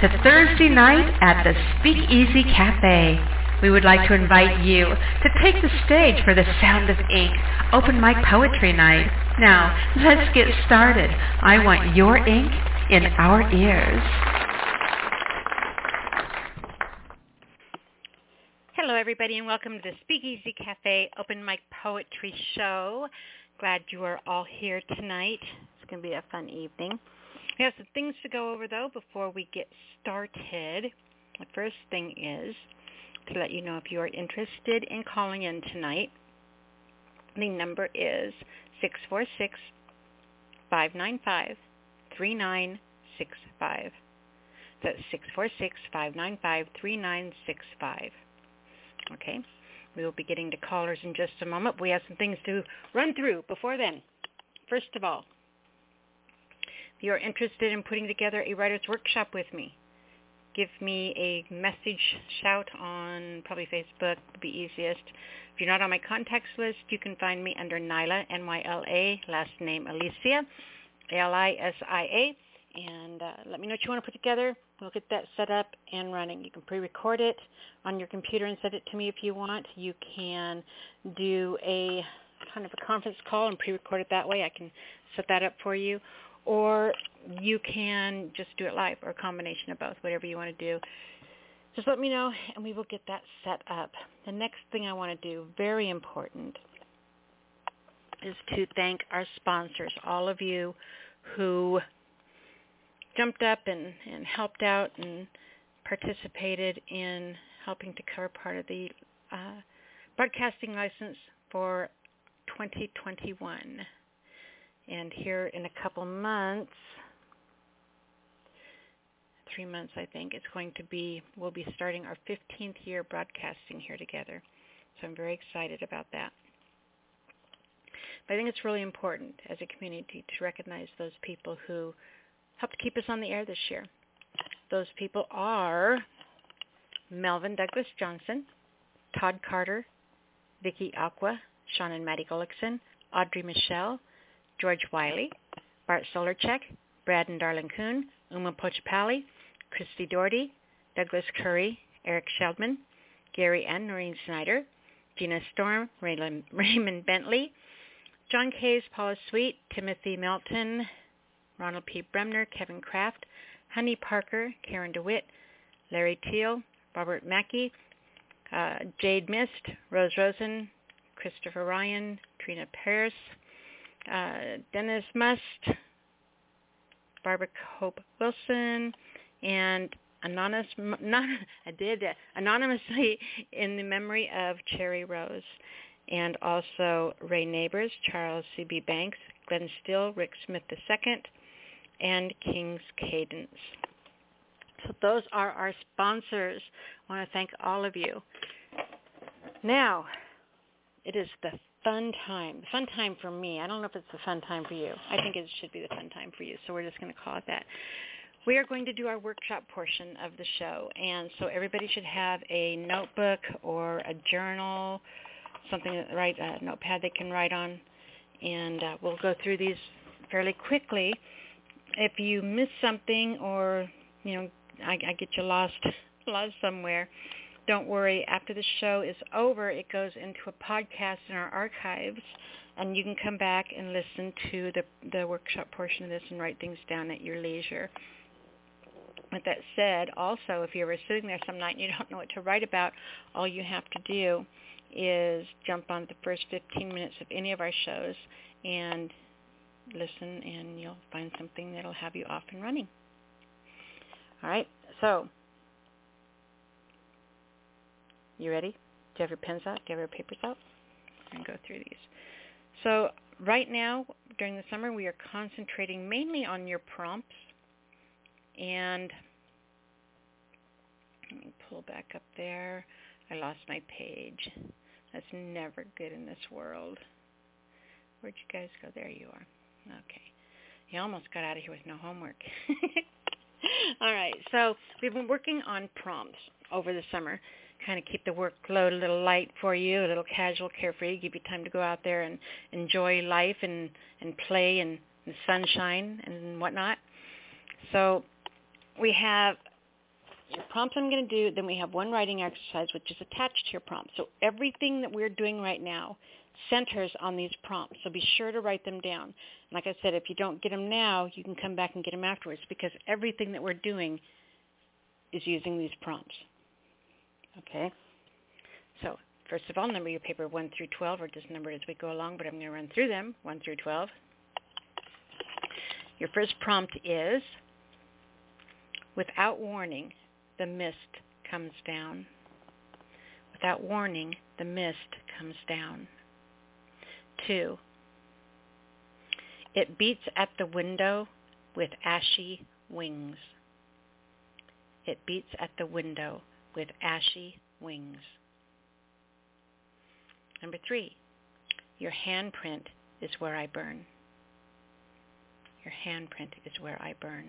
to Thursday night at the Speakeasy Cafe. We would like to invite you to take the stage for the Sound of Ink Open Mic Poetry Night. Now, let's get started. I want your ink in our ears. Hello, everybody, and welcome to the Speakeasy Cafe Open Mic Poetry Show. Glad you are all here tonight. It's going to be a fun evening. We have some things to go over, though, before we get started. The first thing is to let you know if you are interested in calling in tonight. The number is 646-595-3965. That's 646-595-3965. Okay. We will be getting to callers in just a moment. We have some things to run through before then. First of all, if you are interested in putting together a writer's workshop with me, give me a message shout on probably Facebook would be easiest. If you're not on my contacts list, you can find me under Nyla, N-Y-L-A, last name Alisia, A-L-I-S-I-A, and uh, let me know what you want to put together. We'll get that set up and running. You can pre-record it on your computer and send it to me if you want. You can do a kind of a conference call and pre-record it that way. I can set that up for you. Or you can just do it live or a combination of both, whatever you want to do. Just let me know and we will get that set up. The next thing I want to do, very important, is to thank our sponsors, all of you who jumped up and, and helped out and participated in helping to cover part of the uh, broadcasting license for 2021. And here in a couple months, three months I think, it's going to be, we'll be starting our 15th year broadcasting here together. So I'm very excited about that. But I think it's really important as a community to recognize those people who helped keep us on the air this year. Those people are Melvin Douglas Johnson, Todd Carter, Vicki Aqua, Sean and Maddie Gullickson, Audrey Michelle, George Wiley, Bart Solarchek, Brad and Darlene Kuhn, Uma Pochapali, Christy Doherty, Douglas Curry, Eric Sheldman, Gary and Noreen Snyder, Gina Storm, Raymond Bentley, John Case, Paula Sweet, Timothy Melton, Ronald P. Bremner, Kevin Kraft, Honey Parker, Karen DeWitt, Larry Teal, Robert Mackey, uh, Jade Mist, Rose Rosen, Christopher Ryan, Trina Paris, uh, Dennis Must, Barbara Hope Wilson, and anonymous, not, I did anonymously in the memory of Cherry Rose, and also Ray Neighbors, Charles C.B. Banks, Glenn Steele, Rick Smith II, and King's Cadence. So those are our sponsors. I want to thank all of you. Now, it is the fun time. Fun time for me. I don't know if it's the fun time for you. I think it should be the fun time for you. So we're just going to call it that. We are going to do our workshop portion of the show. And so everybody should have a notebook or a journal, something write a notepad they can write on. And uh, we'll go through these fairly quickly if you miss something or you know I, I get you lost lost somewhere, don't worry. After the show is over, it goes into a podcast in our archives, and you can come back and listen to the the workshop portion of this and write things down at your leisure. With that said, also, if you're sitting there some night and you don't know what to write about, all you have to do is jump on the first 15 minutes of any of our shows and listen and you'll find something that'll have you off and running. All right, so you ready? Do you have your pens out? Do you have your papers out? And go through these. So right now, during the summer, we are concentrating mainly on your prompts. And let me pull back up there. I lost my page. That's never good in this world. Where'd you guys go? There you are. Okay. You almost got out of here with no homework. All right. So we've been working on prompts over the summer, kind of keep the workload a little light for you, a little casual, carefree, give you time to go out there and enjoy life and, and play and, and sunshine and whatnot. So we have your prompts I'm going to do, then we have one writing exercise which is attached to your prompt. So everything that we're doing right now centers on these prompts. So be sure to write them down. Like I said, if you don't get them now, you can come back and get them afterwards because everything that we're doing is using these prompts. Okay? So first of all, number your paper 1 through 12 or just number as we go along, but I'm going to run through them, 1 through 12. Your first prompt is, without warning, the mist comes down. Without warning, the mist comes down. Two, it beats at the window with ashy wings. It beats at the window with ashy wings. Number three, your handprint is where I burn. Your handprint is where I burn.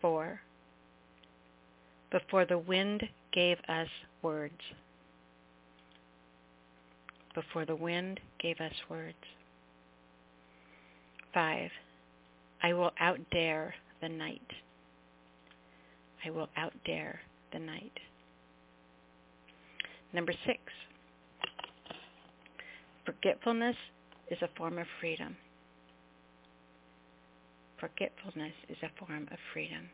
Four, before the wind gave us words. Before the wind gave us words. Five, I will outdare the night. I will outdare the night. Number six, forgetfulness is a form of freedom. Forgetfulness is a form of freedom.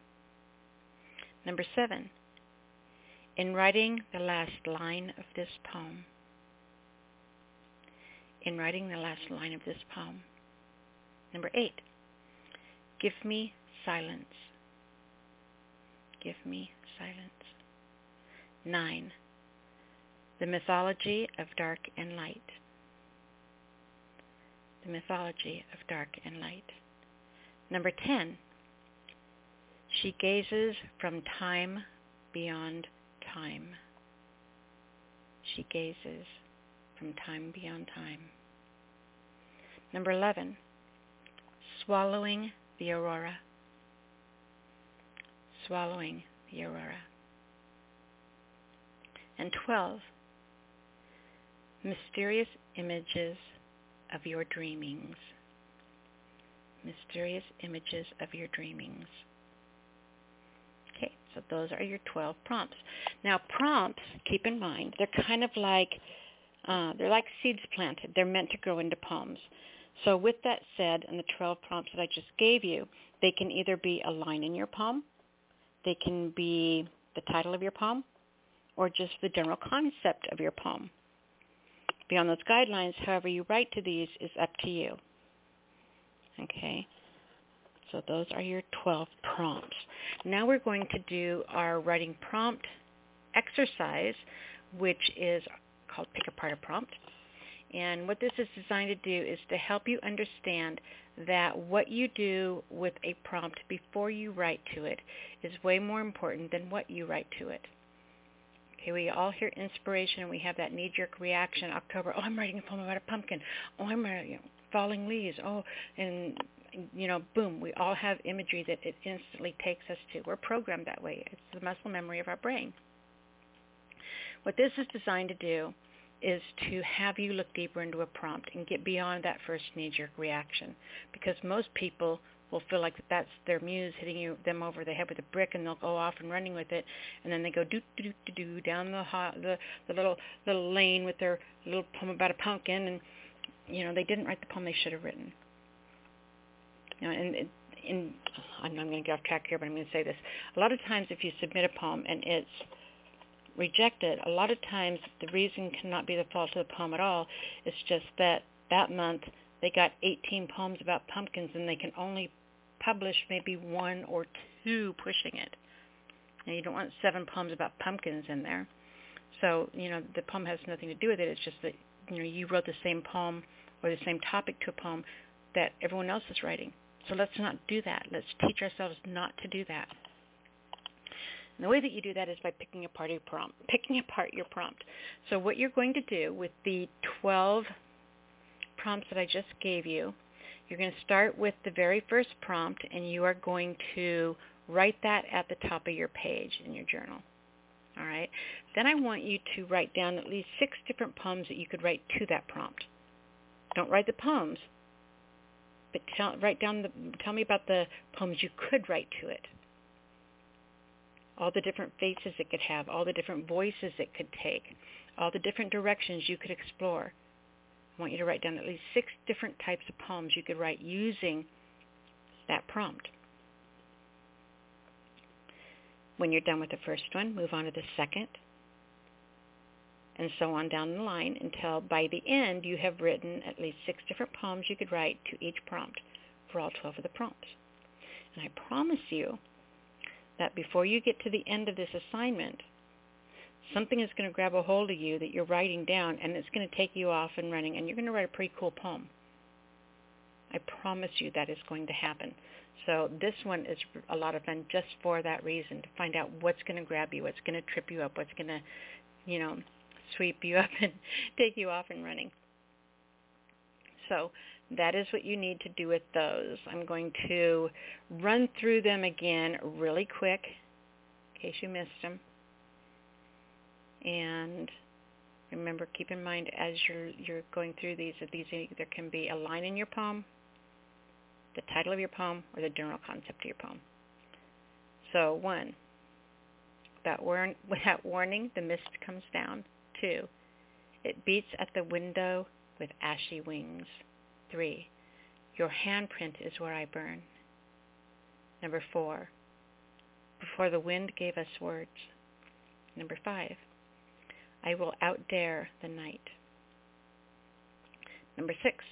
Number seven, in writing the last line of this poem, in writing the last line of this poem. Number eight, give me silence. Give me silence. Nine, the mythology of dark and light. The mythology of dark and light. Number 10, she gazes from time beyond time. She gazes from time beyond time. Number 11, swallowing the aurora. Swallowing the aurora. And 12, mysterious images of your dreamings mysterious images of your dreamings. Okay, so those are your 12 prompts. Now prompts, keep in mind, they're kind of like, uh, they're like seeds planted. They're meant to grow into poems. So with that said, and the 12 prompts that I just gave you, they can either be a line in your poem, they can be the title of your poem, or just the general concept of your poem. Beyond those guidelines, however you write to these is up to you. Okay. So those are your 12 prompts. Now we're going to do our writing prompt exercise, which is called Pick Apart a Prompt. And what this is designed to do is to help you understand that what you do with a prompt before you write to it is way more important than what you write to it. Okay, we all hear inspiration and we have that knee-jerk reaction. October, oh, I'm writing a poem about a pumpkin. Oh, I'm writing, you know, falling leaves. Oh, and you know, boom, we all have imagery that it instantly takes us to. We're programmed that way. It's the muscle memory of our brain. What this is designed to do is to have you look deeper into a prompt and get beyond that first knee-jerk reaction because most people will feel like that that's their muse hitting you them over the head with a brick and they'll go off and running with it and then they go do do do do down the the the little little lane with their little poem about a pumpkin and you know, they didn't write the poem they should have written. You know, and in, I'm, I'm going to get off track here, but I'm going to say this. A lot of times if you submit a poem and it's rejected, a lot of times the reason cannot be the fault of the poem at all. It's just that that month they got 18 poems about pumpkins and they can only publish maybe one or two pushing it. And you don't want seven poems about pumpkins in there. So, you know, the poem has nothing to do with it. It's just that you know, you wrote the same poem or the same topic to a poem that everyone else is writing. So let's not do that. Let's teach ourselves not to do that. And the way that you do that is by picking apart your prompt, picking apart your prompt. So what you're going to do with the 12 prompts that I just gave you, you're going to start with the very first prompt and you are going to write that at the top of your page in your journal. All right. Then I want you to write down at least six different poems that you could write to that prompt. Don't write the poems, but tell, write down the, tell me about the poems you could write to it. all the different faces it could have, all the different voices it could take, all the different directions you could explore. I want you to write down at least six different types of poems you could write using that prompt. When you're done with the first one, move on to the second, and so on down the line until by the end you have written at least six different poems you could write to each prompt for all 12 of the prompts. And I promise you that before you get to the end of this assignment, something is going to grab a hold of you that you're writing down and it's going to take you off and running and you're going to write a pretty cool poem. I promise you that is going to happen. So this one is a lot of fun just for that reason, to find out what's going to grab you, what's going to trip you up, what's going to, you know, sweep you up and take you off and running. So that is what you need to do with those. I'm going to run through them again really quick in case you missed them. And remember, keep in mind as you're you're going through these that these there can be a line in your poem, the title of your poem, or the general concept of your poem. So one, that warn, without warning, the mist comes down. Two, it beats at the window with ashy wings. Three, your handprint is where I burn. Number four, before the wind gave us words. Number five, I will outdare the night. Number six,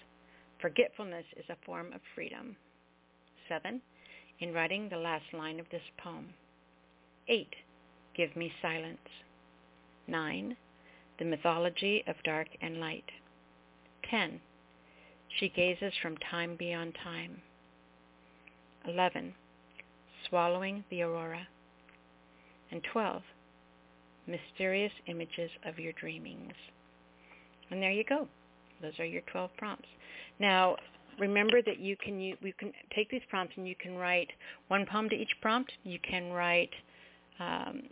forgetfulness is a form of freedom. Seven, in writing the last line of this poem. Eight, give me silence. Nine, the mythology of dark and light. Ten, she gazes from time beyond time. Eleven, swallowing the aurora. And twelve, mysterious images of your dreamings. And there you go. Those are your 12 prompts. Now, remember that you can you, you can take these prompts and you can write one poem to each prompt. You can write um,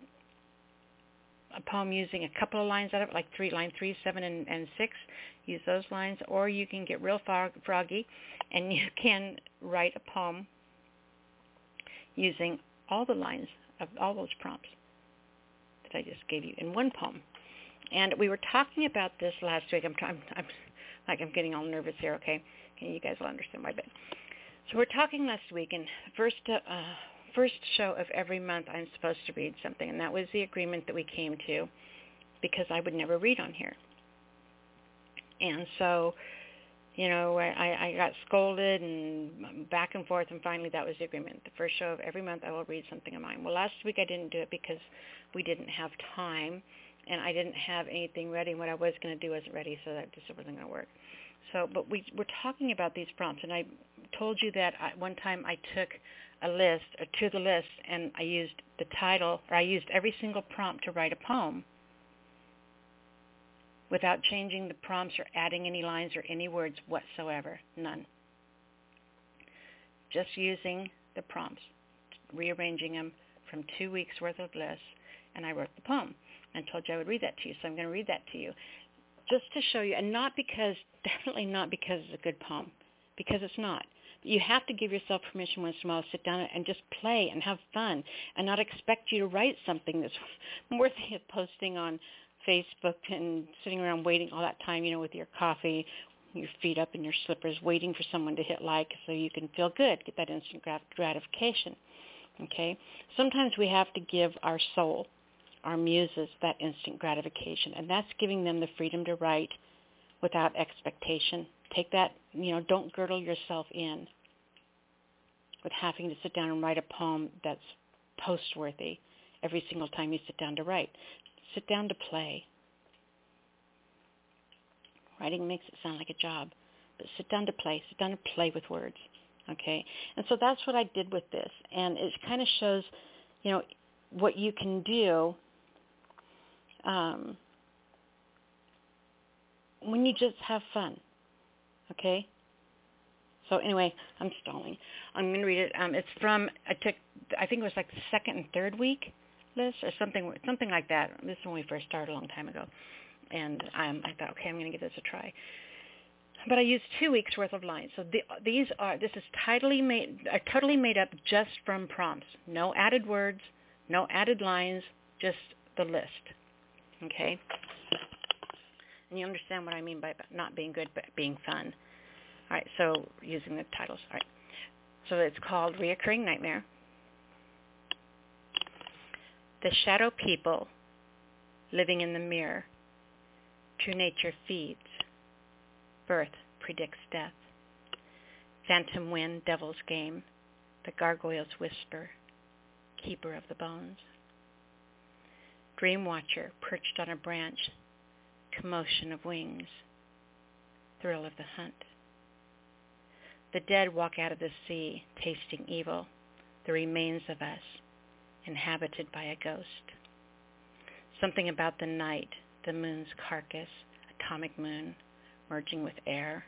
a poem using a couple of lines out of it, like three, line three, seven, and, and six. Use those lines, or you can get real frog, froggy, and you can write a poem using all the lines of all those prompts that I just gave you in one poem. And we were talking about this last week. I'm, I'm, I'm like I'm getting all nervous here. Okay, you guys will understand why. But so we're talking last week, and first uh, first show of every month, I'm supposed to read something, and that was the agreement that we came to, because I would never read on here. And so, you know, I, I got scolded and back and forth, and finally that was the agreement. The first show of every month, I will read something of mine. Well, last week I didn't do it because we didn't have time and I didn't have anything ready. What I was going to do wasn't ready, so that just wasn't going to work. So, but we were talking about these prompts, and I told you that I, one time I took a list, or to the list, and I used the title, or I used every single prompt to write a poem without changing the prompts or adding any lines or any words whatsoever. None. Just using the prompts, rearranging them from two weeks worth of lists and I wrote the poem and told you I would read that to you. So I'm going to read that to you just to show you, and not because, definitely not because it's a good poem, because it's not. You have to give yourself permission once in a while to sit down and just play and have fun and not expect you to write something that's worthy of posting on Facebook and sitting around waiting all that time, you know, with your coffee, your feet up in your slippers, waiting for someone to hit like so you can feel good, get that instant gratification. Okay? Sometimes we have to give our soul our muses that instant gratification. And that's giving them the freedom to write without expectation. Take that, you know, don't girdle yourself in with having to sit down and write a poem that's post-worthy every single time you sit down to write. Sit down to play. Writing makes it sound like a job, but sit down to play. Sit down to play with words. Okay? And so that's what I did with this. And it kind of shows, you know, what you can do um, when you just have fun. Okay? So anyway, I'm stalling. I'm going to read it. Um, it's from, I took, I think it was like the second and third week list or something, something like that. This is when we first started a long time ago. And um, I thought, okay, I'm going to give this a try. But I used two weeks worth of lines. So the, these are, this is totally made, uh, totally made up just from prompts. No added words, No added lines, just the list. Okay? And you understand what I mean by not being good, but being fun. All right, so using the titles. All right. So it's called Reoccurring Nightmare. The Shadow People Living in the Mirror. True Nature Feeds. Birth Predicts Death. Phantom Wind, Devil's Game. The Gargoyle's Whisper. Keeper of the Bones. Dream Watcher perched on a branch. Commotion of wings. Thrill of the hunt. The dead walk out of the sea, tasting evil, the remains of us, inhabited by a ghost. Something about the night, the moon's carcass, atomic moon, merging with air.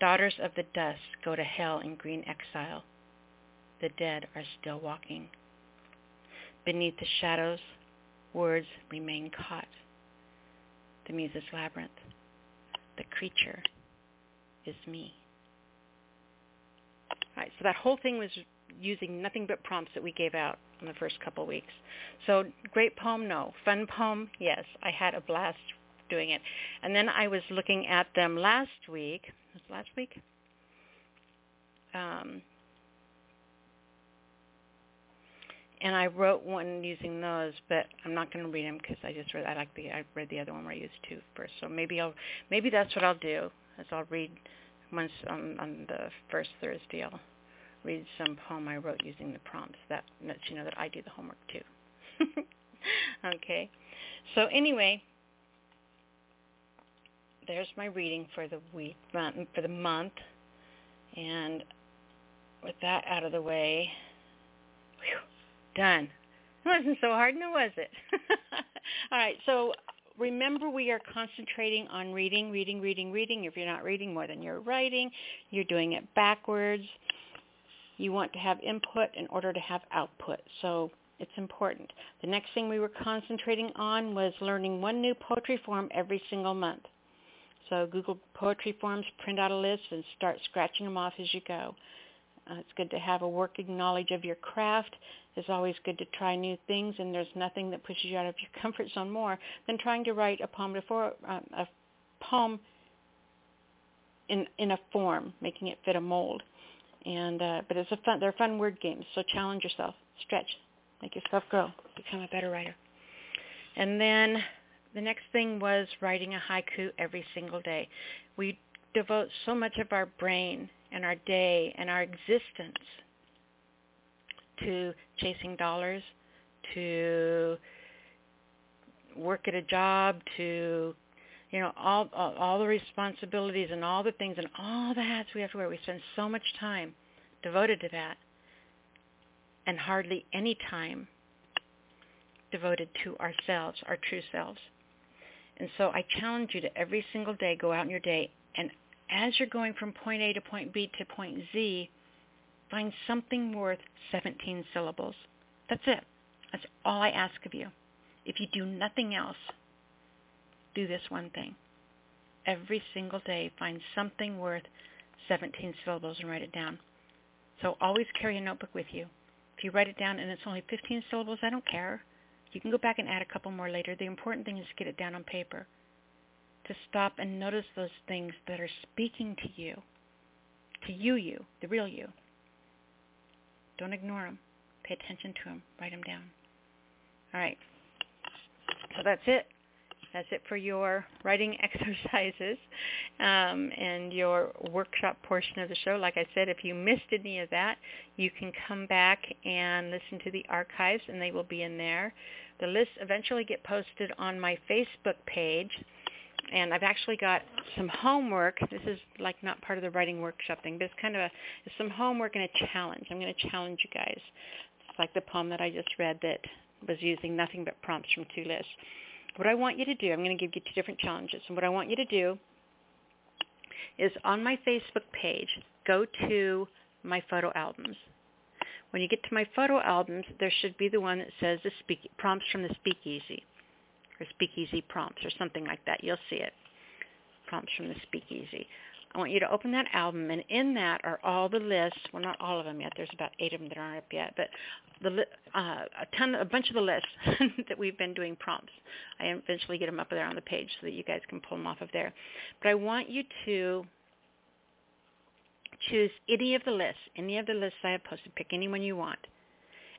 Daughters of the dust go to hell in green exile. The dead are still walking. Beneath the shadows, words remain caught. The muse's labyrinth. The creature is me. All right, so that whole thing was using nothing but prompts that we gave out in the first couple weeks. So great poem, no. Fun poem, yes. I had a blast doing it. And then I was looking at them last week. Was last week? Um, and I wrote one using those, but I'm not going to read them because I just read. I like the. I read the other one where I used two first. So maybe I'll. Maybe that's what I'll do. Is I'll read once on on the first Thursday. I'll read some poem I wrote using the prompts. That lets you know that I do the homework too. okay. So anyway, there's my reading for the week for the month, and with that out of the way, whew, done. It wasn't so hard, no was it? All right, so remember we are concentrating on reading, reading, reading, reading. If you're not reading more than you're writing, you're doing it backwards. You want to have input in order to have output. So it's important. The next thing we were concentrating on was learning one new poetry form every single month. So Google poetry forms, print out a list, and start scratching them off as you go. Uh, it's good to have a working knowledge of your craft. It's always good to try new things, and there's nothing that pushes you out of your comfort zone more than trying to write a poem before uh, a poem in in a form, making it fit a mold. And uh, but it's a fun. They're fun word games. So challenge yourself, stretch, make yourself grow, become a better writer. And then the next thing was writing a haiku every single day. We devote so much of our brain and our day and our existence to chasing dollars, to work at a job, to you know all, all all the responsibilities and all the things and all the hats we have to wear. We spend so much time devoted to that, and hardly any time devoted to ourselves, our true selves. And so I challenge you to every single day go out in your day and as you're going from point A to point B to point Z, find something worth 17 syllables. That's it. That's all I ask of you. If you do nothing else, do this one thing. Every single day, find something worth 17 syllables and write it down. So always carry a notebook with you. If you write it down and it's only 15 syllables, I don't care. You can go back and add a couple more later. The important thing is to get it down on paper. To stop and notice those things that are speaking to you, to you, you, the real you. Don't ignore them. Pay attention to them. Write them down. All right. So that's it. That's it for your writing exercises um, and your workshop portion of the show. Like I said, if you missed any of that, you can come back and listen to the archives, and they will be in there. The lists eventually get posted on my Facebook page, and I've actually got some homework. This is like not part of the writing workshop thing, but it's kind of a, some homework and a challenge. I'm going to challenge you guys. It's like the poem that I just read that was using nothing but prompts from two lists. What I want you to do, I'm going to give you two different challenges. And what I want you to do is on my Facebook page, go to my photo albums. When you get to my photo albums, there should be the one that says the speak, prompts from the speakeasy or speakeasy prompts or something like that. You'll see it. Prompts from the speakeasy. I want you to open that album, and in that are all the lists. Well, not all of them yet. There's about eight of them that aren't up yet, but the uh, a ton, a bunch of the lists that we've been doing prompts. I eventually get them up there on the page so that you guys can pull them off of there. But I want you to choose any of the lists, any of the lists I have posted. Pick any one you want,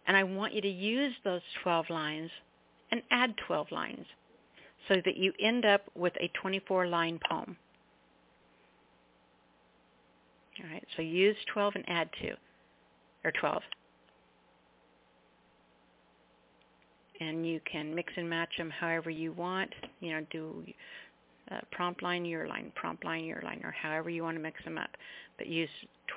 and I want you to use those 12 lines and add 12 lines so that you end up with a 24-line poem. All right, so use 12 and add 2, or 12. And you can mix and match them however you want. You know, do uh, prompt line, your line, prompt line, your line, or however you want to mix them up. But use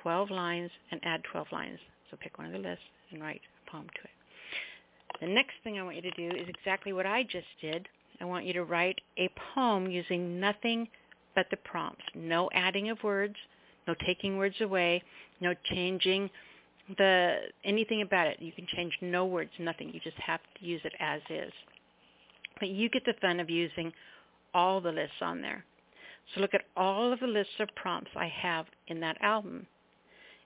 12 lines and add 12 lines. So pick one of the lists and write a poem to it. The next thing I want you to do is exactly what I just did. I want you to write a poem using nothing but the prompts. No adding of words, no taking words away, no changing the anything about it. You can change no words, nothing. You just have to use it as is. But you get the fun of using all the lists on there. So look at all of the lists of prompts I have in that album.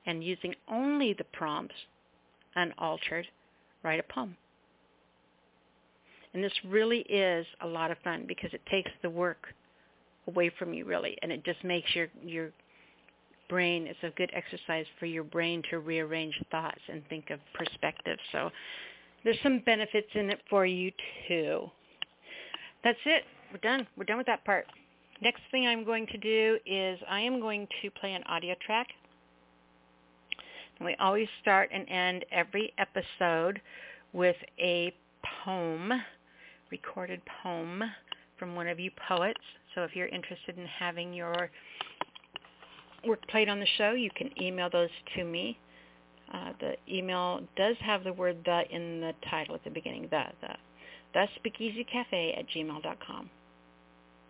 And using only the prompts, unaltered, write a poem. And this really is a lot of fun because it takes the work away from you really and it just makes your your brain it's a good exercise for your brain to rearrange thoughts and think of perspective so there's some benefits in it for you too. That's it. We're done. We're done with that part. Next thing i'm going to do is i am going to play an audio track. We always start and end every episode with a poem recorded poem from one of you poets. So if you're interested in having your work played on the show, you can email those to me. Uh, the email does have the word the in the title at the beginning, the, the, the speakeasycafe at gmail.com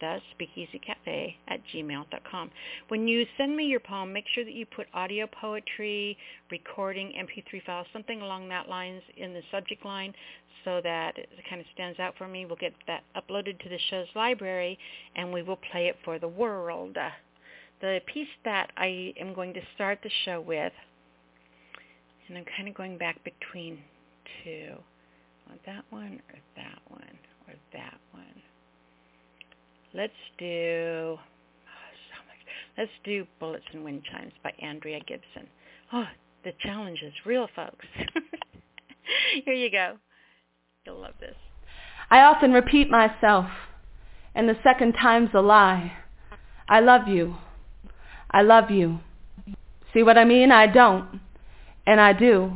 the speakeasycafe at gmail.com. When you send me your poem, make sure that you put audio poetry, recording, MP3 files, something along that lines in the subject line so that it kind of stands out for me. We'll get that uploaded to the show's library and we will play it for the world. The piece that I am going to start the show with, and I'm kind of going back between two. Want that one or that one or that one? Let's do oh, so much. Let's do Bullets and Wind Chimes by Andrea Gibson. Oh, the challenge is real, folks. Here you go. You'll love this. I often repeat myself, and the second time's a lie. I love you. I love you. See what I mean? I don't. And I do.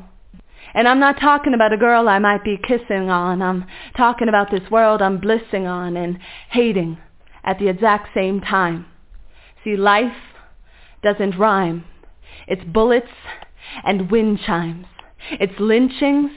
And I'm not talking about a girl I might be kissing on. I'm talking about this world I'm blissing on and hating at the exact same time. See, life doesn't rhyme. It's bullets and wind chimes. It's lynchings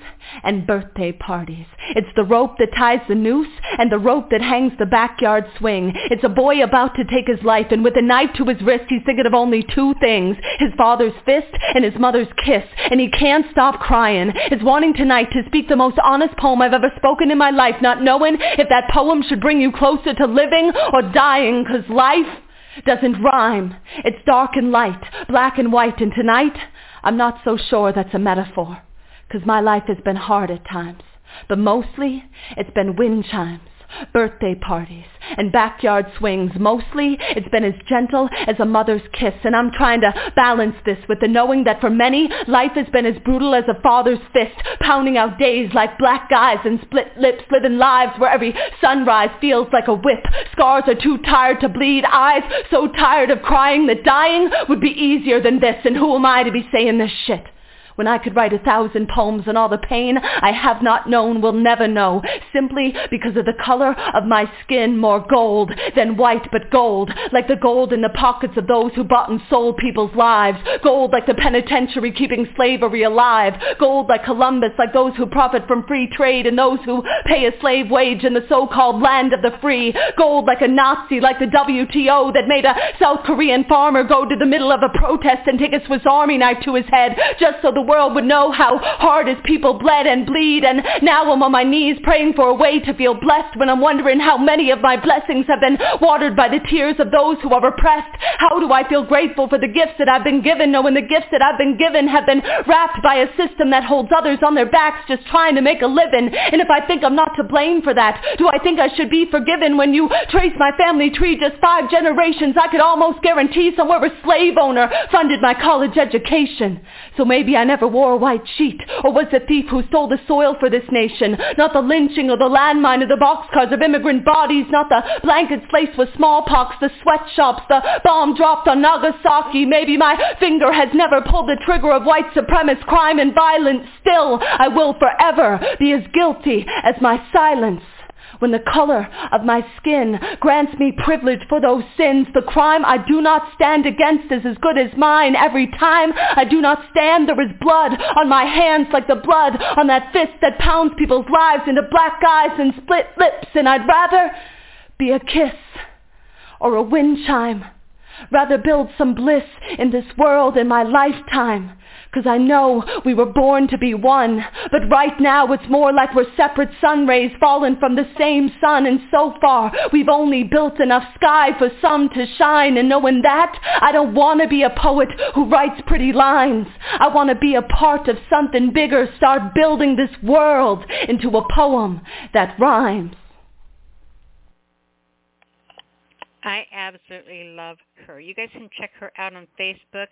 and birthday parties. It's the rope that ties the noose and the rope that hangs the backyard swing. It's a boy about to take his life and with a knife to his wrist he's thinking of only two things. His father's fist and his mother's kiss. And he can't stop crying. It's wanting tonight to speak the most honest poem I've ever spoken in my life, not knowing if that poem should bring you closer to living or dying, cause life doesn't rhyme. It's dark and light, black and white, and tonight I'm not so sure that's a metaphor, because my life has been hard at times. But mostly, it's been wind chimes birthday parties, and backyard swings. Mostly, it's been as gentle as a mother's kiss, and I'm trying to balance this with the knowing that for many, life has been as brutal as a father's fist, pounding out days like black guys and split lips, living lives where every sunrise feels like a whip. Scars are too tired to bleed, eyes so tired of crying that dying would be easier than this, and who am I to be saying this shit? When I could write a thousand poems and all the pain I have not known will never know, simply because of the color of my skin more gold than white but gold, like the gold in the pockets of those who bought and sold people's lives, gold like the penitentiary keeping slavery alive, gold like Columbus, like those who profit from free trade and those who pay a slave wage in the so-called land of the free, gold like a Nazi, like the WTO that made a South Korean farmer go to the middle of a protest and take a Swiss army knife to his head just so the world would know how hard his people bled and bleed. And now I'm on my knees praying for a way to feel blessed when I'm wondering how many of my blessings have been watered by the tears of those who are oppressed. How do I feel grateful for the gifts that I've been given, knowing the gifts that I've been given have been wrapped by a system that holds others on their backs just trying to make a living. And if I think I'm not to blame for that, do I think I should be forgiven when you trace my family tree just five generations? I could almost guarantee somewhere a slave owner funded my college education. So maybe I never wore a white sheet, or was the thief who stole the soil for this nation, not the lynching or the landmine or the boxcars of immigrant bodies, not the blankets laced with smallpox, the sweatshops, the bomb dropped on Nagasaki. Maybe my finger has never pulled the trigger of white supremacist crime and violence. Still, I will forever be as guilty as my silence. When the color of my skin grants me privilege for those sins, the crime I do not stand against is as good as mine. Every time I do not stand, there is blood on my hands like the blood on that fist that pounds people's lives into black eyes and split lips, and I'd rather be a kiss or a wind chime. Rather build some bliss in this world in my lifetime because I know we were born to be one. But right now it's more like we're separate sun rays fallen from the same sun. And so far we've only built enough sky for some to shine. And knowing that, I don't want to be a poet who writes pretty lines. I want to be a part of something bigger. Start building this world into a poem that rhymes. I absolutely love her. You guys can check her out on Facebook.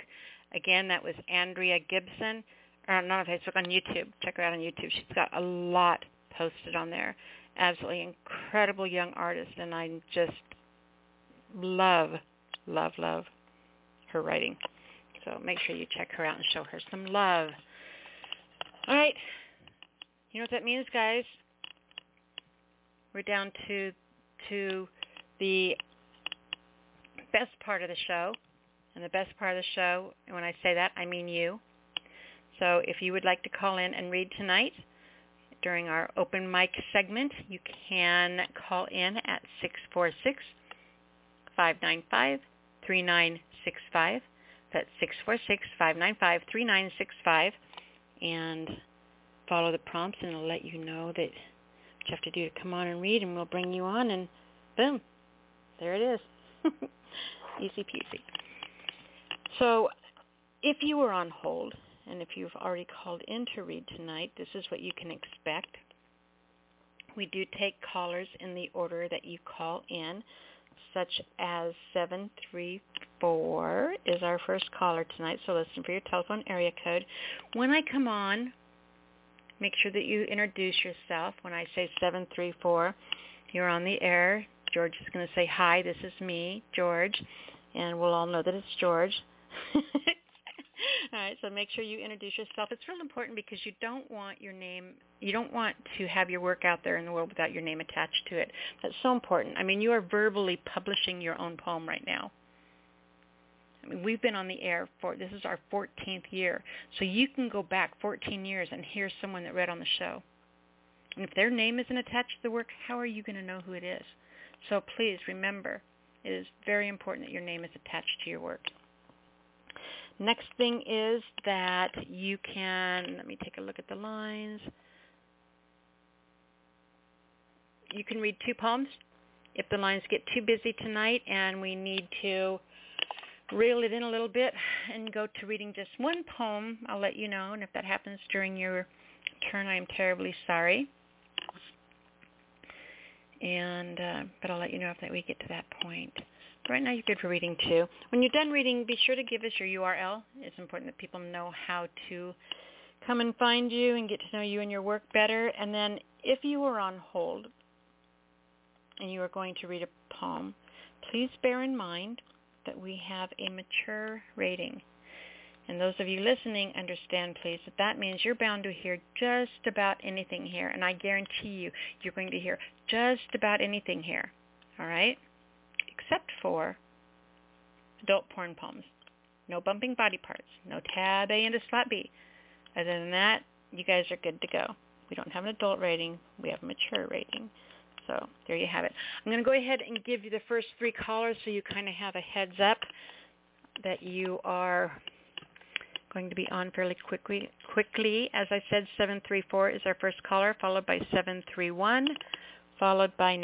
Again, that was Andrea Gibson, or not on Facebook, on YouTube. Check her out on YouTube. She's got a lot posted on there. Absolutely incredible young artist, and I just love, love, love her writing. So make sure you check her out and show her some love. All right. You know what that means, guys? We're down to to the best part of the show. And the best part of the show, and when I say that, I mean you. So if you would like to call in and read tonight during our open mic segment, you can call in at 646-595-3965. That's 646-595-3965. And follow the prompts and it'll let you know that what you have to do to come on and read and we'll bring you on and boom, there it is. Easy peasy. So if you were on hold, and if you've already called in to read tonight, this is what you can expect. We do take callers in the order that you call in, such as 734 is our first caller tonight, so listen for your telephone area code. When I come on, make sure that you introduce yourself. When I say 734, you're on the air. George is going to say, hi, this is me, George, and we'll all know that it's George. All right, so make sure you introduce yourself. It's real important because you don't want your name, you don't want to have your work out there in the world without your name attached to it. That's so important. I mean, you are verbally publishing your own poem right now. I mean, we've been on the air for, this is our 14th year. So you can go back 14 years and hear someone that read on the show. And if their name isn't attached to the work, how are you going to know who it is? So please remember, it is very important that your name is attached to your work. Next thing is that you can, let me take a look at the lines. You can read two poems. If the lines get too busy tonight and we need to reel it in a little bit and go to reading just one poem, I'll let you know. And if that happens during your turn, I am terribly sorry. And uh, but I'll let you know if that we get to that point. Right now you're good for reading too. When you're done reading, be sure to give us your URL. It's important that people know how to come and find you and get to know you and your work better. And then if you are on hold and you are going to read a poem, please bear in mind that we have a mature rating. And those of you listening understand, please, that that means you're bound to hear just about anything here. And I guarantee you, you're going to hear just about anything here. All right? Except for adult porn poems. No bumping body parts. No tab A into slot B. Other than that, you guys are good to go. We don't have an adult rating. We have a mature rating. So there you have it. I'm going to go ahead and give you the first three callers so you kind of have a heads up that you are going to be on fairly quickly. Quickly, as I said, 734 is our first caller, followed by 731, followed by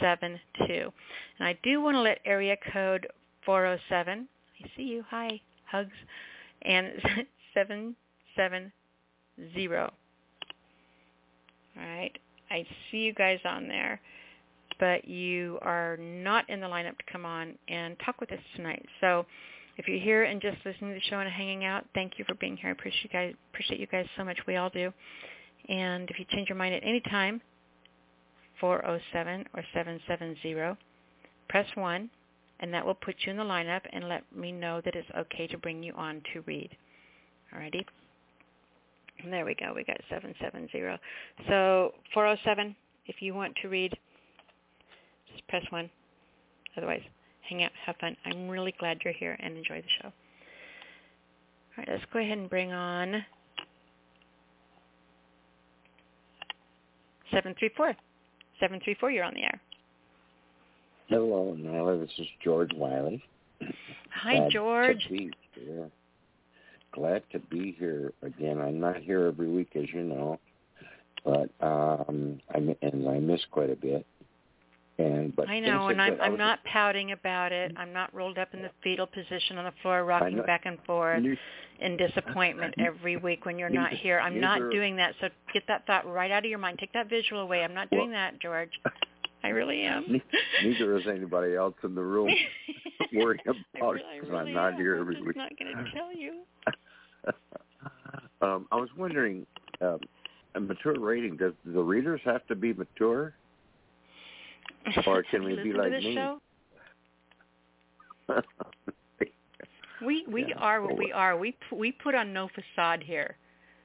972. And I do want to let area code 407, I see you, hi, hugs, and 770. All right, I see you guys on there, but you are not in the lineup to come on and talk with us tonight. So if you're here and just listening to the show and hanging out, thank you for being here. I appreciate you guys, appreciate you guys so much. We all do. And if you change your mind at any time, 407 or 770, press 1, and that will put you in the lineup and let me know that it's okay to bring you on to read. Alrighty? And there we go. We got 770. So 407, if you want to read, just press 1. Otherwise, hang out, have fun. I'm really glad you're here and enjoy the show. All right, let's go ahead and bring on 734. 734, you're on the air. Hello, Nyla. This is George Wiley. Hi, Glad George. To be here. Glad to be here again. I'm not here every week, as you know, but um, I and I miss quite a bit. And but I know, and I'm I'm not pouting about it. I'm not rolled up in the fetal position on the floor, rocking back and forth You- in disappointment every week when you're not here. I'm not doing that. So get that thought right out of your mind. Take that visual away. I'm not doing Well- that, George. I really am. Neither is anybody else in the room worrying about it I 'cause really I'm not am. here I'm every just week. not going to tell you. um, I was wondering, um, a mature rating. Does the readers have to be mature? Or can we be like me? Show? We we Yeah. are what we are. We we put on no facade here.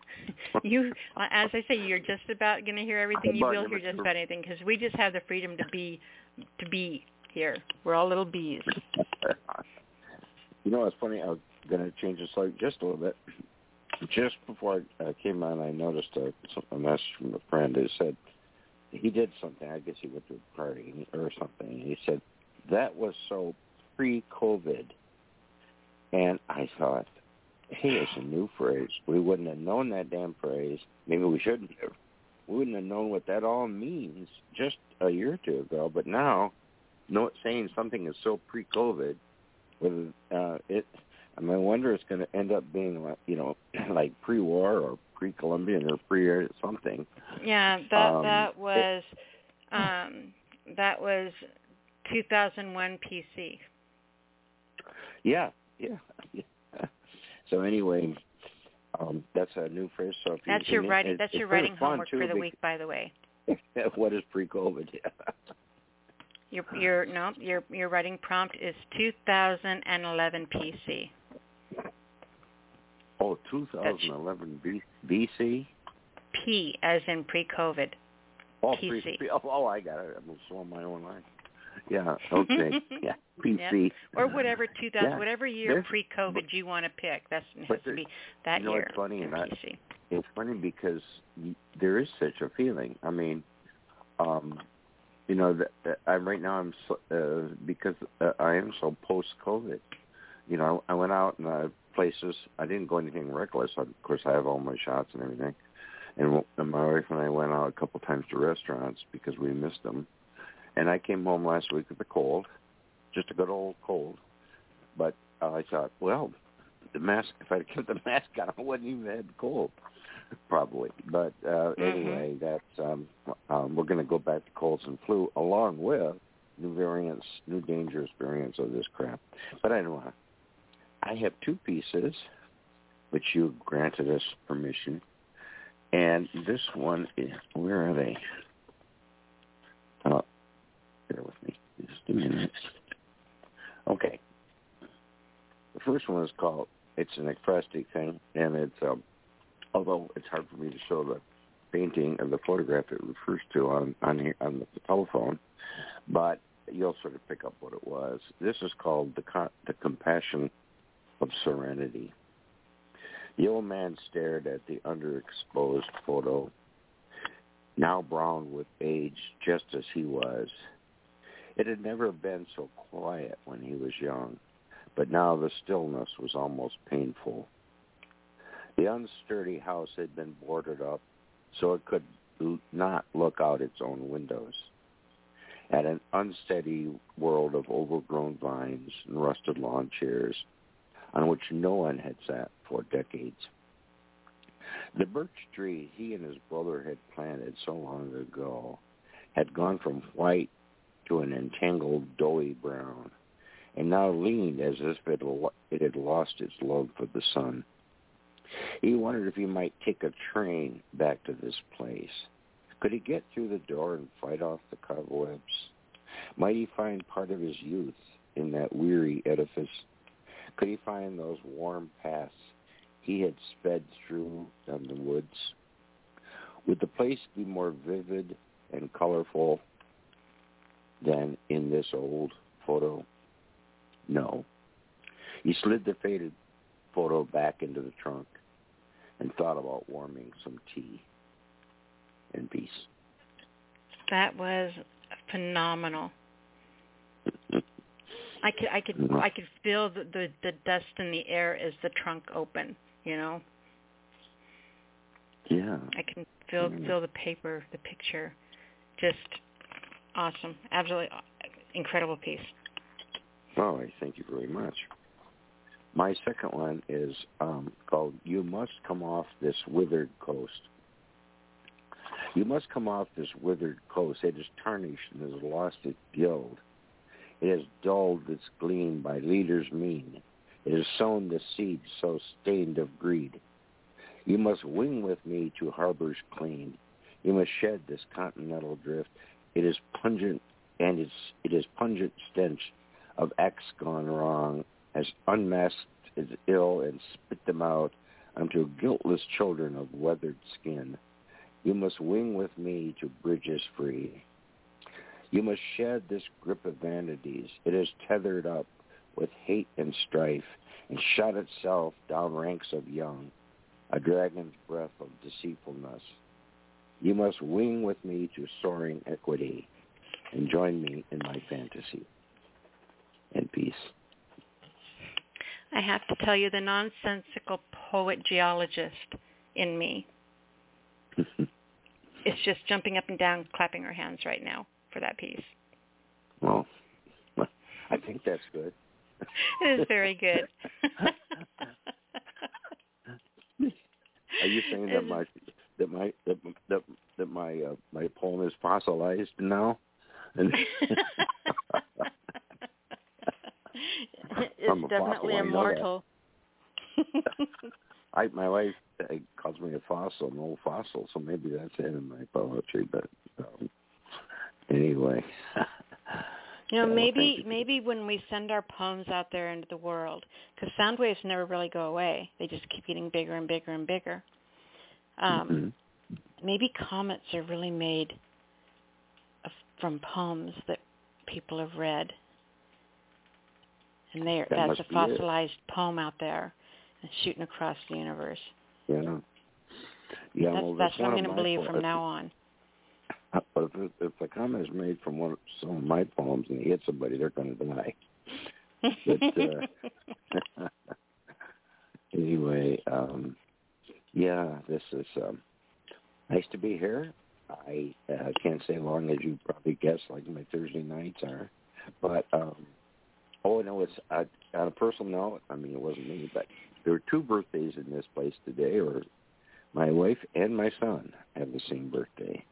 you, uh, as I say, you're just about going to hear everything you will hear just about anything because we just have the freedom to be to be here. We're all little bees. you know, it's funny. I was going to change the subject just a little bit. Just before I came on, I noticed a, a message from a friend who said he did something. I guess he went to a party or something. And he said that was so pre-COVID, and I thought, hey, it's a new phrase. We wouldn't have known that damn phrase. Maybe we shouldn't have. We wouldn't have known what that all means just a year or two ago. But now, no, saying something is so pre-COVID, whether uh, it, I wonder it's going to end up being like you know, like pre-war or pre-Columbian or pre something. Yeah, that Um, that was um that was 2001 PC. Yeah, yeah. yeah. So anyway, um, that's a new phrase. So if you That's your writing. it- That's your writing homework for the week, by the way. what is pre-COVID? Your your no your your writing prompt is 2011 PC. Oh, 2011 B- BC. P as in pre-COVID. Oh, PC. Pre- oh, oh, I got it. I'm slowing my own line. Yeah. Okay. yeah. PC. Or whatever 2000 Yeah, whatever year there's- pre-COVID you want to pick. That's it but has to be that you know year. what's funny, and I- it's funny because there is such a feeling. I mean, um, you know, that, that I right now I'm so, uh, because uh, I am so post COVID. You know, I went out and uh, places. I didn't go anything reckless. Of course, I have all my shots and everything. And, and my wife and I went out a couple times to restaurants because we missed them. And I came home last week with a cold, just a good old cold. But uh, I thought, well, the mask. If I kept the mask on, I wouldn't even had the cold, probably. But uh, Mhm. anyway, that's um, um, we're going to go back to colds and flu along with new variants, new dangerous variants of this crap. But I don't want. I have two pieces, which you granted us permission, and this one is where are they? Uh, bear with me just a minute. Okay. The first one is called it's an ekphrastic thing, and it's um, although it's hard for me to show the painting and the photograph it refers to on on here, on the telephone, but you'll sort of pick up what it was. This is called the the compassion of serenity. The old man stared at the underexposed photo, now brown with age, just as he was. It had never been so quiet when he was young, but now the stillness was almost painful. The unsturdy house had been boarded up so it could not look out its own windows at an unsteady world of overgrown vines and rusted lawn chairs on which no one had sat for decades. The birch tree he and his brother had planted so long ago had gone from white to an entangled doughy brown, and now leaned as if it had lost its love for the sun. He wondered if he might take a train back to this place. Could he get through the door and fight off the cobwebs? Might he find part of his youth in that weary edifice? Could he find those warm paths he had sped through down the woods? Would the place be more vivid and colorful than in this old photo? No. He slid the faded photo back into the trunk and thought about warming some tea and peace. That was phenomenal. I could I could. I could feel the, the the dust in the air as the trunk opened, you know. Yeah. I can feel Mm. feel the paper, the picture. Just awesome. Absolutely incredible piece. Oh, I thank you very much. My second one is um, called "You Must Come Off This Withered Coast." You must come off this withered coast. It is tarnished and has lost its gild. It has dulled its gleam by leaders mean. It has sown the seed so stained of greed. You must wing with me to harbors clean. You must shed this continental drift. It is pungent, and its it is pungent stench of acts gone wrong, has unmasked its ill and spit them out unto guiltless children of weathered skin. You must wing with me to bridges free. You must shed this grip of vanities. It is tethered up with hate and strife and shut itself down ranks of young, a dragon's breath of deceitfulness. You must wing with me to soaring equity and join me in my fantasy and peace. I have to tell you the nonsensical poet geologist in me is just jumping up and down, clapping her hands right now for that piece. well, I think that's good. It is very good. Are you saying that my that my that that, that my uh, my poem is fossilized now? And a it's definitely fossil, I know that. immortal. I my wife uh, calls me a fossil, an old fossil, so maybe that's it in my poetry. But um, anyway, You know, maybe maybe when we send our poems out there into the world, because sound waves never really go away; they just keep getting bigger and bigger and bigger. Um, Mhm. Maybe comets are really made of, from poems that people have read, and they That that's a it. fossilized poem out there and shooting across the universe. yeah, yeah. that's well, that's what I'm going to believe from now on. But if, if the comment is made from one of some of my poems and they hit somebody, they're going to die. But, uh, anyway, um, yeah, this is um, nice to be here. I uh, can't stay long as you probably guessed, like my Thursday nights are. But um, oh no, it's uh, on a personal note. I mean, it wasn't me, but there were two birthdays in this place today. Or my wife and my son have the same birthday,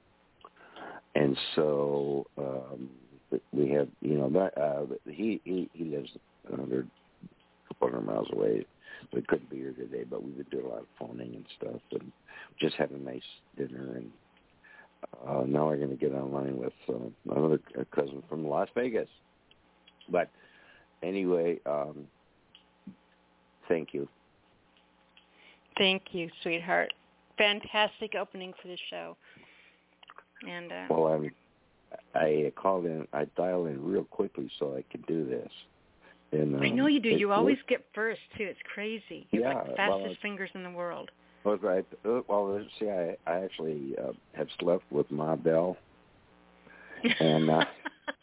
and so um, we have you know that uh, he he he lives another couple hundred miles away, so he couldn't be here today. But we've been doing a lot of phoning and stuff, and just had a nice dinner. And uh, now we're going to get online with uh, another cousin from Las Vegas. But anyway, um, thank you. Thank you, sweetheart. Fantastic opening for the show. And uh, Well, I'm. I called in. I dialed in real quickly so I could do this. And um, I know you do. You always worked. get first too. It's crazy. You have like Yeah, the fastest it's- fingers in the world. Well, right. Uh, Well, see, I I actually uh, have slept with Ma Bell. And, uh,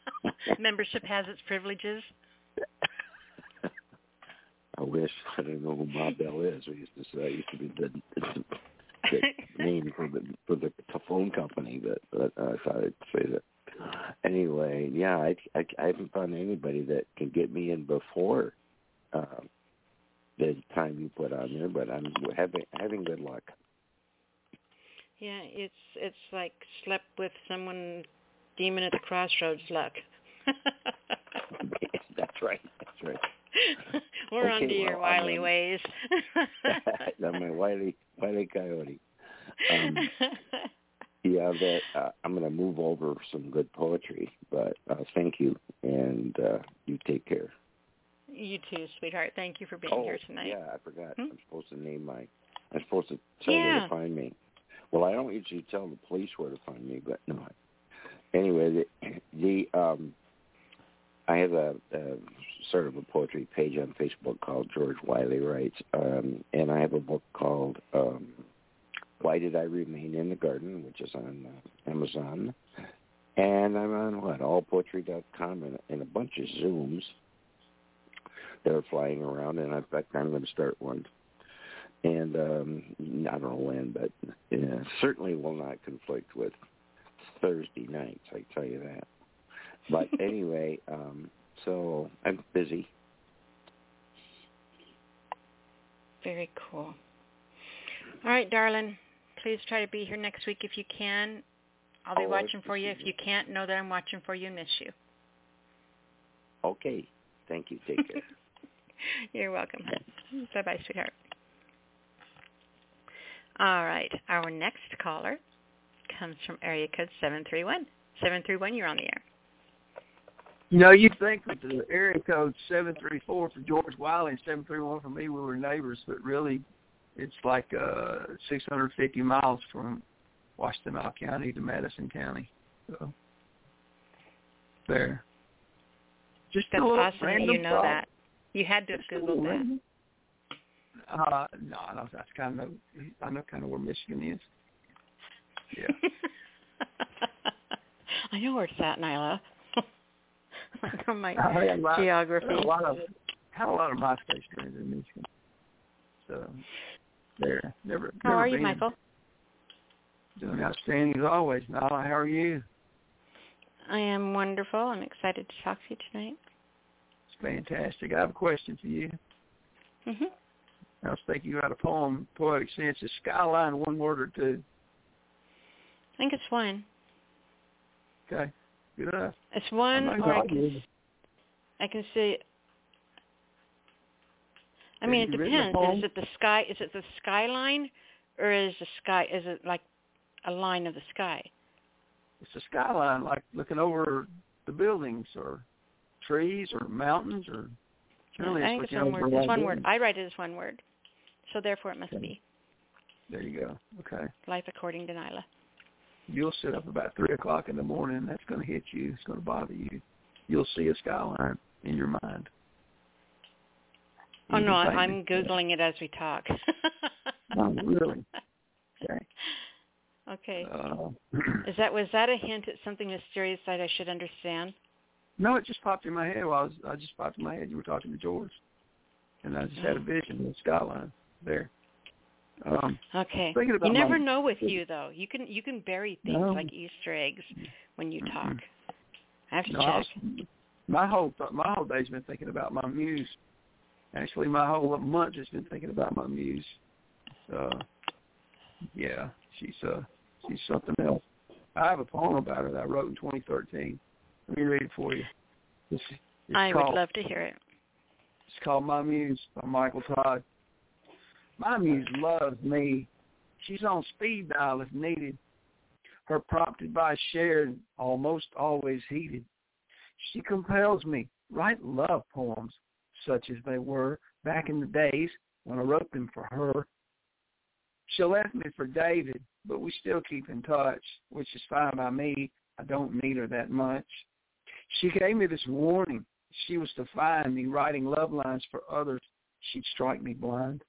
membership has its privileges. I wish I don't know who Ma Bell is. We used to say it used to be the, the, the name for the for the phone company, but, but I thought I'd say that. Anyway, yeah, I, I I haven't found anybody that can get me in before uh, the time you put on there, but I'm having having good luck. Yeah, it's it's like slept with someone demon at the crossroads luck. that's right. That's right. We're okay, onto your well, wily I'm, ways. I'm my wily wily coyote. Um, yeah, that uh, I'm going to move over some good poetry, but uh, thank you, and uh, you take care. You too, sweetheart. Thank you for being oh, here tonight. yeah, I forgot. Hmm? I'm supposed to name my. I'm supposed to tell Yeah. where to find me. Well, I don't usually tell the police where to find me, but no. Anyway, the, the um, I have a, a sort of a poetry page on Facebook called George Wiley Writes, um, and I have a book called um, Why Did I Remain in the Garden, which is on uh, Amazon, and I'm on what allpoetry.com and, and a bunch of Zooms that are flying around, and in fact I'm going to start one. And um, I don't know when, but uh, certainly will not conflict with Thursday nights. I tell you that. But anyway, um, so I'm busy. Very cool. All right, darling. Please try to be here next week if you can. I'll be Oh, watching for you. If you can't, know that I'm watching for you and miss you. Okay. Thank you. Take care. You're welcome. Bye-bye, sweetheart. All right. Our next caller comes from area code 731. 731, you're on the air. You know, you think with the area code seven three four for George Wiley and seven three one for me, we were neighbors, but really, it's like uh, six hundred fifty miles from Washtenaw County to Madison County. So there. Just That's a little awesome that random you know thought. that. You had to have Just little that. random- Uh, no, no, that's kind of I know kind of where Michigan is. Yeah. I know where it's at, Nyla. From my I had a lot- geography. had a lot of had a lot of MySpace friends in Michigan. So there, never. How never are you. Michael? Doing outstanding as always. Nala, how are you? I am wonderful. I'm excited to talk to you tonight. It's fantastic. I have a question for you. Mhm. I was thinking about a poem, poetic sense. Is skyline one word or two? I think it's one. Okay, It's one, or I can, I can say. I mean, it you written a depends. Is it the sky? Is it the skyline, or is the sky? Is it like a line of the sky? It's a skyline, like looking over the buildings or trees or mountains or. Generally, I think it's one word. It's one building. word. I write it as one word, so therefore it must Okay. be There you go. Okay. life according to Nyla. You'll sit up about three o'clock in the morning. and That's going to hit you. It's going to bother you. You'll see a skyline in your mind. Oh no, i i'm me. googling it as we talk. Oh, really? Okay. Okay. Uh, Is that was that a hint at something mysterious that I should understand? no, it just popped in my head. While I was, I just popped in my head. You were talking to George, and I just had a vision of the skyline there. Um, Okay. You never my- know with you though. You can you can bury things No. like Easter eggs when you talk. I have to no, check. was, my whole th- my whole day's been thinking about my muse. Actually, my whole month has been thinking about my muse. Uh, yeah, she's uh she's something else. I have a poem about her that I wrote in 2013. Let me read it for you. It's, it's I called, would love to hear it. It's called My Muse by Michael Todd. Muse loves me. She's on speed dial if needed. Her prompted by shared, almost always heated. She compels me write love poems, such as they were back in the days when I wrote them for her. She left me for David, but we still keep in touch, which is fine by me. I don't need her that much. She gave me this warning. She was to find me writing love lines for others. She'd strike me blind.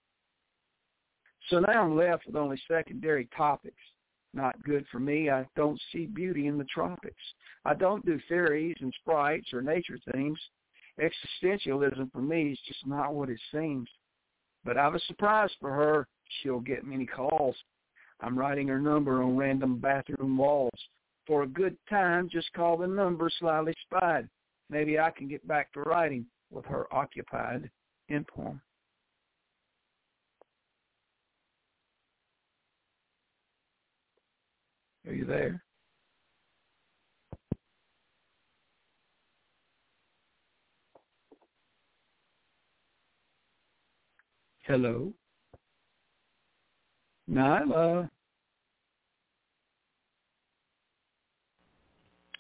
So now I'm left with only secondary topics. Not good for me. I don't see beauty in the tropics. I don't do fairies and sprites or nature themes. Existentialism for me is just not what it seems. But I've a surprise for her. She'll get many calls. I'm writing her number on random bathroom walls. For a good time, just call the number slyly spied. Maybe I can get back to writing with her occupied in poem. Are you there? Hello? Nyla?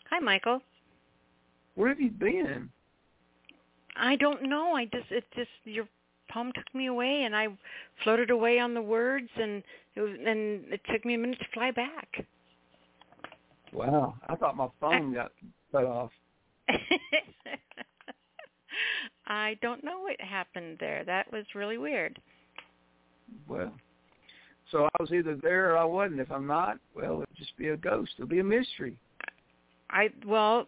Hi, Michael. Where have you been? I don't know. I just it just your poem took me away, and I floated away on the words, and it was, and it took me a minute to fly back. Wow, I thought my phone got cut off. I don't know what happened there. That was really weird. Well, so I was either there or I wasn't. If I'm not, well, it'll just be a ghost. It'll be a mystery. I well,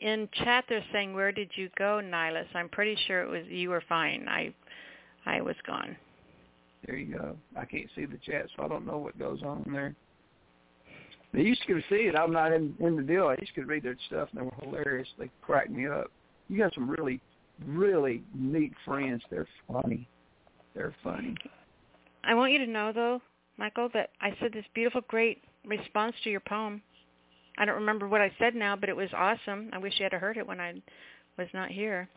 in chat they're saying where did you go, Nihilus? I'm pretty sure it was you were fine. I I was gone. There you go. I can't see the chat, so I don't know what goes on there. They used to see it. I'm not in, in the deal. I used to read their stuff, and they were hilarious. They cracked me up. You got some really, really neat friends. They're funny. They're funny. I want you to know, though, Michael, that I said this beautiful, great response to your poem. I don't remember what I said now, but it was awesome. I wish you had heard it when I was not here.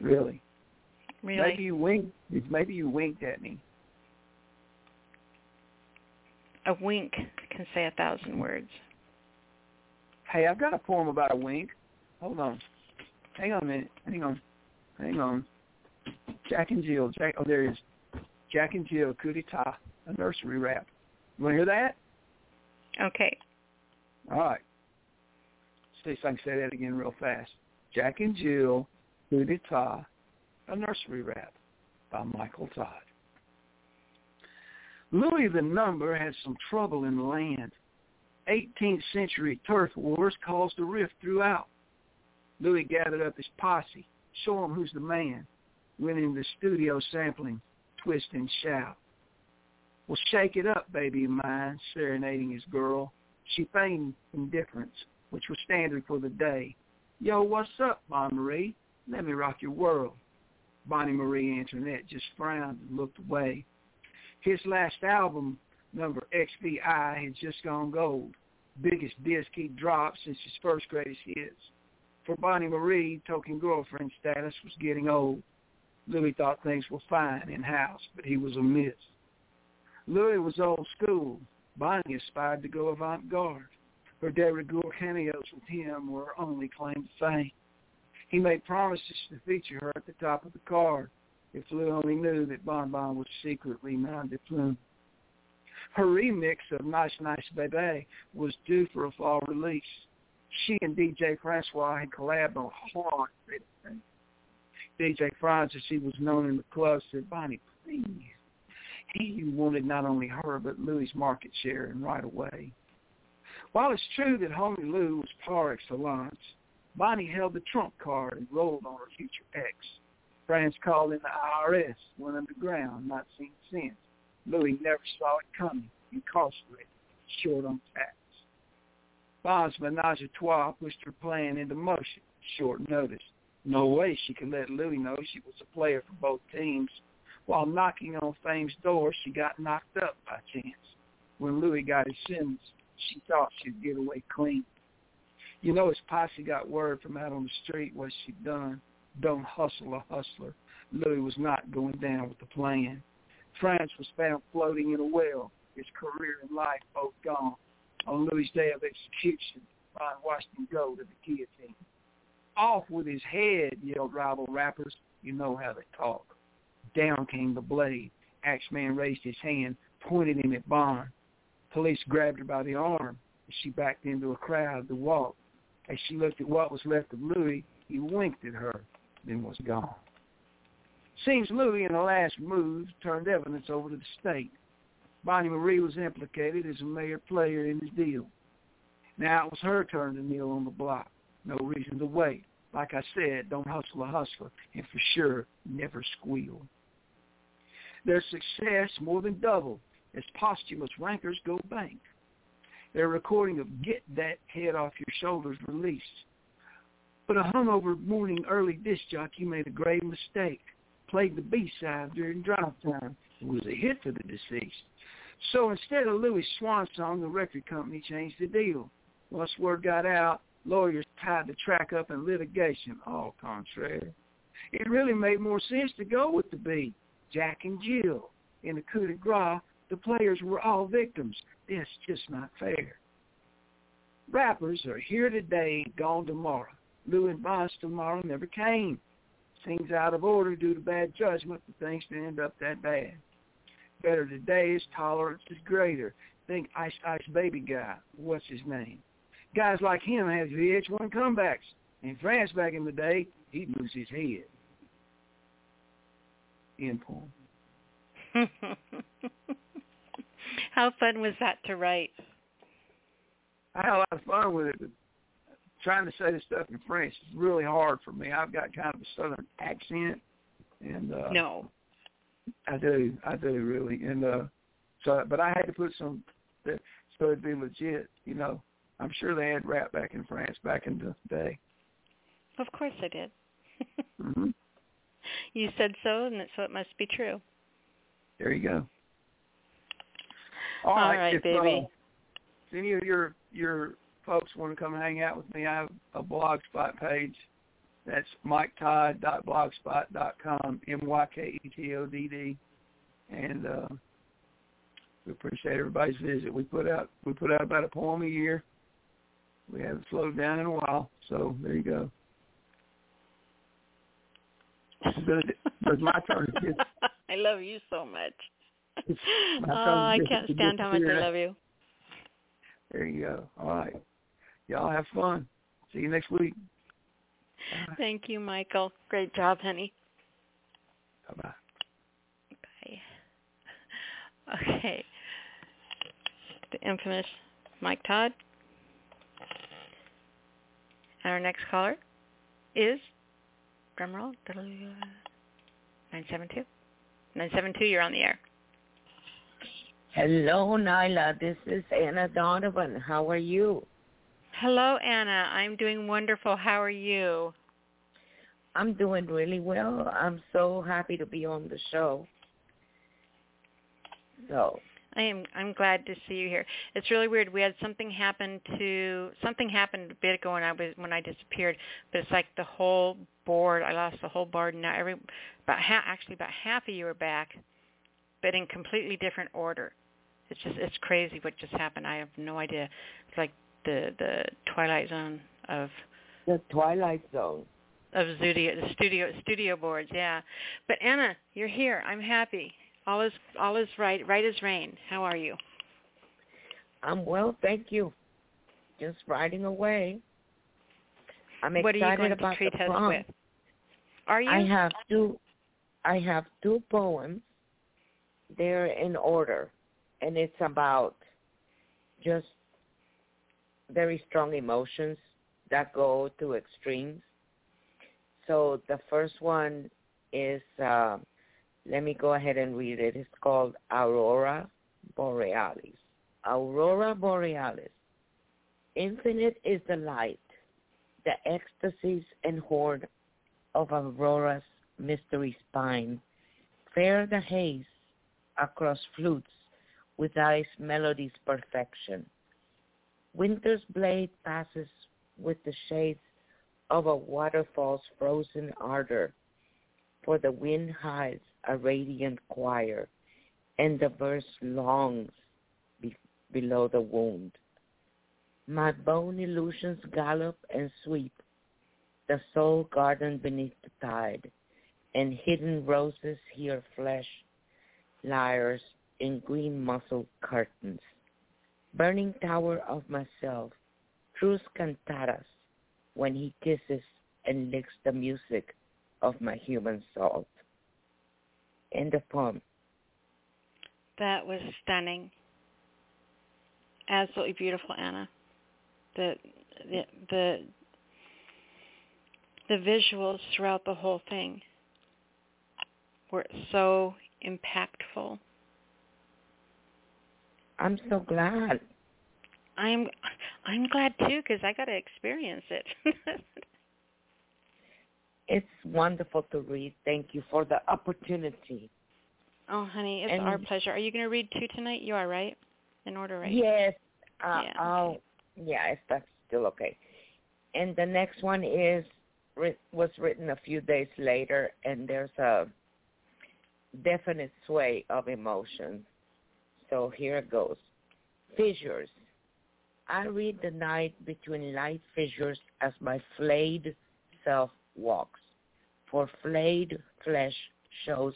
Really? Really? Maybe you winked. Maybe you winked at me. A wink can say a thousand words. Hey, I've got a poem about a wink. Hold on. Hang on a minute. Hang on. Hang on. Jack and Jill. Jack. Oh, there it is. Jack and Jill, coup d'etat, a nursery rap. You want to hear that? Okay. All right. See if I can say that again real fast. Jack and Jill, coup d'etat, a nursery rap by Michael Todd. Louis the Number had some trouble in the land. 18th century turf wars caused a rift throughout. Louis gathered up his posse, show 'em who's the man, went in the studio sampling, twist and shout. Well, shake it up, baby of mine, serenading his girl. She feigned indifference, which was standard for the day. Yo, what's up, Bonnie Marie? Let me rock your world. Bonnie Marie Antoinette just frowned and looked away. His last album, number XVI, had just gone gold. Biggest disc he dropped since his first greatest hits. For Bonnie Marie, token girlfriend status was getting old. Louis thought things were fine in-house, but he was amiss. Louis was old school. Bonnie aspired to go avant-garde. Her de rigueur cameos with him were only claim to fame. He made promises to feature her at the top of the card. If Lou only knew that Bon Bon was secretly nom de plume. Her remix of Nice Nice Baby was due for a fall release. She and DJ Francois had collabed on Hard. DJ Franz, as he was known in the club, said, Bonnie, please. He wanted not only her, but Louis' market share, and right away. While it's true that Homie Lou was par excellence, Bonnie held the trump card and rolled on her future ex. Franz called in the IRS, went underground, not seen since. Louis never saw it coming, incarcerated, short on tax. Bond's menage a trois pushed her plan into motion, short notice. No way she could let Louis know she was a player for both teams. While knocking on Fame's door, she got knocked up by chance. When Louis got his sentence, she thought she'd get away clean. You know, his posse got word from out on the street what she'd done. Don't hustle a hustler. Louis was not going down with the plan. Franz was found floating in a well, his career and life both gone. On Louis' day of execution, Ron him go to the guillotine. Off with his head, yelled rival rappers. You know how they talk. Down came the blade. Axeman raised his hand, pointed him at Bond. Police grabbed her by the arm. She backed into a crowd to walk. As she looked at what was left of Louis, he winked at her, then was gone. Seems Louis, in the last move, turned evidence over to the state. Bonnie Marie was implicated as a mayor player in his deal. Now it was her turn to kneel on the block. No reason to wait. Like I said, don't hustle a hustler, and for sure, never squeal. Their success more than doubled as posthumous rankers go bank. Their recording of Get That Head Off Your Shoulders released. But a hungover morning early disc jockey made a grave mistake. Played the B-side during drive time. It was a hit for the deceased. So instead of Louis' swan song, the record company changed the deal. Once word got out, lawyers tied the track up in litigation. All contrary. It really made more sense to go with the beat. Jack and Jill. In the coup de grace, the players were all victims. That's just not fair. Rappers are here today, gone tomorrow. Lou and Boss tomorrow never came. Things out of order due to bad judgment, but things didn't end up that bad. Better today is tolerance is greater. Think Ice Ice Baby guy. What's his name? Guys like him have VH1 comebacks. In France back in the day, he'd lose his head. End poem. How fun was that to write? I had a lot of fun with it. Trying to say this stuff in French is really hard for me. I've got kind of a southern accent, and uh, no, I do, I do really, and uh, so but I had to put some that so it'd be legit. You know, I'm sure they had rap back in France back in the day. Of course I did. mm-hmm. You said so, and so it must be true. There you go. All, All right, right if, baby. Uh, if any of your your folks want to come hang out with me, I have a blogspot page. That's myketodd.blogspot.com, M-Y-K-E-T-O-D-D. And uh, we appreciate everybody's visit. We put out we put out about a poem a year. We haven't slowed down in a while, so there you go. It's my turn. It's, I love you so much. Oh, I can't stand how much I love you. There you go. All right. Y'all have fun. See you next week. Bye. Thank you, Michael. Great job, honey. Bye-bye. Bye. Okay. The infamous Myke Todd. And our next caller is, drumroll, 972. 972, you're on the air. Hello, Nyla. This is Anna Donovan. How are you? Hello, Anna. I'm doing wonderful. How are you? I'm doing really well. I'm so happy to be on the show. So, I am. I'm glad to see you here. It's really weird. We had something happen to something happened a bit ago when I was when I disappeared. But it's like the whole board. I lost the whole board. And now every about ha- actually about half of you are back, but in completely different order. It's just it's crazy what just happened. I have no idea. It's like the the twilight zone of the Twilight Zone. of studio studio studio boards. Yeah, but Anna, you're here. I'm happy. All is all is right. Right as rain. How are you? I'm well, thank you. Just riding away. I'm what are excited you going about the prom. with? Are you? I have two I have two poems. They're in order and it's about just very strong emotions that go to extremes. So the first one is uh, let me go ahead and read it. It's called Aurora Borealis. Aurora Borealis. Infinite is the light, the ecstasies and horde of Aurora's mystery spine. Fair the haze across flutes with ice melody's perfection. Winter's blade passes with the shades of a waterfall's frozen ardor, for the wind hides a radiant choir, and the verse longs be- below the wound. My bone illusions gallop and sweep the soul garden beneath the tide, and hidden roses hear flesh, lyres in green mussel curtains. Burning tower of myself, truth cantatas, when he kisses and licks the music of my human soul. End of poem. That was stunning. Absolutely beautiful, Anna. The the the the visuals throughout the whole thing were so impactful. I'm so glad. I'm I'm glad too because I got to experience it. it's wonderful to read. Thank you for the opportunity. Oh, honey, it's And- our pleasure. Are you going to read two tonight? You are, right? In order, right? Yes. Uh, Yeah, I'll, yeah, if that's still okay. And the next one is was written a few days later, and there's a definite sway of emotions. So here it goes. Fissures. I read the night between light fissures as my flayed self walks. For flayed flesh shows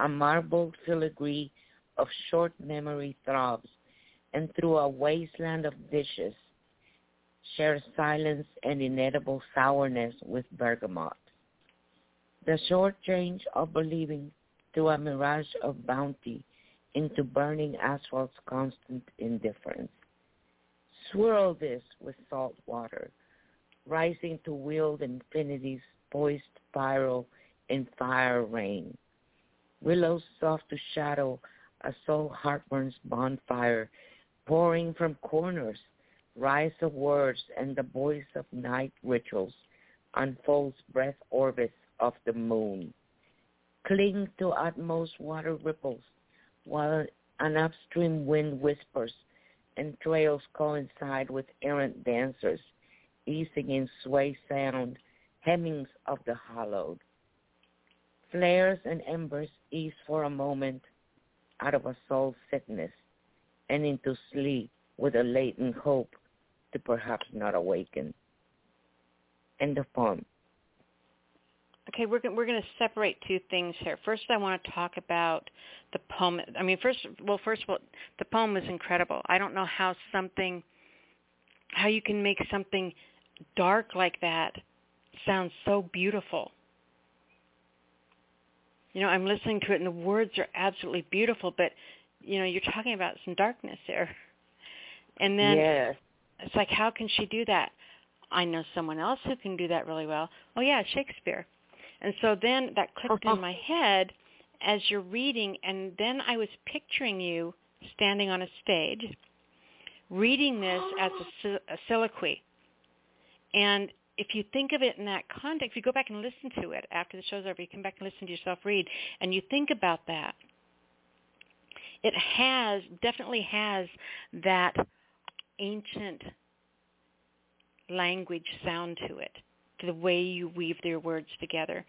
a marbled filigree of short memory throbs, and through a wasteland of dishes shares silence and inedible sourness with bergamot. The short change of believing through a mirage of bounty into burning asphalt's constant indifference. Swirl this with salt water, rising to wield infinity's poised spiral in fire rain. Willows soft to shadow a soul heartburn's bonfire, pouring from corners, rise of words and the voice of night rituals unfolds breath orbits of the moon. Cling to utmost water ripples, while an upstream wind whispers, and trails coincide with errant dancers, easing in sway sound, hemmings of the hollowed. Flares and embers ease for a moment out of a soul sickness and into sleep with a latent hope to perhaps not awaken. End of poem. Okay, we're we're going to separate two things here. First, I want to talk about the poem. I mean, first, well, first of all, the poem was incredible. I don't know how something, how you can make something dark like that sound so beautiful. You know, I'm listening to it, and the words are absolutely beautiful, but you know, you're talking about some darkness there. And then yes. it's like, how can she do that? I know someone else who can do that really well. Oh yeah, Shakespeare. And so then that clicked in uh-huh. my head as you're reading, and then I was picturing you standing on a stage, reading this as a, a soliloquy. And if you think of it in that context, if you go back and listen to it after the show's over, you come back and listen to yourself read, and you think about that, it has, definitely has that ancient language sound to it, to the way you weave their words together.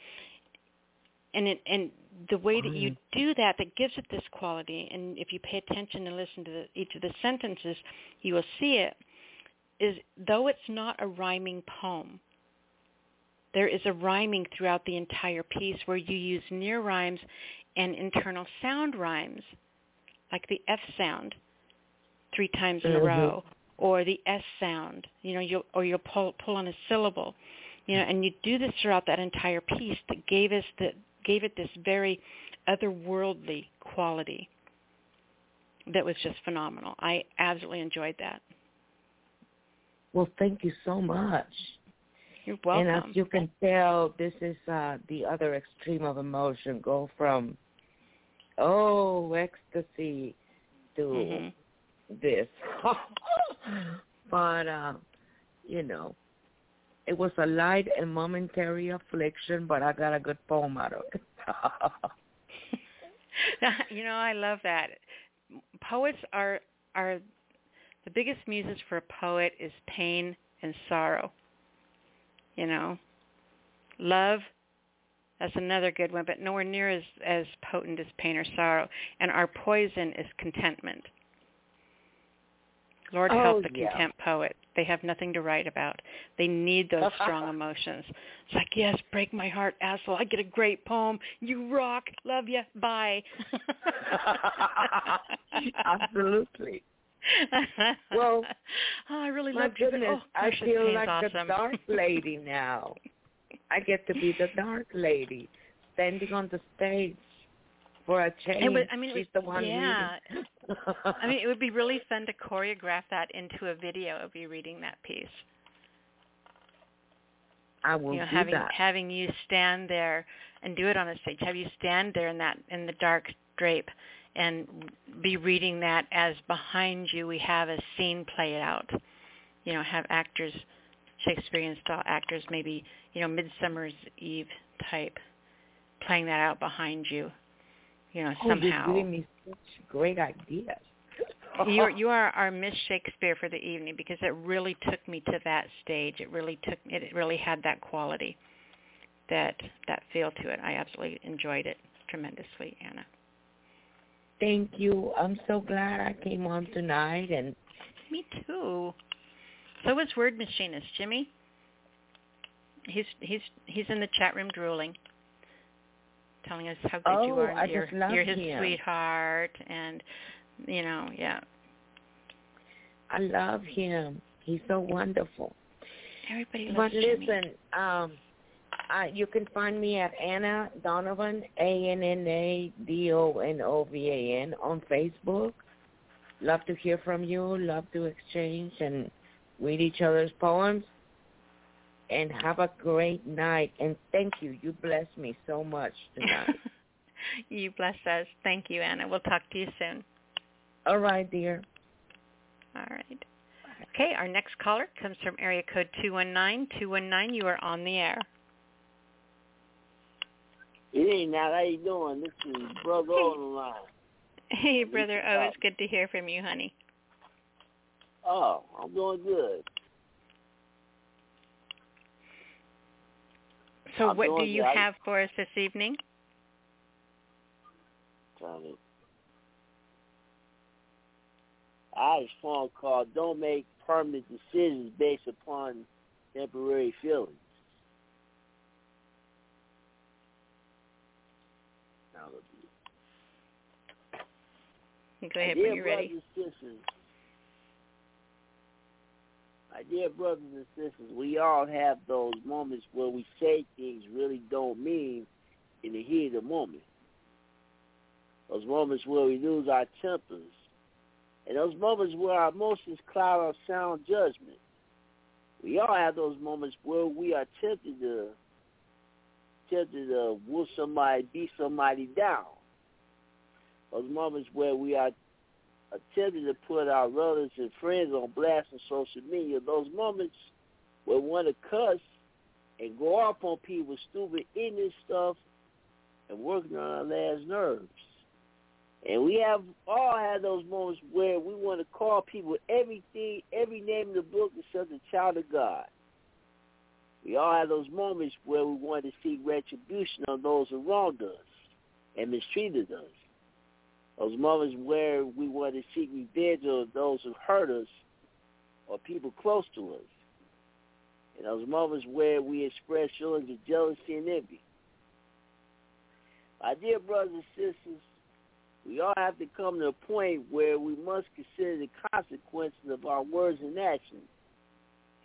And it, and the way that you do that, that gives it this quality. And if you pay attention and listen to the, each of the sentences, you will see it. Is though it's not a rhyming poem, there is a rhyming throughout the entire piece where you use near rhymes and internal sound rhymes, like the F sound three times in a Mhm. row, or the S sound, you know, you'll, or you'll pull, pull on a syllable, you know, and you do this throughout that entire piece that gave us the, gave it this very otherworldly quality that was just phenomenal. I absolutely enjoyed that. Well, thank you so much. You're welcome. And as you can tell, this is uh, the other extreme of emotion. Go from, oh, ecstasy to Mhm. this. but, uh, you know, it was a light and momentary affliction, but I got a good poem out of it. you know, I love that. Poets are are the biggest muses for a poet is pain and sorrow. You know, love that's another good one, but nowhere near as as potent as pain or sorrow. And our poison is contentment. Lord Oh, help the yeah. content poet. They have nothing to write about. They need those strong emotions. It's like, yes, break my heart, asshole. I get a great poem. You rock. Love you. Bye. Absolutely. Well, oh, I really love goodness, oh, I feel like awesome. the dark lady now. I get to be the dark lady, standing on the stage for a change. It was, I mean, it She's was, the one yeah. I mean, it would be really fun to choreograph that into a video of you reading that piece. I will you know, do having that. having you stand there and do it on a stage. Have you stand there in that in the dark drape and be reading that as behind you we have a scene play it out. You know, have actors Shakespearean style actors maybe, you know, Midsummer's Eve type playing that out behind you. You know, oh, somehow. You're giving me such great ideas. you are, you are our Miss Shakespeare for the evening because it really took me to that stage. It really took it really had that quality, that that feel to it. I absolutely enjoyed it tremendously, Anna. Thank you. I'm so glad I came on tonight and me too. So was Word Machinist Jimmy. He's he's he's in the chat room drooling, telling us how good oh, you are. I you're, just love you're his him. sweetheart, and you know, yeah. I love him. He's so wonderful. Everybody loves But Jimmy. listen, um, I, you can find me at Anna Donovan, A N N A D O N O V A N on Facebook. Love to hear from you. Love to exchange and read each other's poems. And have a great night. And thank you. You blessed me so much tonight. you bless us. Thank you, Anna. We'll talk to you soon. All right, dear. All right. Okay, our next caller comes from area code 219. 219, you are on the air. It ain't not. How you doing? This is Brother Hey. on the line. Hey, brother. Oh, it's good to hear from you, honey. Oh, I'm doing good. So I'm what do you. Have for us this evening? I was phone call. Don't make permanent decisions based upon temporary feelings. Go ahead when you're ready. sisters, my dear brothers and sisters, we all have those moments where we say things really don't mean in the heat of the moment. Those moments where we lose our tempers. And those moments where our emotions cloud our sound judgment. We all have those moments where we are tempted to tempted to whoop somebody, beat somebody down. Those moments where we are attempting to put our relatives and friends on blast on social media, those moments where we want to cuss and go off on people, stupid, ignorant stuff, and working on our last nerves. And we have all had those moments where we want to call people everything, every name in the book except a child of God. We all have those moments where we want to seek retribution on those who wronged us and mistreated us those moments where we want to seek revenge on those who hurt us or people close to us. And those moments where we express feelings of jealousy and envy. My dear brothers and sisters, we all have to come to a point where we must consider the consequences of our words and actions.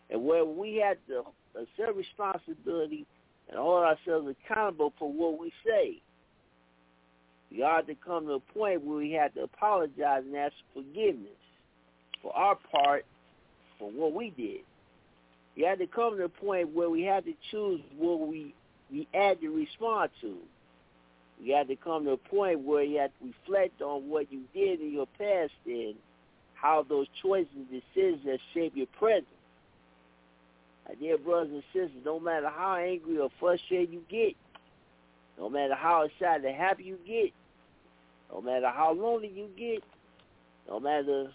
And where we have to accept responsibility and hold ourselves accountable for what we say. We ought to come to a point where we have to apologize and ask forgiveness for our part for what we did. We had to come to a point where we had to choose what we we had to respond to. We had to come to a point where you had to reflect on what you did in your past and how those choices and decisions have shaped your present. My dear brothers and sisters, no matter how angry or frustrated you get, no matter how excited and happy you get, no matter how lonely you get, no matter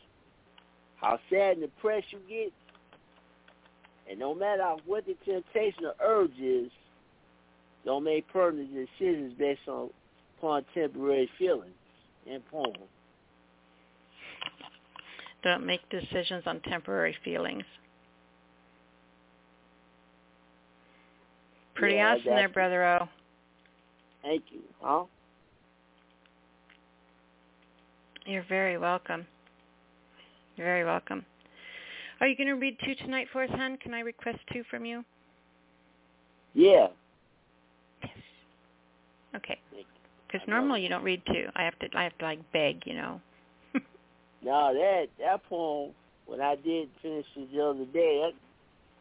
how sad and depressed you get, and no matter what the temptation or urge is, don't make permanent decisions based on upon temporary feelings and poem. Don't make decisions on temporary feelings. Pretty Yeah, awesome there, Brother O. Thank you. Huh? You're very welcome. You're very welcome. Are you going to read two tonight for us, hon? Can I request two from you? Yeah. Yes. Okay. Because normally you don't read two. I have to. I have to like beg, you know. No, that that poem when I did finish it the other day, that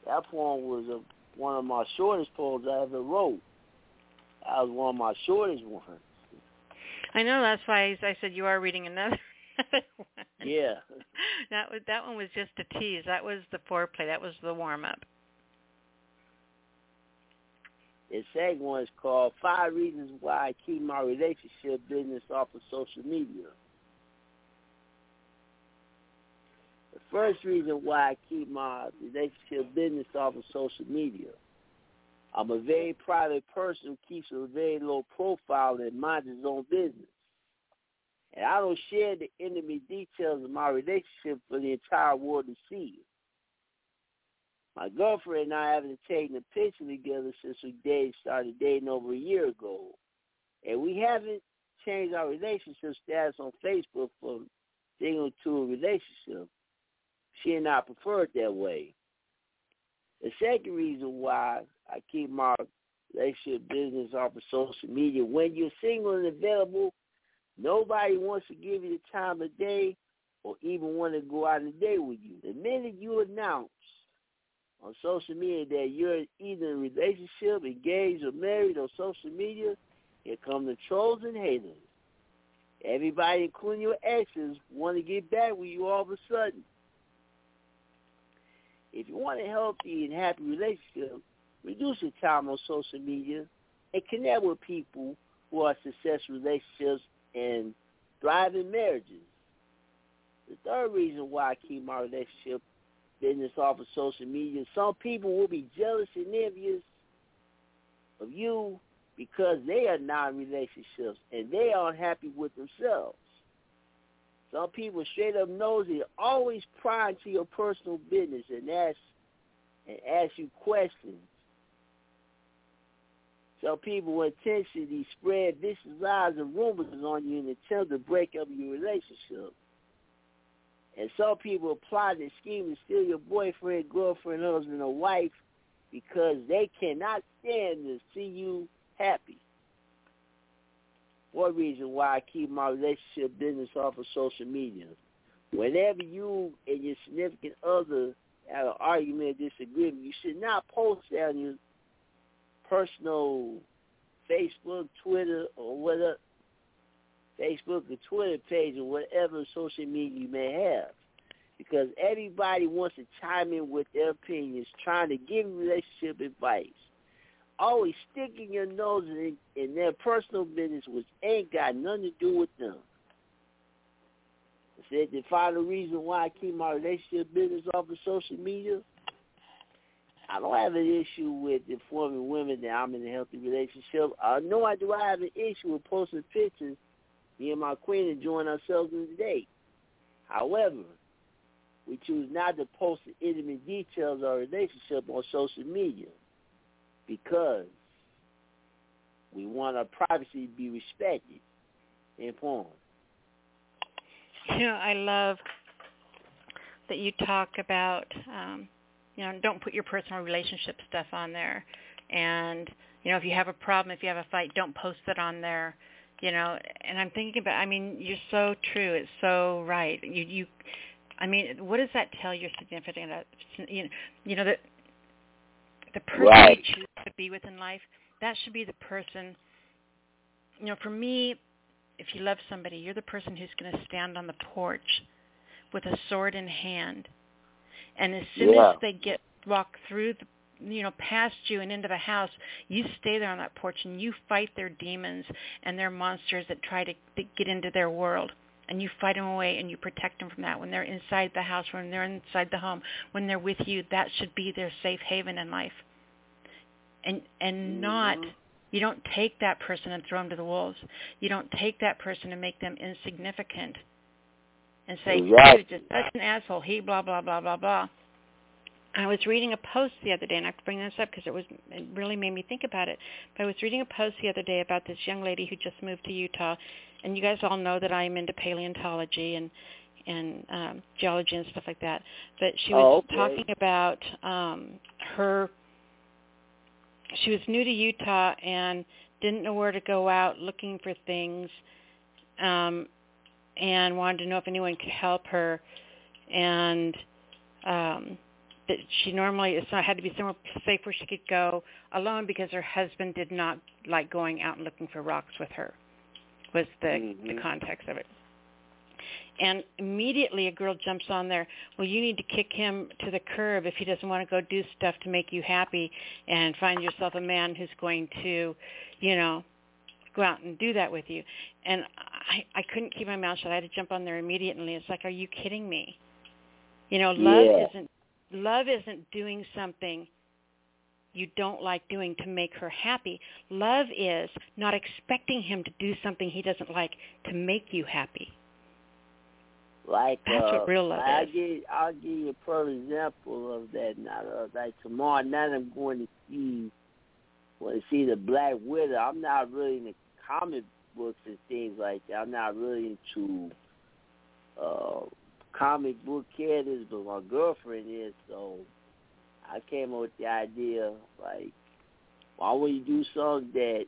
that poem was a one of my shortest poems I ever wrote. That was one of my shortest ones. I know that's why I said you are reading another. one. Yeah. That was that one was just a tease. That was the foreplay. That was the warm up. The second one is called Five Reasons Why I Keep My Relationship Business Off of Social Media. The first reason why I keep my relationship business off of social media. I'm a very private person who keeps a very low profile and minds his own business. And I don't share the intimate details of my relationship for the entire world to see. My girlfriend and I haven't taken a picture together since we dated, started dating over a year ago. And we haven't changed our relationship status on Facebook from single to a relationship. She and I prefer it that way. The second reason why I keep my relationship business off of social media, when you're single and available, nobody wants to give you the time of day or even want to go out on a date with you. The minute you announce on social media that you're either in a relationship, engaged, or married on social media, here come the trolls and haters. Everybody, including your exes, want to get back with you all of a sudden. If you want a healthy and happy relationship, reduce time on social media and connect with people who are successful relationships and thriving marriages. The third reason why I keep my relationship business off of social media, some people will be jealous and envious of you because they are not in relationships and they aren't happy with themselves. Some people straight up nosy, always pry into your personal business and ask and ask you questions. Some people intentionally spread vicious lies and rumors on you in an attempt to break up your relationship. And some people apply this scheme to steal your boyfriend, girlfriend, husband, or wife because they cannot stand to see you happy. One reason why I keep my relationship business off of social media. Whenever you and your significant other have an argument or disagreement, you should not post that on your personal Facebook, Twitter, or whatever, Facebook or Twitter page or whatever social media you may have. Because everybody wants to chime in with their opinions, trying to give relationship advice always sticking your nose in, in their personal business, which ain't got nothing to do with them. I said the final reason why I keep my relationship business off of social media, I don't have an issue with informing women that I'm in a healthy relationship. I know I do. I have an issue with posting pictures, me and my queen enjoying ourselves in the date. However, we choose not to post the intimate details of our relationship on social media because we want our privacy to be respected and informed. You know, I love that you talk about, um, you know, don't put your personal relationship stuff on there. And, you know, if you have a problem, if you have a fight, don't post it on there. You know, and I'm thinking about, I mean, you're so true. It's so right. You, you, I mean, what does that tell your significant, you know, you know that the person right. you choose to be with in life, that should be the person. You know, for me, if you love somebody, you're the person who's going to stand on the porch with a sword in hand, and as soon yeah. as they get walk through the you know past you and into the house you stay there on that porch and you fight their demons and their monsters that try to, to get into their world. And you fight them away and you protect them from that. When they're inside the house when they're inside the home when they're with you that should be their safe haven in life. And and mm-hmm. not you don't take that person and throw them to the wolves. You don't take that person and make them insignificant and say right. he's just such an asshole he blah blah blah blah blah I was reading a post the other day, and I have to bring this up because it was it really made me think about it. But I was reading a post the other day about this young lady who just moved to Utah, and you guys all know that I'm into paleontology and and um, geology and stuff like that. But she was oh, okay. talking about um, her. She was new to Utah and didn't know where to go out looking for things, um, and wanted to know if anyone could help her. And um, that she normally it's not had to be somewhere safe where she could go alone because her husband did not like going out and looking for rocks with her was the Mhm. the context of it and immediately a girl jumps on there well you need to kick him to the curb if he doesn't want to go do stuff to make you happy and find yourself a man who's going to you know go out and do that with you and i i couldn't keep my mouth shut i had to jump on there immediately it's like are you kidding me you know love Yeah. isn't love isn't doing something you don't like doing to make her happy love is not expecting him to do something he doesn't like to make you happy Like That's uh, what real love I'll is. give I'll give you a perfect example of that. Now, uh, like tomorrow night, I'm going to see to see the Black Widow. I'm not really into comic books and things like that. I'm not really into uh comic book characters, but my girlfriend is. So I came up with the idea like, why would you do something that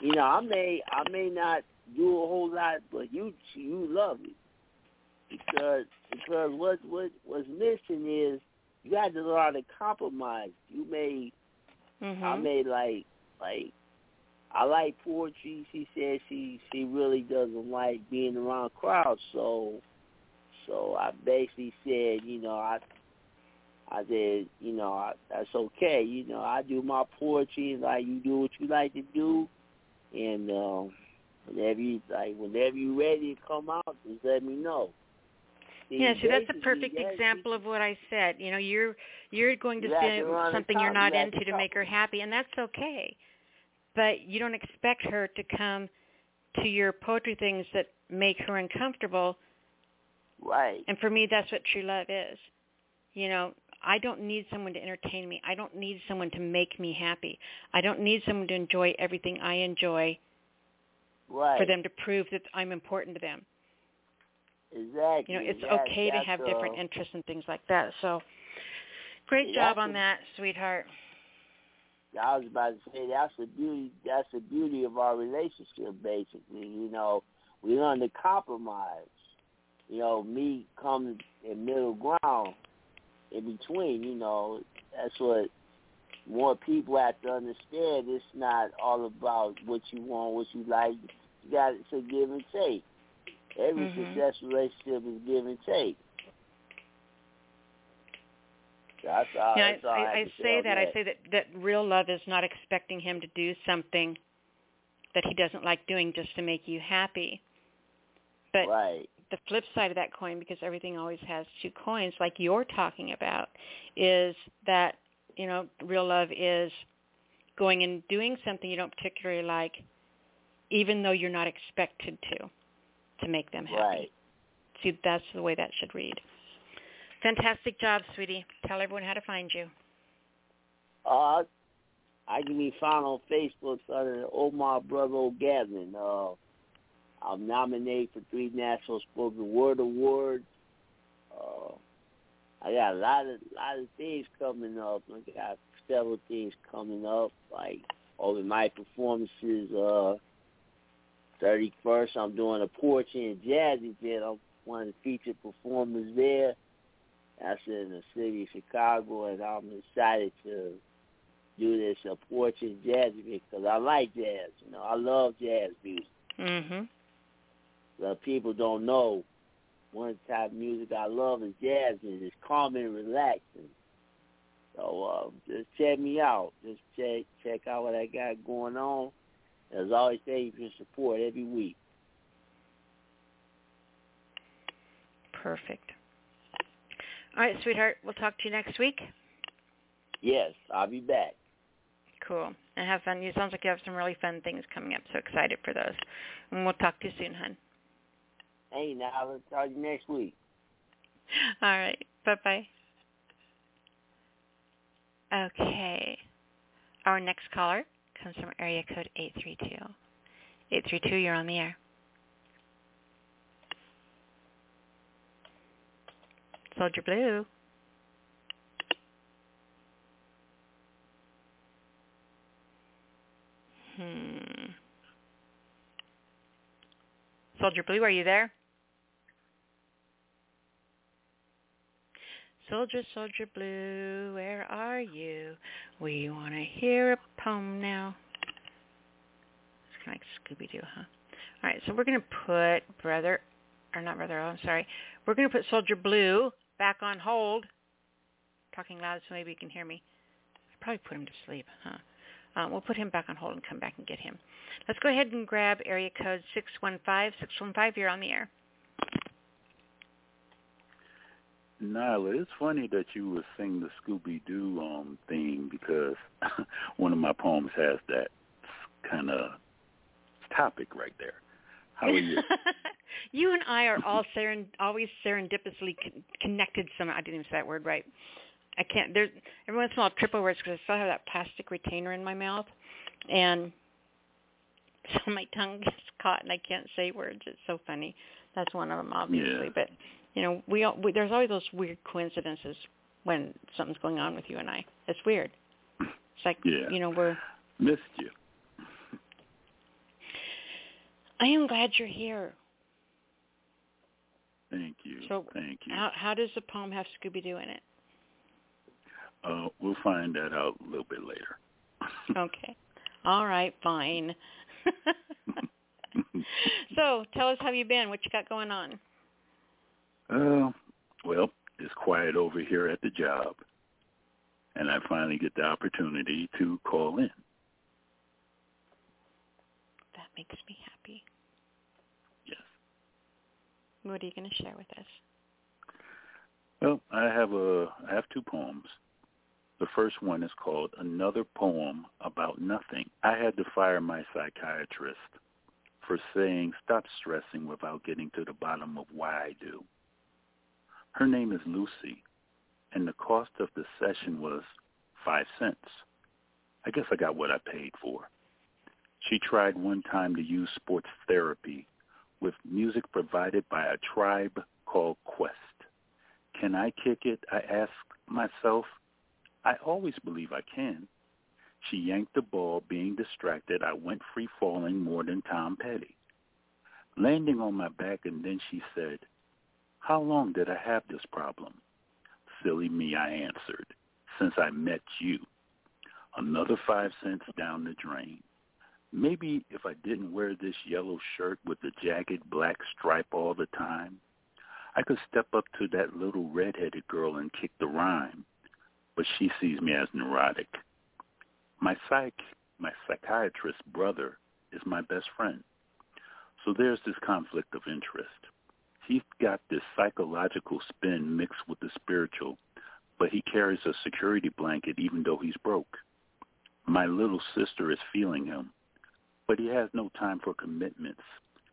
you know I may I may not do a whole lot, but you you love it because because what what what's missing is you got to learn to compromise. You may mhm I may like like I like poetry. She said she she really doesn't like being around crowds, so so I basically said, you know, I I said, you know, I, that's okay. You know, I do my poetry and like you do what you like to do, and um, whenever you like, whenever you ready to come out, just let me know. Yeah see that's a perfect example of what i said. You know you're you're going to You have say to run a something you're not into to to make her happy and that's okay. But you don't expect her to come to your poetry things that make her uncomfortable. Right. and for me that's what true love is. You know i don't need someone to entertain me. I don't need someone to make me happy. I don't need someone to enjoy everything i enjoy Right. for them to prove that i'm important to them Exactly. you know it's That- okay to have different uh, interests and things like that so great job on that sweetheart I was about to say that's the beauty. That's the beauty of our relationship. Basically, you know, we learn to compromise. You know, me come in middle ground in between. You know, that's what more people have to understand. It's not all about what you want, what you like. You got a give and take. Every Mhm. successful relationship is give and take. That's all. Yeah, that's all I, I, I, say on that. I say that that real love is not expecting him to do something that he doesn't like doing just to make you happy. But right. the flip side of that coin, because everything always has two coins, like you're talking about, is that you know real love is going and doing something you don't particularly like, even though you're not expected to, to make them happy. Right. See, that's the way that should read. Fantastic job, sweetie. Tell everyone how to find you. Uh, I can be found on Facebook under Omar Brother O'Gavin. Uh, I'm nominated for three National Spoken Word Awards. Uh, I got a lot of lot of things coming up. I got several things coming up, like over my performances. Uh, 31st, I'm doing a poetry and jazz event. I'm one of the featured performers there. That's in the city of Chicago, and I'm excited to do this a poetry and jazz event because I like jazz. You know, I love jazz music. Mhm. The people don't know one type of music I love is jazz music. It's calming and relaxing. So uh, just check me out. Just check check out what I got going on. As always, thank you for your support every week. Perfect. All right, sweetheart. We'll talk to you next week. Yes, I'll be back. Cool. And have fun. You sounds like you have some really fun things coming up. So excited for those. And we'll talk to you soon, hon. Hey, now let's talk to you next week. All right. Bye-bye. Okay. Our next caller comes from area code 832. 832, you're on the air. Soldier Blue. Hmm. Soldier Blue, are you there? Soldier, soldier blue, where are you? We want to hear a poem now. It's kind of like Scooby-Doo, huh? All right, so we're going to put Brother, or not Brother, oh, I'm sorry. We're going to put Soldier Blue back on hold. Talking loud so maybe you can hear me. I probably put him to sleep, huh? Um, we'll put him back on hold and come back and get him. Let's go ahead and grab area code 615. 615, you're on the air. Nyla, it's funny that you would sing the Scooby-Doo um, theme because one of my poems has that kind of topic right there. How are you? you and I are all seren- always serendipitously con- connected. Some I didn't even say that word right. I can't. There's every once in a while I'll trip over because I still have that plastic retainer in my mouth, and so my tongue gets caught and I can't say words. It's so funny. That's one of them, obviously. Yeah. But you know, we, all, we there's always those weird coincidences when something's going on with you and I. It's weird. It's like Yeah. you know we're. Missed you. I am glad you're here. Thank you. So Thank you. How how does the poem have Scooby Doo in it? Uh, we'll find that out a little bit later. Okay. All right, fine. so tell us how you been. What you got going on? Uh, well, it's quiet over here at the job, and I finally get the opportunity to call in. That makes me happy. Yes. What are you going to share with us? Well, I have a I have two poems. The first one is called Another Poem About Nothing. I had to fire my psychiatrist for saying stop stressing without getting to the bottom of why I do. Her name is Lucy, and the cost of the session was five cents. I guess I got what I paid for. She tried one time to use sports therapy with music provided by a tribe called Quest. Can I kick it? I asked myself. I always believe I can. She yanked the ball, being distracted. I went free falling more than Tom Petty. Landing on my back, and then she said, How long did I have this problem? Silly me, I answered, since I met you. Another five cents down the drain. Maybe if I didn't wear this yellow shirt with the jagged black stripe all the time, I could step up to that little red-headed girl and kick the rhyme, but she sees me as neurotic. My psych, my psychiatrist brother is my best friend. So there's this conflict of interest. He's got this psychological spin mixed with the spiritual, but he carries a security blanket even though he's broke. My little sister is feeling him, but he has no time for commitments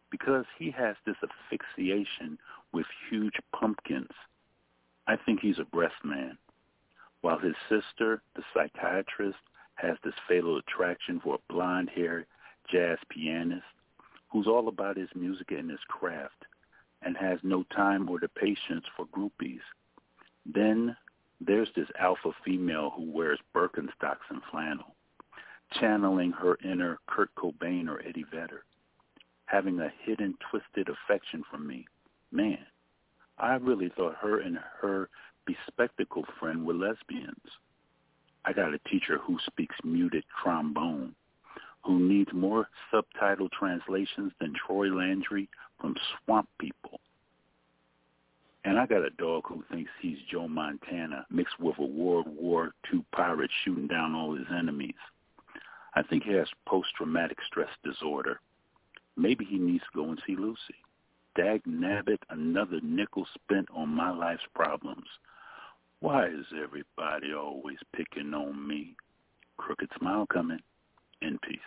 because he has this asphyxiation with huge pumpkins. I think he's a breast man, while his sister, the psychiatrist, has this fatal attraction for a blonde-haired jazz pianist who's all about his music and his craft and has no time or the patience for groupies. Then there's this alpha female who wears Birkenstocks and flannel, channeling her inner Kurt Cobain or Eddie Vedder, having a hidden, twisted affection for me. Man, I really thought her and her bespectacled friend were lesbians. I got a teacher who speaks muted trombone, who needs more subtitle translations than Troy Landry from Swamp People. And I got a dog who thinks he's Joe Montana mixed with a World War II pirate shooting down all his enemies. I think he has post-traumatic stress disorder. Maybe he needs to go and see Lucy. Dag nabbit, another nickel spent on my life's problems. Why is everybody always picking on me? Crooked smile coming. In peace.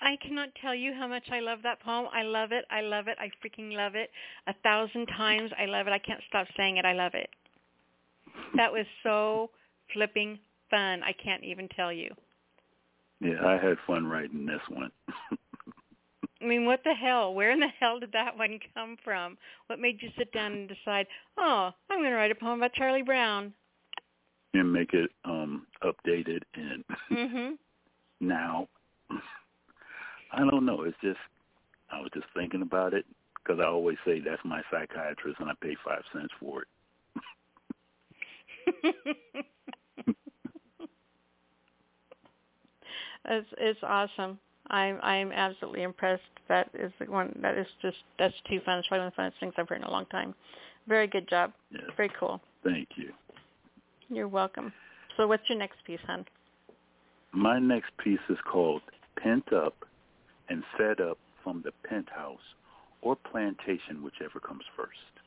I cannot tell you how much I love that poem. I love it. I love it. I freaking love it. A thousand times. I love it. I can't stop saying it. I love it. That was so flipping fun. I can't even tell you. Yeah, I had fun writing this one. I mean, what the hell? Where in the hell did that one come from? What made you sit down and decide, oh, I'm going to write a poem about Charlie Brown? and make it um updated and Mhm. Now I don't know. It's just I was just thinking about it because I always say that's my psychiatrist and I pay five cents for it. it's it's awesome. I'm I'm absolutely impressed. That is the one that is just that's too fun. It's probably one of the funnest things I've heard in a long time. Very good job. Yes. Very cool. Thank you. You're welcome. So what's your next piece, hon? My next piece is called Pent Up and Fed Up from the Penthouse or Plantation, whichever comes first.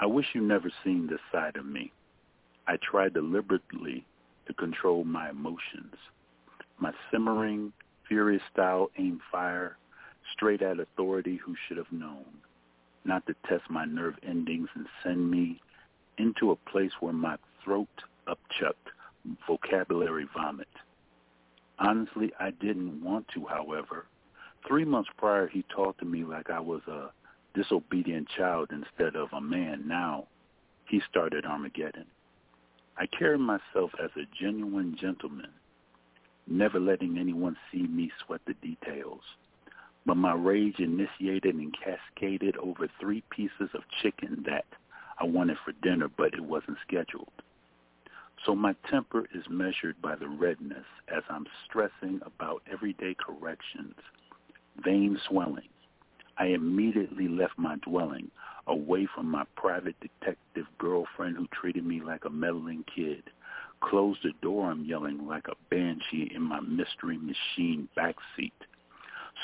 I wish you never seen this side of me. I try deliberately to control my emotions. My simmering, furious style aim fire straight at authority who should have known, not to test my nerve endings and send me into a place where my throat upchucked vocabulary vomit. Honestly, I didn't want to, however. Three months prior, he talked to me like I was a disobedient child instead of a man. Now, he started Armageddon. I carry myself as a genuine gentleman, never letting anyone see me sweat the details. But my rage initiated and cascaded over three pieces of chicken that I wanted for dinner, but it wasn't scheduled. So my temper is measured by the redness as I'm stressing about everyday corrections, vein swelling. I immediately left my dwelling away from my private detective girlfriend who treated me like a meddling kid. Closed the door, I'm yelling like a banshee in my mystery machine backseat.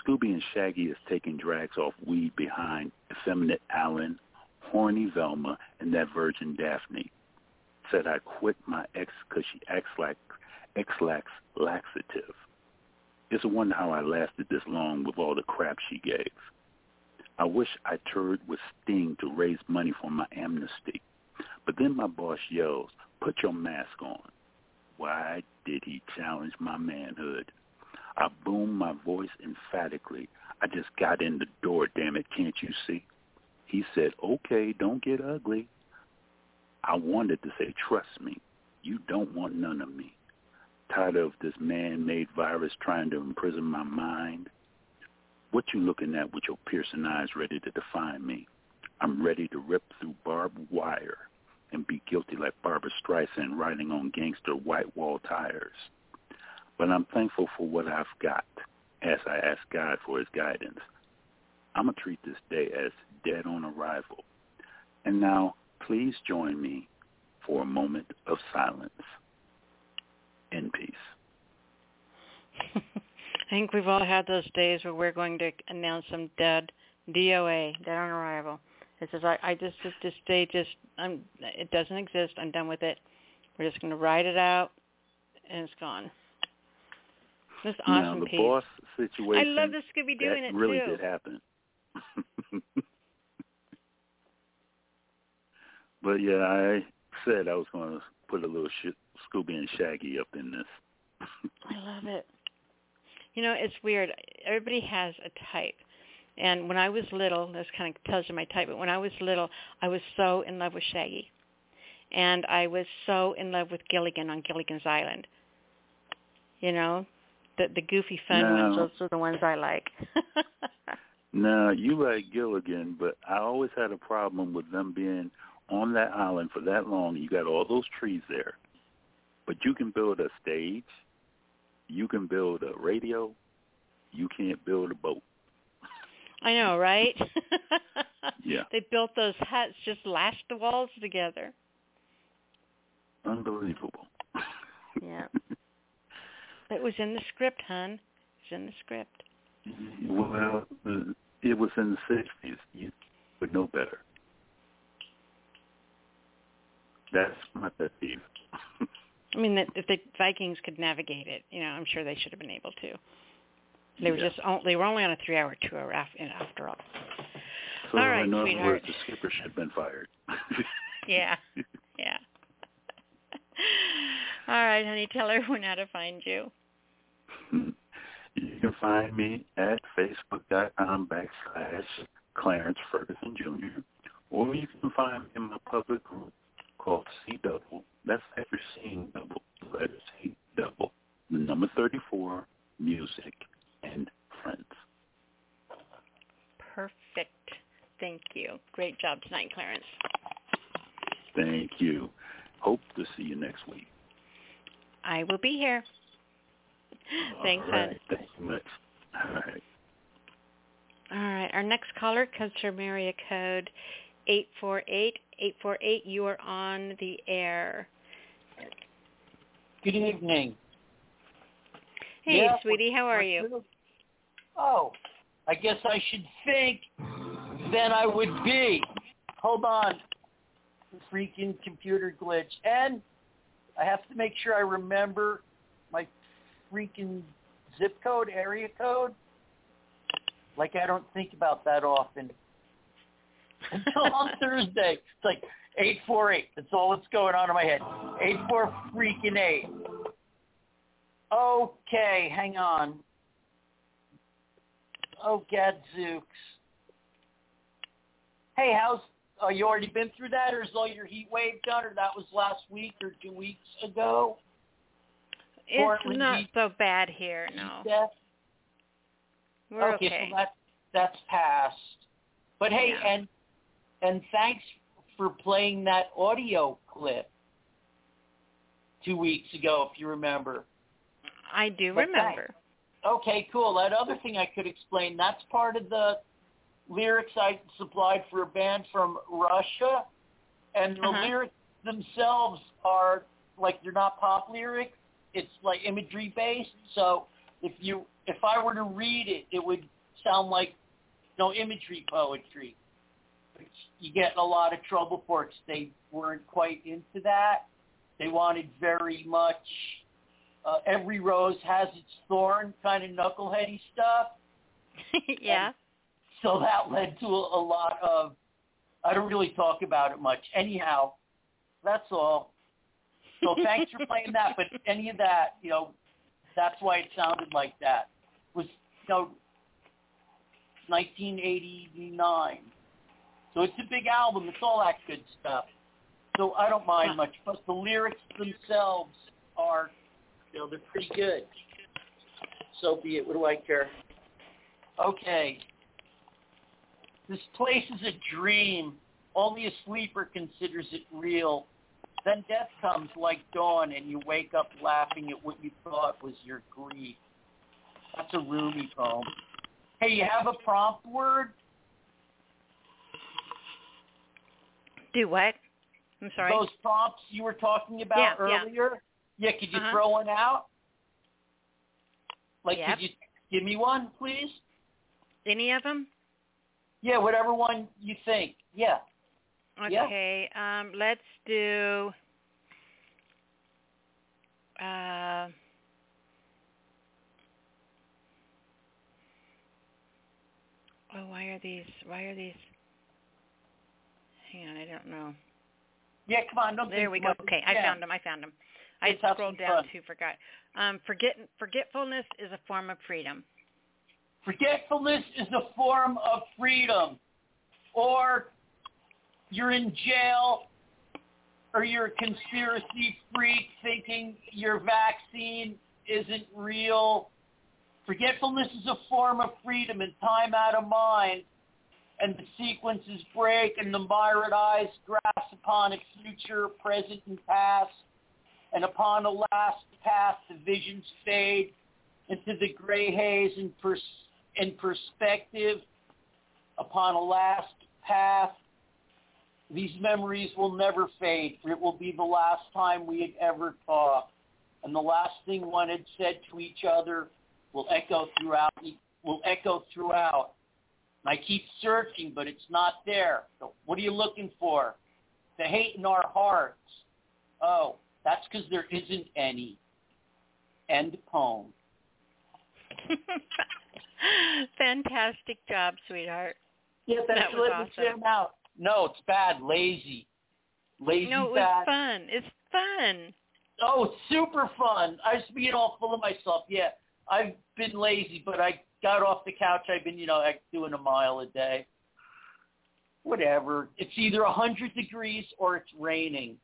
Scooby and Shaggy is taking drags off weed behind effeminate Alan, horny Velma, and that virgin Daphne said I quit my ex because she acts like Ex-Lax laxative. It's a wonder how I lasted this long with all the crap she gave. I wish I toured with Sting to raise money for my amnesty. But then my boss yells, put your mask on. Why did he challenge my manhood? I boomed my voice emphatically. I just got in the door, damn it, can't you see? He said, okay, don't get ugly. I wanted to say, trust me, you don't want none of me. Tired of this man-made virus trying to imprison my mind. What you looking at with your piercing eyes ready to define me? I'm ready to rip through barbed wire and be guilty like Barbra Streisand riding on gangster white wall tires. But I'm thankful for what I've got as I ask God for his guidance. I'm going to treat this day as dead on arrival. And now please join me for a moment of silence in peace. I think we've all had those days where we're going to announce some dead, DOA, dead on arrival. It says, I, I just, just, this day just, I'm, it doesn't exist. I'm done with it. We're just going to ride it out, and it's gone. This awesome now, the piece. boss situation. I love the Scooby doing that it really too. did happen. but yeah, I said I was going to put a little sh- Scooby and Shaggy up in this. I love it. You know, it's weird. Everybody has a type. And when I was little, this kind of tells you my type, but when I was little, I was so in love with Shaggy. And I was so in love with Gilligan on Gilligan's Island. You know, the the goofy fun No. ones, those are the ones I like. Now, you like Gilligan, but I always had a problem with them being on that island for that long. You got all those trees there, but you can build a stage, you can build a radio, you can't build a boat. I know, right? Yeah. They built those huts, just lashed the walls together. Unbelievable. Yeah. It was in the script, hon. It was in the script. well, it was in the 60s. You would know better. That's my pet peeve. I mean, if the Vikings could navigate it, you know, I'm sure they should have been able to. They were Yeah. just on, they were only on a three-hour tour after, all. So All right, in other words, the skipper should have been fired. Yeah, yeah. all right, honey, tell everyone how to find you. you can find me at facebook.com backslash Clarence Ferguson Jr. Or you can find me in my public group called C Double. That's after seeing double, the letter C Double, the number 34, music, and friends. Perfect. Thank you. Great job tonight, Clarence. Thank you. Hope to see you next week. I will be here. Thanks, All right. Thank you much. All right. All right. Our next caller comes from area code 848. 848, you are on the air. Good evening. Hey, Yeah, sweetie, how are you? Oh, I guess I should think then I would be. Hold on. Freaking computer glitch. And I have to make sure I remember my freaking zip code, area code. Like I don't think about that often. Until on Thursday. It's like 848. That's all that's going on in my head. Eight four freaking 8. Okay, hang on. Oh, gadzooks. Hey, how's, uh, you already been through that, or is all your heat wave done, or that was last week or two weeks ago? It's Portland not heat- so bad here, no. Death? We're okay, okay. so that, that's passed. But hey, Yeah. and and thanks for playing that audio clip two weeks ago, if you remember. I do But remember. Okay, cool. That other thing I could explain, that's part of the lyrics I supplied for a band from Russia. And the Uh-huh. lyrics themselves are like they're not pop lyrics. It's like imagery based. So if you if I were to read it, it would sound like no imagery poetry. You get in a lot of trouble for it. They weren't quite into that. They wanted very much uh, every rose has its thorn kind of knuckleheady stuff. yeah. So that led to a, a lot of, I don't really talk about it much. Anyhow, that's all. So thanks for playing that, but any of that, you know, that's why it sounded like that. Was, you know, 1989. So it's a big album. It's all that good stuff. So I don't mind much, but the lyrics themselves are, you know, they're pretty good. So be it. What do I care? Okay. This place is a dream. Only a sleeper considers it real. Then death comes like dawn, and you wake up laughing at what you thought was your grief. That's a Rumi poem. Hey, you have a prompt word? Do what? I'm sorry. Those prompts you were talking about Yeah, yeah. earlier? Yeah, could you Uh-huh. throw one out? Like, Yep. could you give me one, please? Any of them? Yeah, whatever one you think. Yeah. Yeah. Okay. Um, let's do. Uh, oh, why are these? Why are these? Hang on, I don't know. Yeah, come on. Don't There we go. Okay, I Yeah. found them. I found them. I Let's scrolled down fun. too. Forgot. Um, forget forgetfulness is a form of freedom. Forgetfulness is a form of freedom. Or you're in jail or you're a conspiracy freak thinking your vaccine isn't real. Forgetfulness is a form of freedom and time out of mind. And the sequences break and the myriad eyes grasp upon its future, present, and past. And upon a last path, the visions fade into the gray haze and, pers- in perspective. Upon a last path, these memories will never fade, for it will be the last time we had ever talked. And the last thing one had said to each other will echo throughout. Will echo throughout. And I keep searching, but it's not there. So what are you looking for? The hate in our hearts. Oh, that's because there isn't any. End poem. Fantastic job, sweetheart. Yeah, That that's was let awesome. jam out. No, it's bad. Lazy. Lazy no, it was bad. fun. It's fun. Oh, super fun. I just being all full of myself. Yeah, I've been lazy, but I got off the couch. I've been, you know, doing a mile a day. Whatever. It's either a hundred degrees or it's raining.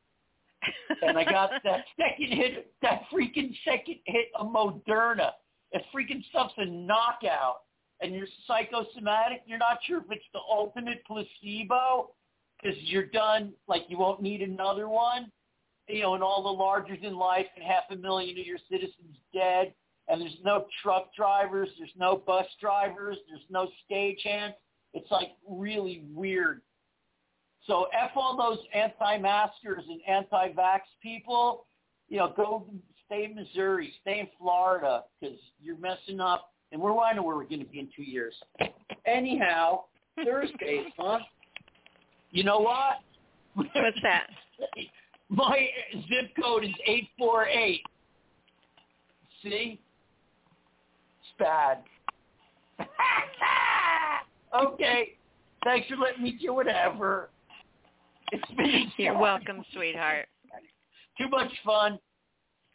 And I got that second hit, that freaking second hit of Moderna. That freaking stuff's a knockout. And you're psychosomatic. You're not sure if it's the ultimate placebo because you're done. Like you won't need another one. You know, and all the larger than life, and half a million of your citizens dead, and there's no truck drivers, there's no bus drivers, there's no stagehands. It's like really weird. So F all those anti-maskers and anti-vax people, you know, go stay in Missouri, stay in Florida, because you're messing up. And where do I know where we're going to be in two years? Anyhow, Thursdays, huh? You know what? What's that? My zip code is 848. See? Bad. okay. Thanks for letting me do whatever. It's been You're welcome, sweetheart. Too much fun.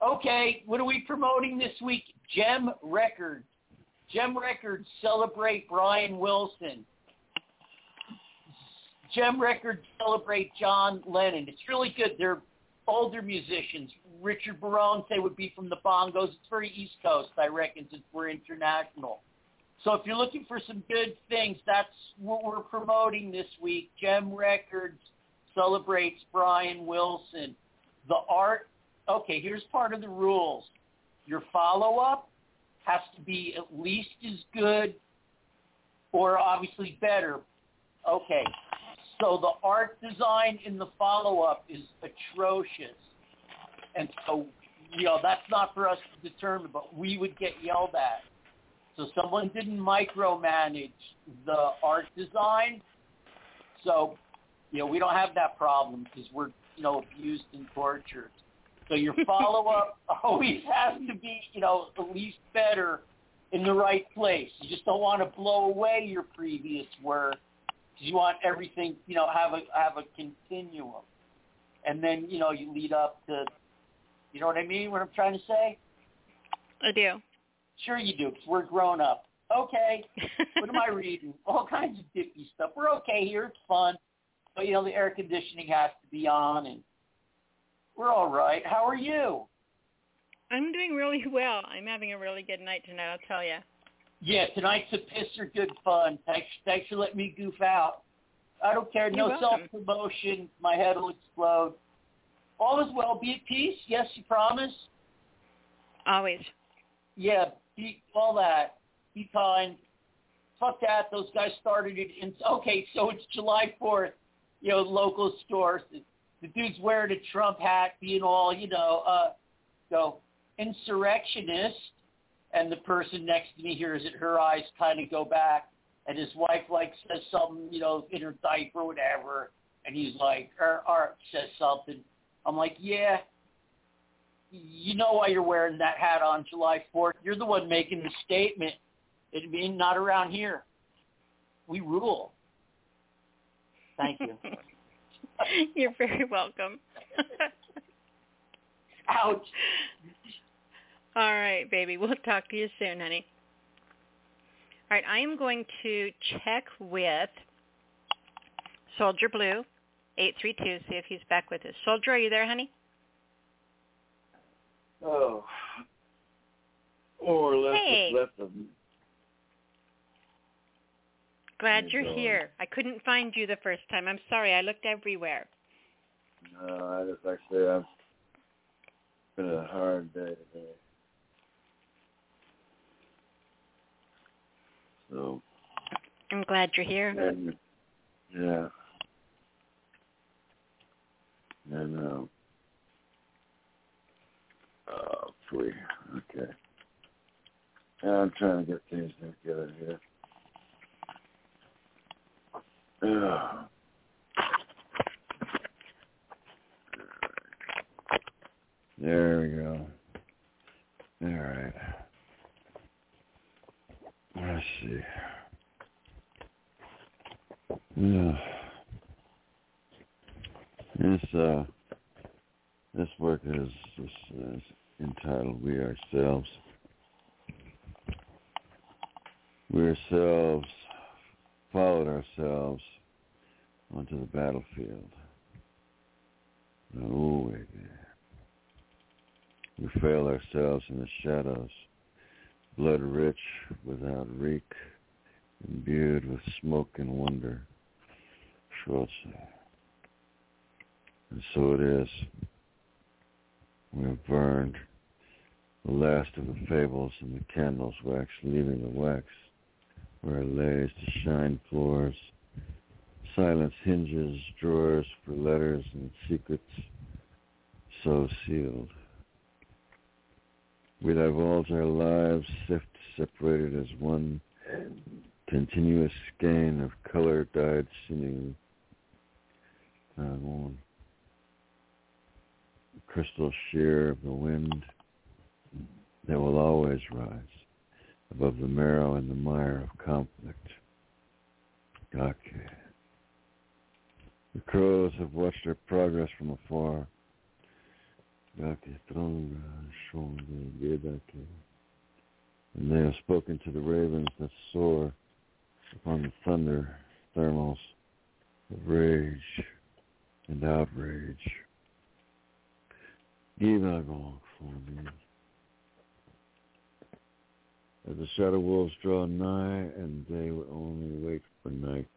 Okay, what are we promoting this week? Jem Records. Jem Records celebrate Brian Wilson. Jem Records celebrate John Lennon. It's really good. They're older musicians. Richard Barone say would be from the bongos. It's very East Coast, I reckon, since we're international. So if you're looking for some good things, that's what we're promoting this week. Jem Records celebrates Brian Wilson. The art, okay, here's part of the rules. Your follow-up has to be at least as good or obviously better. Okay, so the art design in the follow-up is atrocious. And so, you know, that's not for us to determine, but we would get yelled at. So someone didn't micromanage the art design. So, you know, we don't have that problem because we're, you know, abused and tortured. So your follow-up always has to be, you know, at least better in the right place. You just don't want to blow away your previous work you want everything, you know, have a have a continuum, and then you know you lead up to, you know what I mean? What I'm trying to say? I do. Sure you do, because we're grown up. Okay, what am I reading? All kinds of dippy stuff. We're okay here. It's fun, but you know the air conditioning has to be on, and we're all right. How are you? I'm doing really well. I'm having a really good night tonight, I'll tell you. Yeah, tonight's a piss or good fun. Thanks, thanks for letting me goof out. I don't care. You're no welcome. self-promotion. My head will explode. All is well. Be at peace. Yes, you promise? Always. Yeah, be, all that. Be kind. Fuck that. Those guys started it. In, okay, so it's July 4th. You know, local stores. The, the dude's wearing a Trump hat, being all, you know, uh, go insurrectionist. And the person next to me hears it. Her eyes kind of go back. And his wife, like, says something, you know, in her diaper or whatever. And he's like, or, or says something. I'm like, yeah, you know why you're wearing that hat on July 4th. You're the one making the statement. It mean not around here. We rule. Thank you. You're very welcome. Ouch. All right, baby. We'll talk to you soon, honey. All right, I am going to check with Soldier Blue, 832, see if he's back with us. Soldier, are you there, honey? Oh. Or left Hey. left of me. Glad you're Dawn. here. I couldn't find you the first time. I'm sorry. I looked everywhere. No, I just like I said, I've it's been a hard day today. So I'm glad you're here. and yeah. And um oh sweet. Okay. Yeah, I'm trying to get things together here. Ugh. There we go. All right. Let's see. Yeah. This uh, this work is, is, is entitled "We Ourselves." We ourselves followed ourselves onto the battlefield. Oh, wait. We failed ourselves in the shadows, blood rich without reek, imbued with smoke and wonder. Schwarzer. And so it is. We have burned the last of the fables and the candles wax, leaving the wax where it lays to shine floors, silence hinges, drawers for letters and secrets so sealed. We divulge our lives, sift separated as one continuous skein of color-dyed sinew. Uh, crystal sheer of the wind that will always rise above the marrow and the mire of conflict. Okay. The crows have watched our progress from afar. And they have spoken to the ravens that soar upon the thunder thermals of rage and outrage. Give a long for me. As the shadow wolves draw nigh, and they will only wait for night,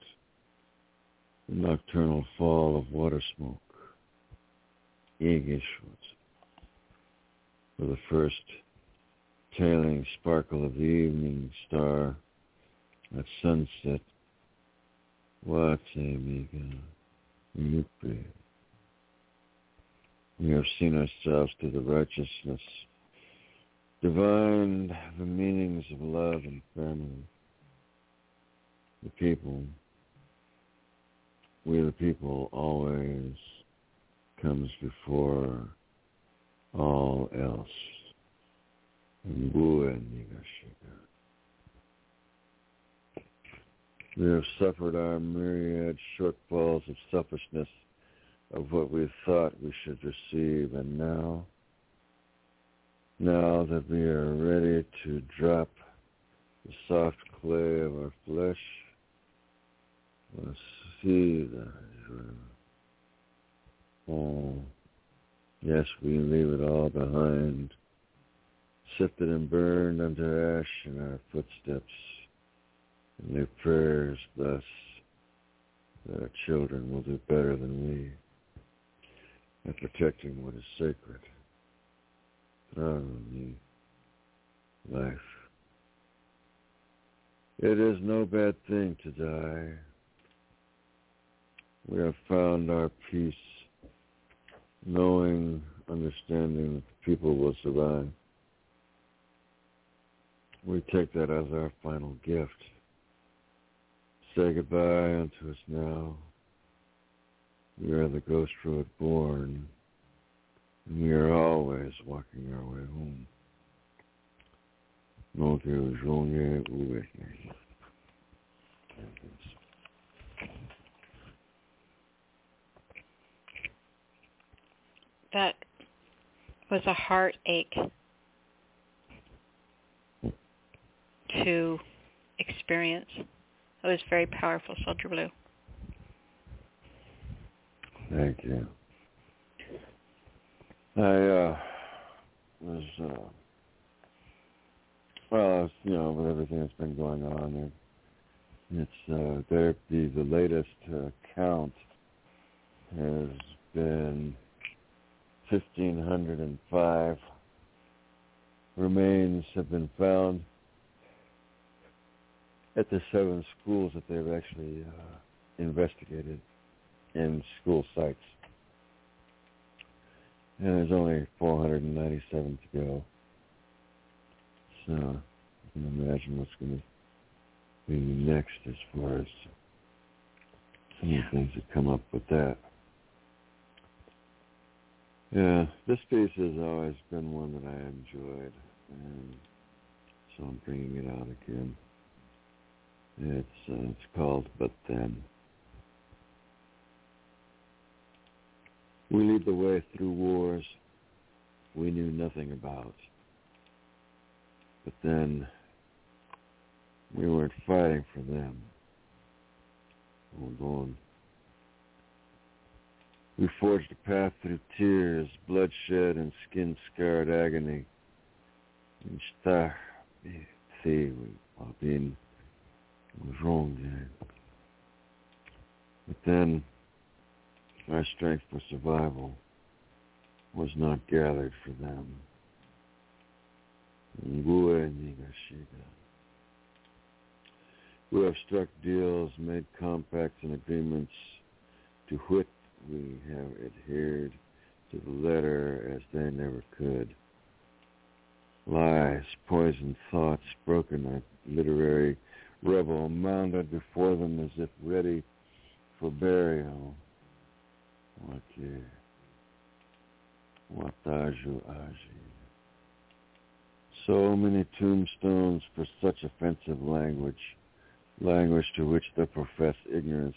the nocturnal fall of water smoke, Igishwat, for the first tailing sparkle of the evening star at sunset, Wate Miga, Nupe. We have seen ourselves through the righteousness divined the meanings of love and family. The people, we the people always comes before all else. We have suffered our myriad shortfalls of selfishness of what we thought we should receive, and now now that we are ready to drop the soft clay of our flesh, let's see that. Oh, yes, we leave it all behind, sifted and burned unto ash in our footsteps, and leave prayers thus that our children will do better than we at protecting what is sacred. Um, life. It is no bad thing to die. We have found our peace, knowing, understanding people will survive. We take that as our final gift. Say goodbye unto us now. We are the ghost road born. and We are always walking our way home. That was a heartache to experience. It was very powerful, Soldier Blue. Thank you. I uh, was, uh, well, you know, with everything that's been going on, it's uh, there. The the latest uh, count has been fifteen hundred and five remains have been found at the seven schools that they've actually uh, investigated in school sites and there's only 497 to go. So you can imagine what's going to be next as far as some of the things that come up with that. Yeah, this piece has always been one that I enjoyed, and so I'm bringing it out again. It's uh, it's called "But Then." We lead the way through wars we knew nothing about. But then we weren't fighting for them. We're going. We forged a path through tears, bloodshed, and skin-scarred agony. Estar while being was wrong then. But then Our strength for survival was not gathered for them. We have struck deals, made compacts and agreements to which we have adhered to the letter as they never could. Lies, poisoned thoughts, broken a literary rebel mounted before them as if ready for burial. Okay. Wataju Aji. So many tombstones for such offensive language, language to which they profess ignorance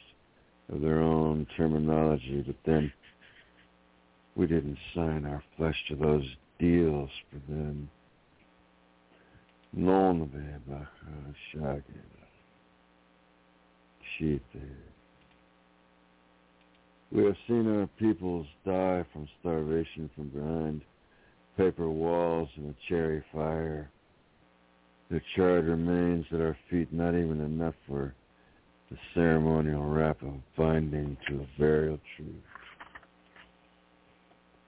of their own terminology, but then we didn't sign our flesh to those deals for them. We have seen our peoples die from starvation from behind paper walls and a cherry fire. The charred remains at our feet not even enough for the ceremonial wrap of binding to a burial tree.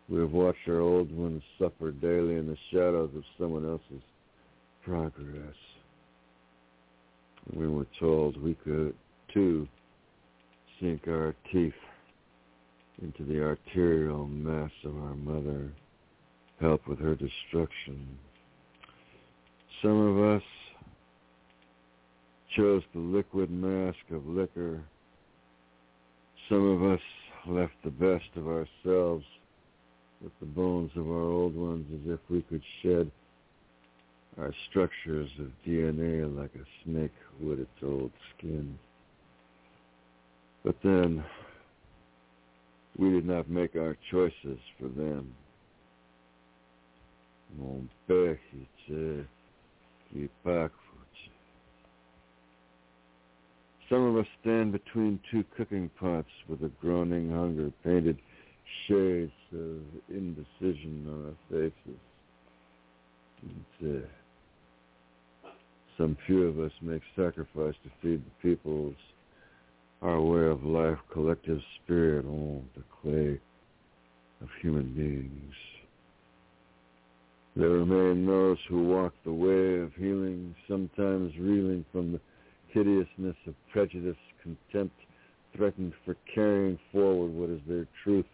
We have watched our old ones suffer daily in the shadows of someone else's progress. We were told we could, too, sink our teeth into the arterial mass of our mother, help with her destruction. Some of us chose the liquid mask of liquor. Some of us left the best of ourselves with the bones of our old ones as if we could shed our structures of DNA like a snake would its old skin. But then we did not make our choices for them. Mon père qui qui Some of us stand between two cooking pots with a groaning hunger painted shades of indecision on our faces. And, uh, some few of us make sacrifice to feed the peoples our way of life, collective spirit all the clay of human beings. There remain those who walk the way of healing, sometimes reeling from the hideousness of prejudice, contempt, threatened for carrying forward what is their truth.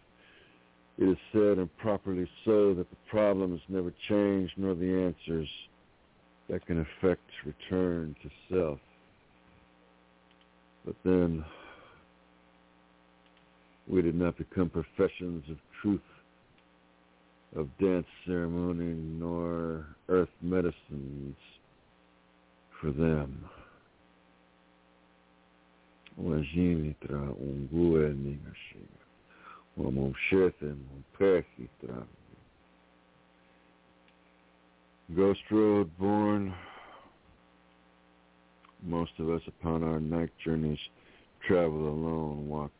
It is said, and properly so, that the problems never change, nor the answers that can affect return to self. But then we did not become professions of truth, of dance ceremony, nor earth medicines for them. Um um Ghost Road born, most of us upon our night journeys travel alone, walked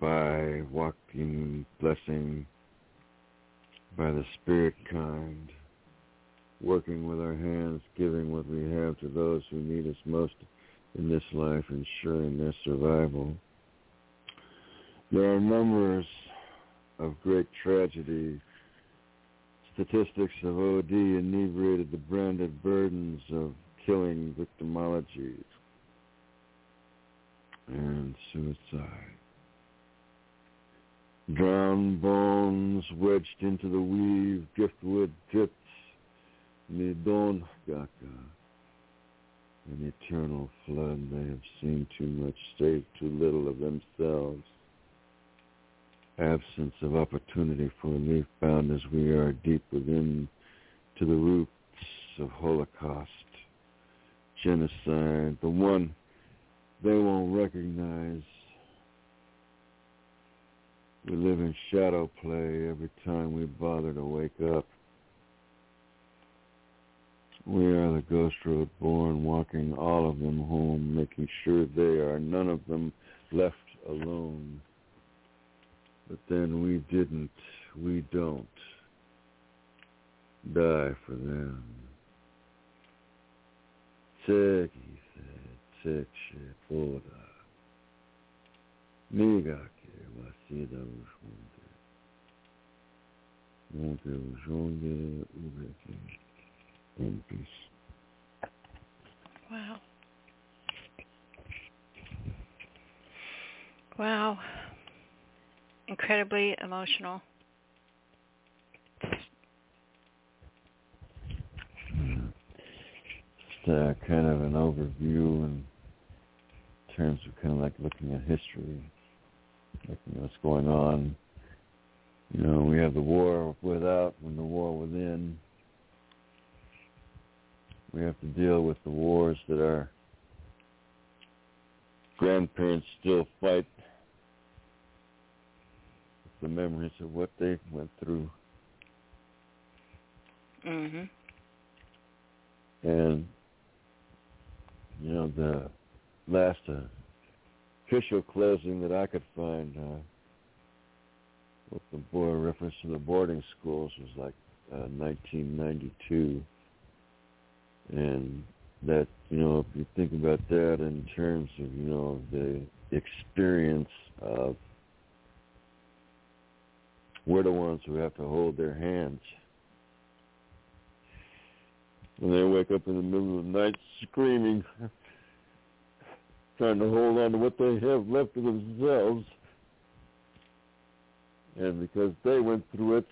by walking blessing by the spirit kind, working with our hands, giving what we have to those who need us most in this life, ensuring their survival. There are numbers of great tragedy. Statistics of OD inebriated the branded burdens of killing victimologies and suicide. Drowned bones wedged into the weave, driftwood midon gaka. An eternal flood, they have seen too much, saved too little of themselves. Absence of opportunity for relief bound as we are deep within to the roots of Holocaust, genocide, the one they won't recognize. We live in shadow play every time we bother to wake up. We are the ghost road born, walking all of them home, making sure they are none of them left alone. But then we didn't, we don't die for them. He said, take shit, Buddha. Nigake, Vida Ushunde. Monte Ushunde Ubeki. In peace. Wow. Wow. Incredibly emotional. Just uh, kind of an overview in terms of kind of like looking at history, looking at what's going on. You know, we have the war without and the war within. We have to deal with the wars that our grandparents still fight the memories of what they went through. Mhm. And you know the last uh, official closing that I could find uh, with the boy reference to the boarding schools was like uh, 1992, and that you know if you think about that in terms of you know the experience of we're the ones who have to hold their hands. When they wake up in the middle of the night screaming, trying to hold on to what they have left of themselves. And because they went through it,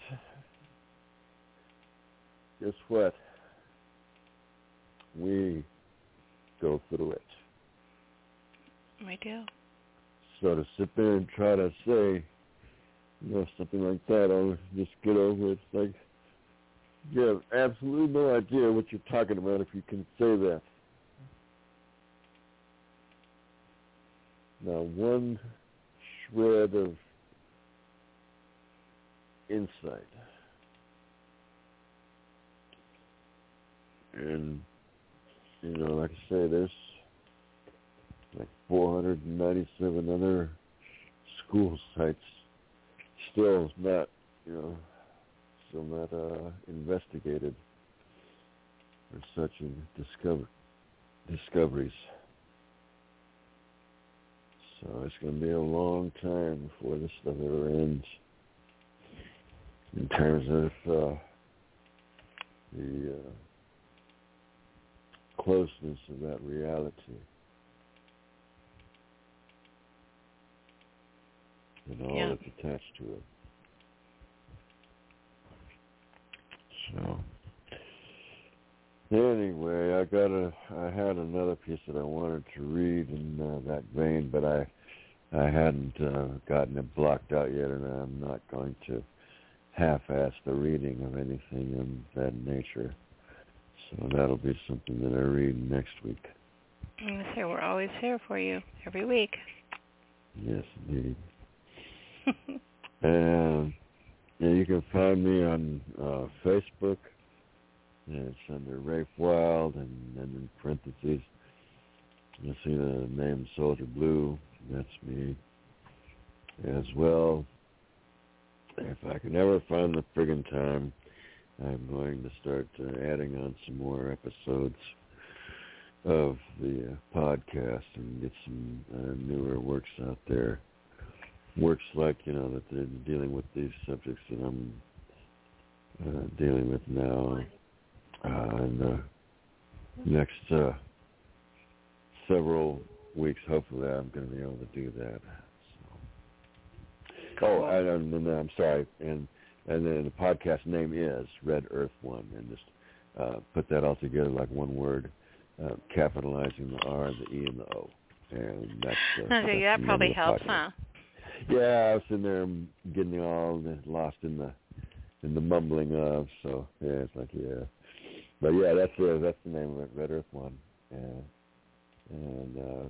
guess what? We go through it. We do. So to sit there and try to say, you know, something like that, or just get over it. It's like you have absolutely no idea what you're talking about if you can say that. Now, one shred of insight. And, you know, like I say, there's like 497 other school sites still not, you know, still not uh, investigated for such discover discoveries. So it's going to be a long time before this stuff ever ends. In terms of uh, the uh, closeness of that reality. and all Yeah. that's attached to it. So anyway, I got a I had another piece that I wanted to read in uh, that vein, but I I hadn't uh, gotten it blocked out yet, and I'm not going to half-ass the reading of anything of that nature. So that'll be something that I read next week. Gonna say we're always here for you every week. Yes, indeed. And yeah, you can find me on uh, Facebook. And it's under Rafe Wild, and then in parentheses, you'll see the name Soldier Blue. That's me as well. If I can ever find the friggin' time, I'm going to start uh, adding on some more episodes of the uh, podcast and get some uh, newer works out there works like you know that they're dealing with these subjects that I'm uh, dealing with now. Uh, in the next uh, several weeks, hopefully, I'm going to be able to do that. So. Oh, and, and, and I'm sorry, and and then the podcast name is Red Earth One, and just uh, put that all together like one word, uh, capitalizing the R, the E, and the O, and that's. Uh, okay, that's that probably helps, podcast. huh? Yeah, I was in there getting all lost in the in the mumbling of. So yeah, it's like yeah, but yeah, that's uh, that's the name of it, Red Earth One, and and uh,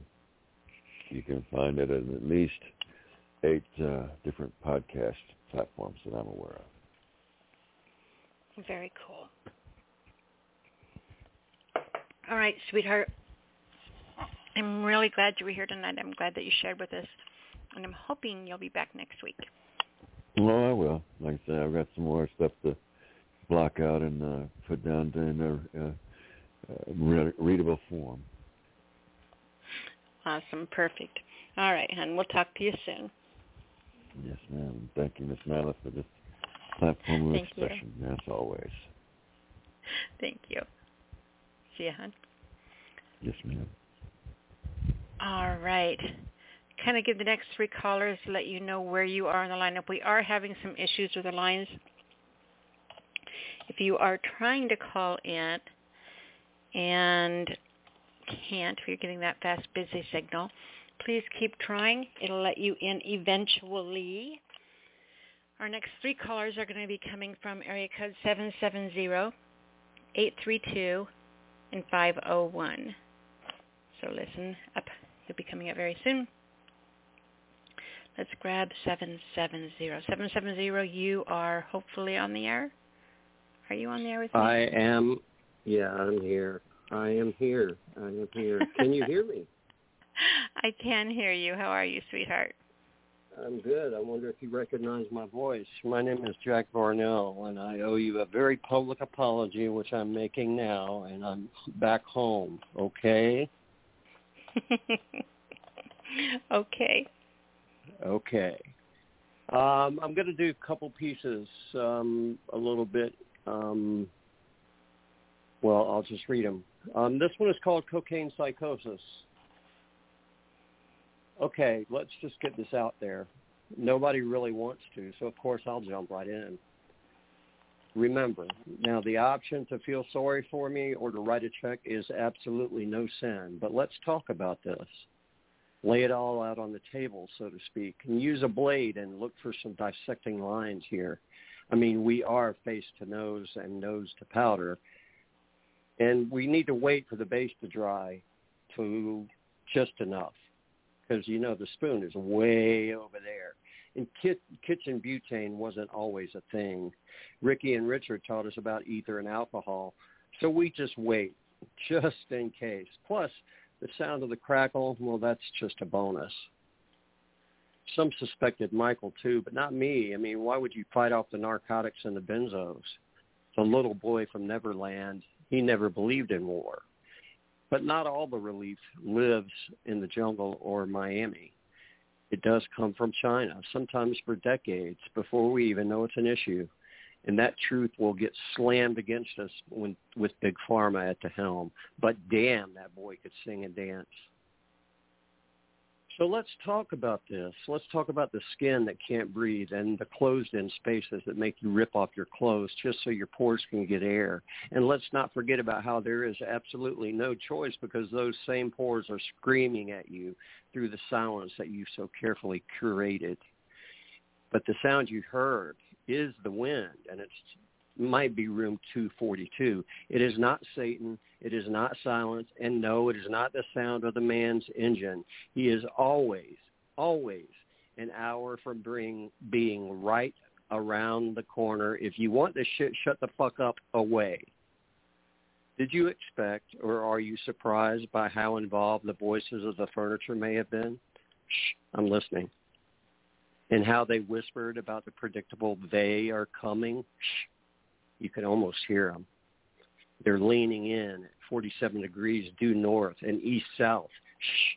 you can find it in at least eight uh, different podcast platforms that I'm aware of. Very cool. All right, sweetheart. I'm really glad you were here tonight. I'm glad that you shared with us. And I'm hoping you'll be back next week. Well, I will. Like I said, I've got some more stuff to block out and uh, put down in a uh, uh, re- readable form. Awesome. Perfect. All right, hon. We'll talk to you soon. Yes, ma'am. Thank you, Miss Mala, for this platform of expression, you. as always. Thank you. See you, hon. Yes, ma'am. All right. Kind of give the next three callers to let you know where you are in the lineup. We are having some issues with the lines. If you are trying to call in and can't, if you're getting that fast busy signal, please keep trying. It'll let you in eventually. Our next three callers are going to be coming from area code 770, 832, and 501. So listen up. You'll be coming up very soon. Let's grab 770. 770, you are hopefully on the air. Are you on the air with me? I am. Yeah, I'm here. I am here. I am here. Can you hear me? I can hear you. How are you, sweetheart? I'm good. I wonder if you recognize my voice. My name is Jack Varnell, and I owe you a very public apology, which I'm making now, and I'm back home. Okay? okay. Okay. Um, I'm going to do a couple pieces, um, a little bit. Um, well, I'll just read them. Um, this one is called Cocaine Psychosis. Okay, let's just get this out there. Nobody really wants to, so of course I'll jump right in. Remember, now the option to feel sorry for me or to write a check is absolutely no sin, but let's talk about this lay it all out on the table, so to speak, and use a blade and look for some dissecting lines here. I mean, we are face to nose and nose to powder, and we need to wait for the base to dry to just enough because, you know, the spoon is way over there. And kit, kitchen butane wasn't always a thing. Ricky and Richard taught us about ether and alcohol, so we just wait just in case. Plus, the sound of the crackle, well, that's just a bonus. Some suspected Michael too, but not me. I mean, why would you fight off the narcotics and the benzos? The little boy from Neverland, he never believed in war. But not all the relief lives in the jungle or Miami. It does come from China, sometimes for decades before we even know it's an issue and that truth will get slammed against us when with big pharma at the helm. But damn, that boy could sing and dance. So let's talk about this. Let's talk about the skin that can't breathe and the closed-in spaces that make you rip off your clothes just so your pores can get air. And let's not forget about how there is absolutely no choice because those same pores are screaming at you through the silence that you've so carefully curated. But the sound you heard is the wind, and it might be room 242. It is not Satan. It is not silence. And no, it is not the sound of the man's engine. He is always, always an hour from being, being right around the corner. If you want this shit, shut the fuck up away. Did you expect or are you surprised by how involved the voices of the furniture may have been? Shh, I'm listening and how they whispered about the predictable they are coming. Shh, you can almost hear them. They're leaning in at 47 degrees due north and east-south. Shh.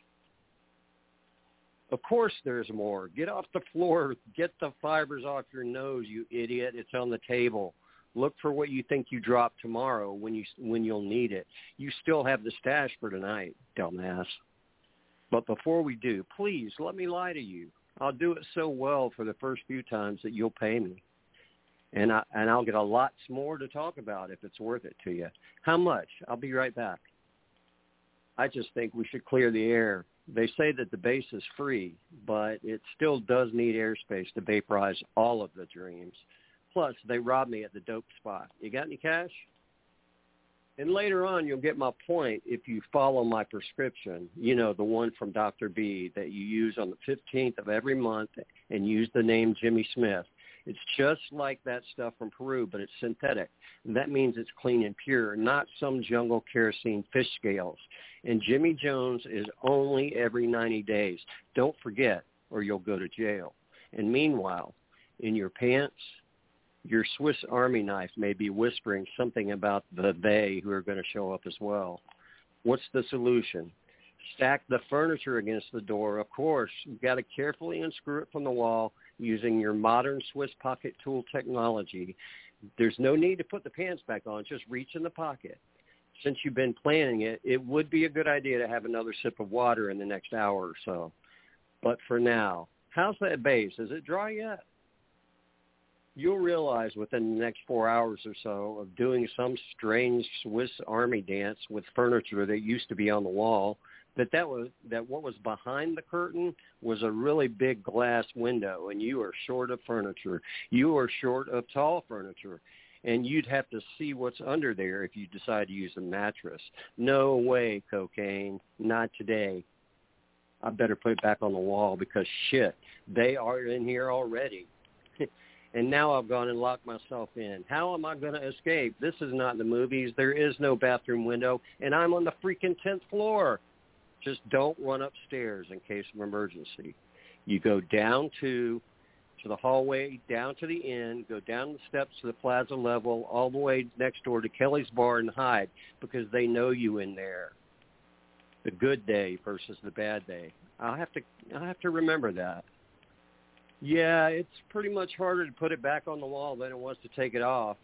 Of course there's more. Get off the floor. Get the fibers off your nose, you idiot. It's on the table. Look for what you think you dropped tomorrow when you when you'll need it. You still have the stash for tonight, dumbass. But before we do, please let me lie to you. I'll do it so well for the first few times that you'll pay me. And I and I'll get a lot more to talk about if it's worth it to you. How much? I'll be right back. I just think we should clear the air. They say that the base is free, but it still does need airspace to vaporize all of the dreams. Plus, they robbed me at the dope spot. You got any cash? And later on, you'll get my point if you follow my prescription, you know, the one from Dr. B that you use on the 15th of every month and use the name Jimmy Smith. It's just like that stuff from Peru, but it's synthetic. And that means it's clean and pure, not some jungle kerosene fish scales. And Jimmy Jones is only every 90 days. Don't forget, or you'll go to jail. And meanwhile, in your pants, your Swiss Army knife may be whispering something about the they who are going to show up as well. What's the solution? Stack the furniture against the door. Of course, you've got to carefully unscrew it from the wall using your modern Swiss pocket tool technology. There's no need to put the pants back on. Just reach in the pocket. Since you've been planning it, it would be a good idea to have another sip of water in the next hour or so. But for now, how's that base? Is it dry yet? You'll realize within the next four hours or so of doing some strange Swiss Army dance with furniture that used to be on the wall that that was that what was behind the curtain was a really big glass window and you are short of furniture you are short of tall furniture and you'd have to see what's under there if you decide to use a mattress no way cocaine not today i better put it back on the wall because shit they are in here already and now I've gone and locked myself in. How am I going to escape? This is not the movies. There is no bathroom window, and I'm on the freaking 10th floor. Just don't run upstairs in case of emergency. You go down to to the hallway, down to the inn, go down the steps to the plaza level, all the way next door to Kelly's Bar and hide because they know you in there. The good day versus the bad day. I'll have to I'll have to remember that. Yeah, it's pretty much harder to put it back on the wall than it was to take it off.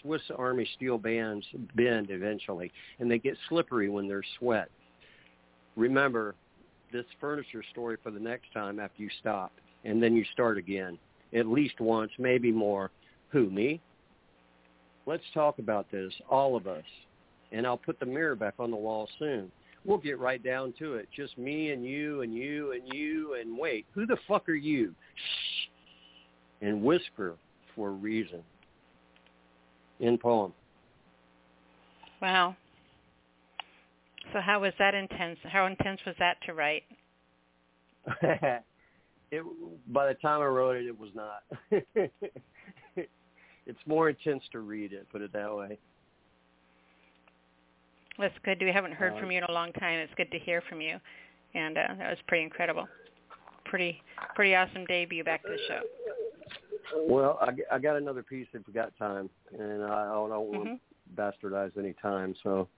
Swiss Army steel bands bend eventually, and they get slippery when they're sweat remember this furniture story for the next time after you stop, and then you start again, at least once, maybe more. Who, me? Let's talk about this, all of us. And I'll put the mirror back on the wall soon. We'll get right down to it. Just me and you and you and you and wait, who the fuck are you? Shh. And whisper for a reason. In poem. Wow. So how was that intense? How intense was that to write? it by the time I wrote it, it was not. it's more intense to read it. Put it that way. That's good. We haven't heard uh, from you in a long time. It's good to hear from you, and uh, that was pretty incredible. Pretty pretty awesome debut back to the show. Well, I, I got another piece if we got time, and I, I don't want mm-hmm. bastardize any time, so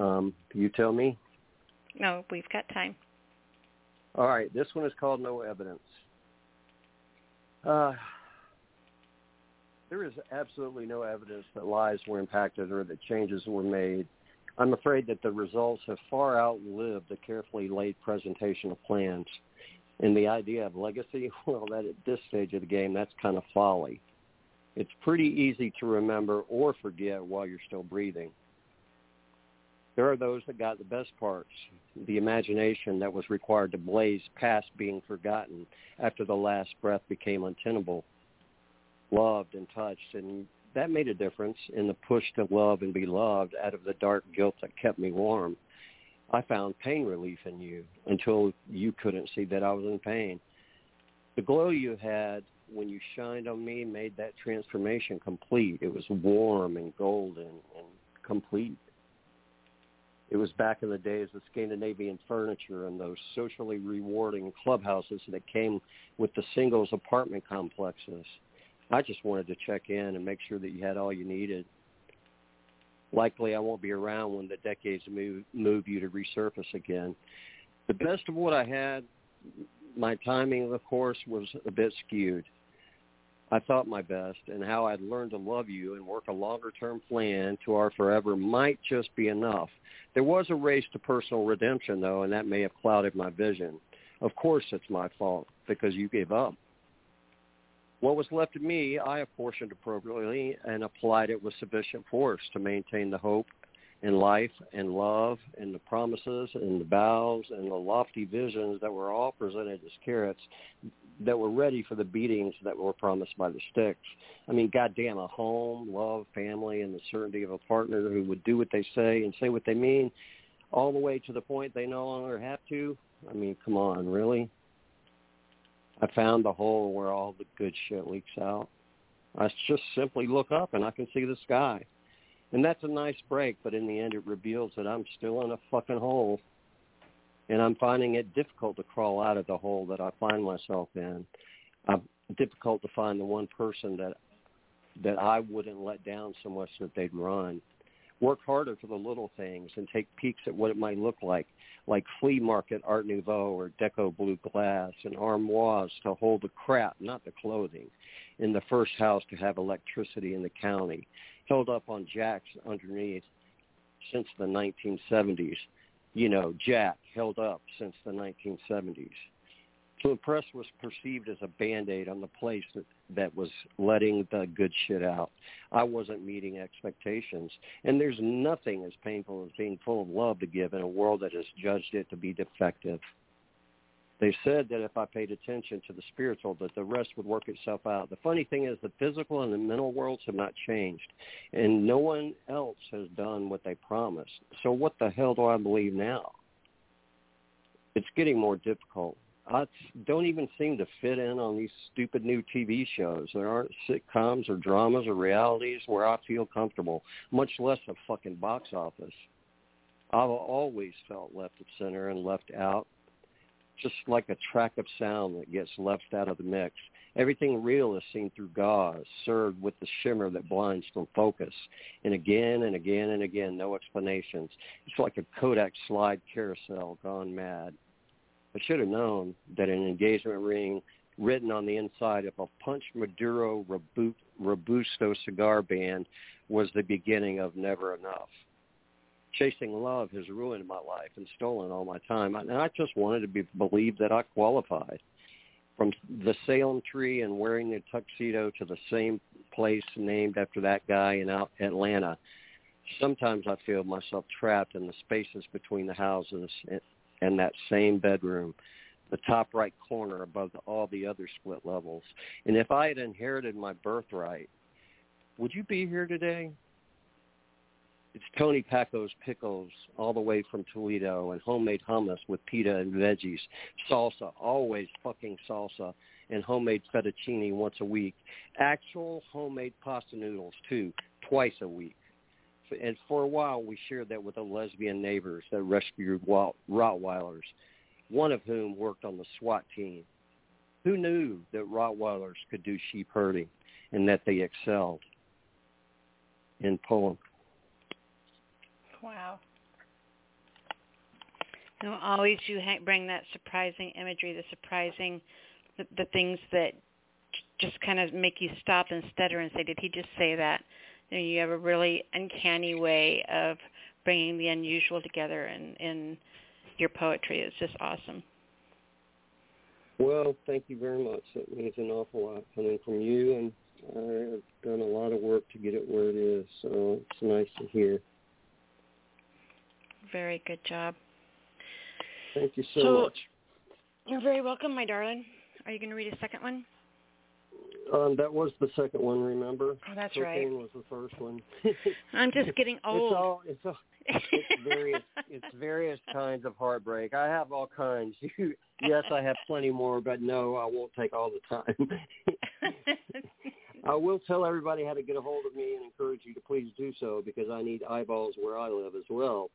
um, you tell me. No, we've got time. All right, this one is called No Evidence. Uh, there is absolutely no evidence that lives were impacted or that changes were made. I'm afraid that the results have far outlived the carefully laid presentation of plans. And the idea of legacy, well, that at this stage of the game, that's kind of folly. It's pretty easy to remember or forget while you're still breathing. There are those that got the best parts, the imagination that was required to blaze past being forgotten after the last breath became untenable, loved and touched, and that made a difference in the push to love and be loved out of the dark guilt that kept me warm. I found pain relief in you until you couldn't see that I was in pain. The glow you had when you shined on me made that transformation complete. It was warm and golden and complete. It was back in the days of Scandinavian furniture and those socially rewarding clubhouses that came with the singles apartment complexes. I just wanted to check in and make sure that you had all you needed. Likely I won't be around when the decades move, move you to resurface again. The best of what I had, my timing, of course, was a bit skewed. I thought my best and how I'd learned to love you and work a longer-term plan to our forever might just be enough. There was a race to personal redemption, though, and that may have clouded my vision. Of course it's my fault because you gave up. What was left of me, I apportioned appropriately and applied it with sufficient force to maintain the hope in life and love and the promises and the vows and the lofty visions that were all presented as carrots that were ready for the beatings that were promised by the sticks. I mean, goddamn, a home, love, family, and the certainty of a partner who would do what they say and say what they mean all the way to the point they no longer have to. I mean, come on, really? I found the hole where all the good shit leaks out. I just simply look up and I can see the sky. And that's a nice break, but in the end it reveals that I'm still in a fucking hole and I'm finding it difficult to crawl out of the hole that I find myself in. I'm difficult to find the one person that that I wouldn't let down so much that they'd run. Work harder for the little things and take peeks at what it might look like, like flea market Art Nouveau or Deco blue glass and armoires to hold the crap, not the clothing, in the first house to have electricity in the county, held up on jacks underneath since the 1970s. You know, Jack held up since the 1970s. So Press was perceived as a band-aid on the place that, that was letting the good shit out. I wasn't meeting expectations. And there's nothing as painful as being full of love to give in a world that has judged it to be defective. They said that if I paid attention to the spiritual, that the rest would work itself out. The funny thing is the physical and the mental worlds have not changed, and no one else has done what they promised. So what the hell do I believe now? It's getting more difficult. I don't even seem to fit in on these stupid new TV shows. There aren't sitcoms or dramas or realities where I feel comfortable, much less a fucking box office. I've always felt left of center and left out, just like a track of sound that gets left out of the mix. Everything real is seen through gauze, served with the shimmer that blinds from focus. And again and again and again, no explanations. It's like a Kodak slide carousel gone mad. I should have known that an engagement ring written on the inside of a Punch Maduro Robusto cigar band was the beginning of never enough. Chasing love has ruined my life and stolen all my time, and I just wanted to be believed that I qualified. From the Salem tree and wearing the tuxedo to the same place named after that guy in Atlanta, sometimes I feel myself trapped in the spaces between the houses and that same bedroom, the top right corner above the, all the other split levels. And if I had inherited my birthright, would you be here today? It's Tony Packo's pickles all the way from Toledo and homemade hummus with pita and veggies, salsa, always fucking salsa, and homemade fettuccine once a week. Actual homemade pasta noodles too, twice a week and for a while we shared that with the lesbian neighbors that rescued Rottweilers, one of whom worked on the SWAT team. Who knew that Rottweilers could do sheep herding and that they excelled? In poem. Wow. You know, always you bring that surprising imagery, the surprising, the, the things that just kind of make you stop and stutter and say, did he just say that? you, know, you have a really uncanny way of bringing the unusual together in, in your poetry. It's just awesome. Well, thank you very much. That means an awful lot coming from you, and I've done a lot of work to get it where it is, so it's nice to hear. Very good job. Thank you so, so much. You're very welcome, my darling. Are you going to read a second one? Um, that was the second one. Remember? Oh, that's Cocaine right. was the first one. I'm just getting old. It's all. It's all. It's various. it's various kinds of heartbreak. I have all kinds. You, yes, I have plenty more, but no, I won't take all the time. I will tell everybody how to get a hold of me and encourage you to please do so because I need eyeballs where I live as well.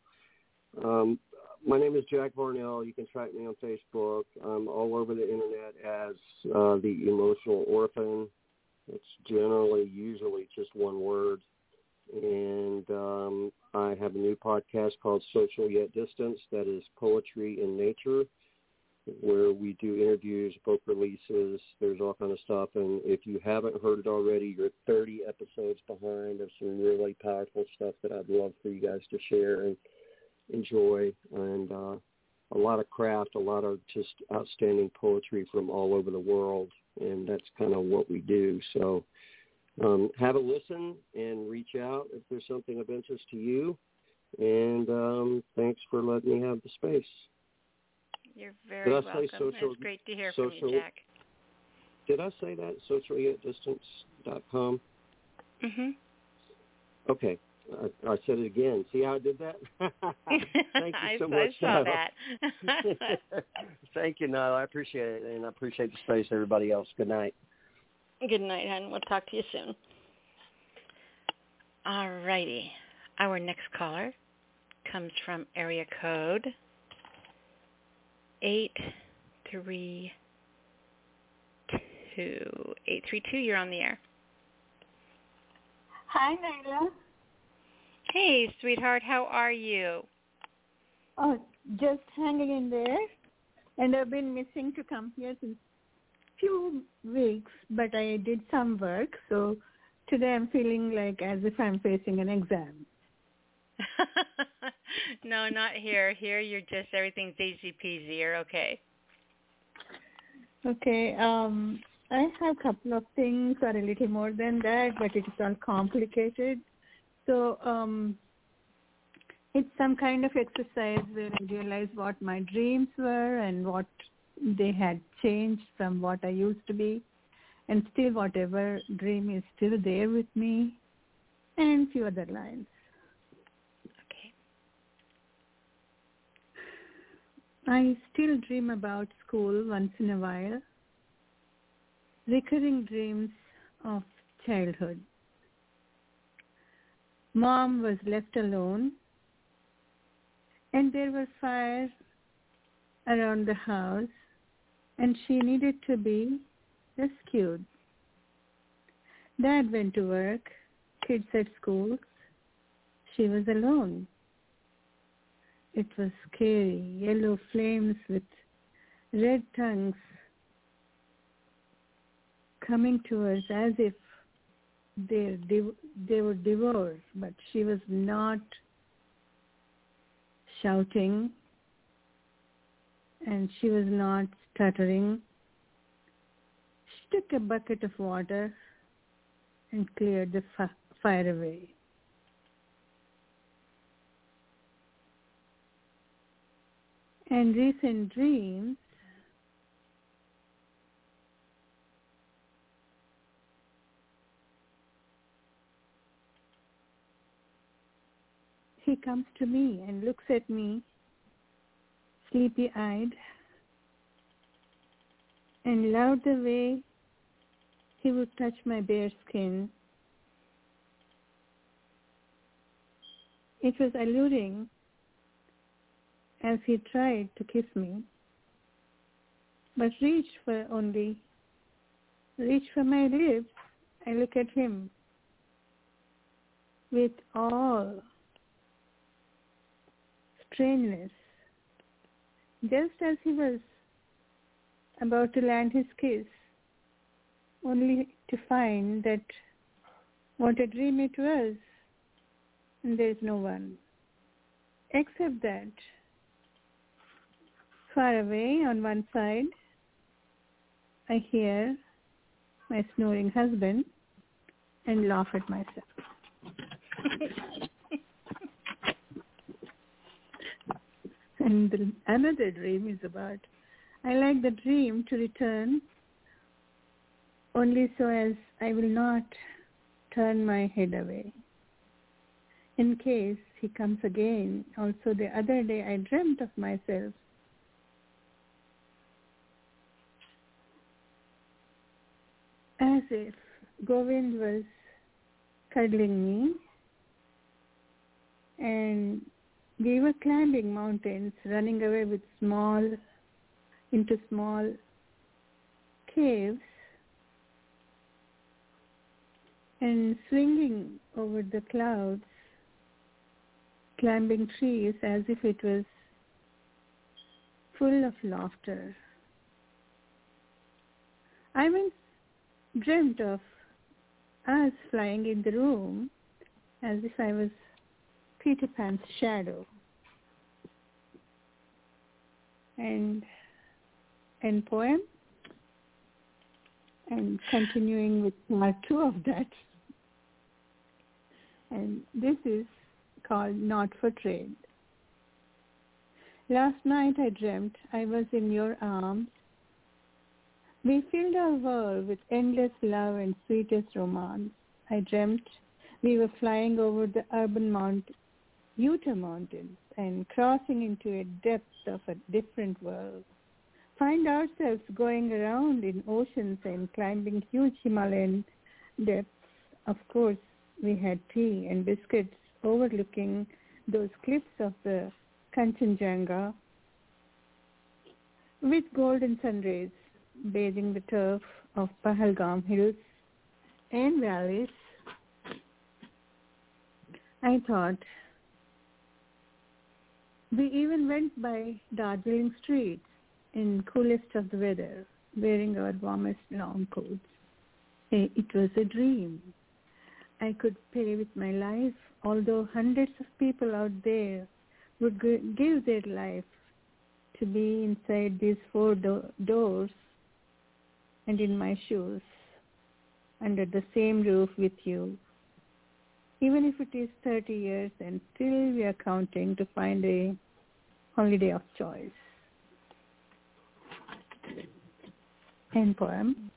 Um, my name is Jack Varnell. You can track me on Facebook. I'm all over the internet as uh, the Emotional Orphan. It's generally, usually just one word. And um, I have a new podcast called Social Yet Distance that is poetry in nature, where we do interviews, book releases. There's all kind of stuff. And if you haven't heard it already, you're 30 episodes behind of some really powerful stuff that I'd love for you guys to share. And enjoy, and uh, a lot of craft, a lot of just outstanding poetry from all over the world, and that's kind of what we do. So um, have a listen and reach out if there's something of interest to you. And um, thanks for letting me have the space. You're very welcome. Social, it's great to hear social, from you, Jack. Did I say that? Socialyatdistance.com? Mm-hmm. Okay. I, I said it again. See how I did that? Thank you so I, much. I saw that. Thank you, Nyla. I appreciate it, and I appreciate the space. Everybody else. Good night. Good night, and We'll talk to you soon. All righty. Our next caller comes from area code eight three two eight three two. You're on the air. Hi, Nyla. Hey, sweetheart, how are you? Oh, just hanging in there. And I've been missing to come here since few weeks, but I did some work, so today I'm feeling like as if I'm facing an exam. no, not here. Here you're just everything's easy peasy. You're okay. Okay. Um I have a couple of things or a little more than that, but it is all complicated. So um it's some kind of exercise where I realize what my dreams were and what they had changed from what I used to be. And still whatever dream is still there with me and few other lines. Okay. I still dream about school once in a while. Recurring dreams of childhood. Mom was left alone and there were fires around the house and she needed to be rescued. Dad went to work, kids at school. She was alone. It was scary, yellow flames with red tongues coming to us as if they they were divorced, but she was not shouting and she was not stuttering. She took a bucket of water and cleared the fire away. And recent dreams he comes to me and looks at me sleepy-eyed and loved the way he would touch my bare skin. It was alluring as he tried to kiss me, but reached for only, reached for my lips. I look at him with all strangeness just as he was about to land his kiss, only to find that what a dream it was, and there is no one. Except that, far away on one side, I hear my snoring husband and laugh at myself. And the, another dream is about, I like the dream to return only so as I will not turn my head away. In case he comes again, also the other day I dreamt of myself as if Govind was cuddling me and we were climbing mountains, running away with small, into small caves and swinging over the clouds, climbing trees as if it was full of laughter. I once dreamt of us flying in the room as if I was Peter Pan's shadow. And and poem and continuing with part two of that. And this is called Not for Trade. Last night I dreamt I was in your arms. We filled our world with endless love and sweetest romance. I dreamt we were flying over the urban mount, Utah Mountains and crossing into a depth of a different world. Find ourselves going around in oceans and climbing huge Himalayan depths. Of course, we had tea and biscuits overlooking those cliffs of the Kanchenjunga with golden sun rays bathing the turf of Pahalgam hills and valleys I thought we even went by Darjeeling streets in coolest of the weather, wearing our warmest long coats. Eh, it was a dream. I could pay with my life, although hundreds of people out there would give their life to be inside these four do- doors and in my shoes under the same roof with you. Even if it is 30 years and still we are counting to find a holiday of choice. End poem.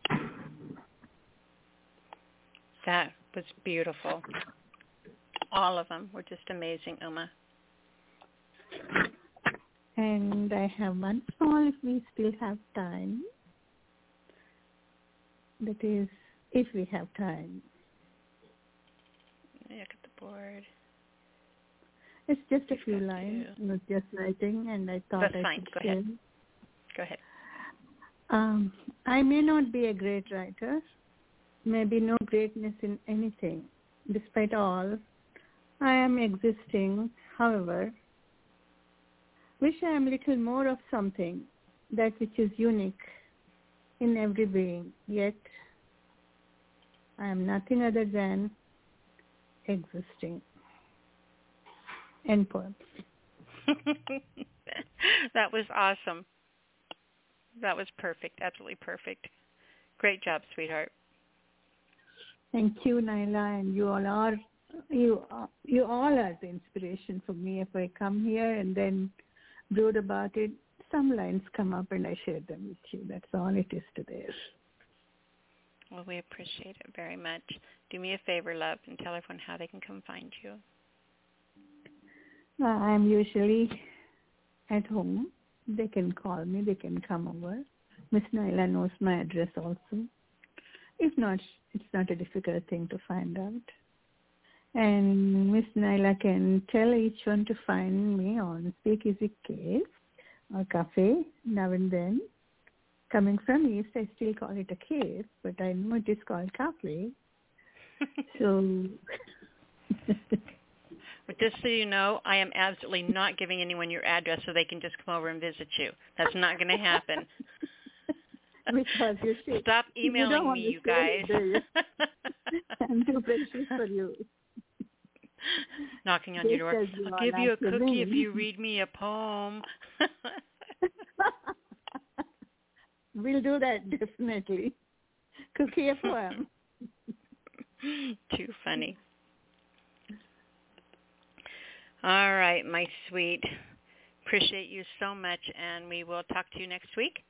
That was beautiful. All of them were just amazing, Uma. And I have one small if we still have time. That is, if we have time. Look at the board. It's just a few lines, not just writing, and I thought That's I fine. should Go share. ahead. Go ahead. Um, I may not be a great writer, maybe no greatness in anything. Despite all, I am existing, however, wish I am little more of something, that which is unique in every being, yet I am nothing other than existing. End poem. that was awesome. That was perfect. Absolutely perfect. Great job, sweetheart. Thank you, Nyla, and you all are you you all are the inspiration for me. If I come here and then brood about it, some lines come up and I share them with you. That's all it is to this. Well, we appreciate it very much. Do me a favor, love, and tell everyone how they can come find you. Uh, I'm usually at home. They can call me. They can come over. Miss Nyla knows my address also. If not, it's not a difficult thing to find out. And Miss Nyla can tell each one to find me on Speakeasy Cave or Cafe now and then. Coming from East, I still call it a cave, but I know it is called Cafe. so But just so you know, I am absolutely not giving anyone your address so they can just come over and visit you. That's not going to happen. because you see, Stop you emailing want me, you guys. there. I'm too precious for you. Knocking on your door. You I'll give you a cookie if you read me a poem. We'll do that definitely. Cookie a poem. Too funny. All right, my sweet. Appreciate you so much, and we will talk to you next week.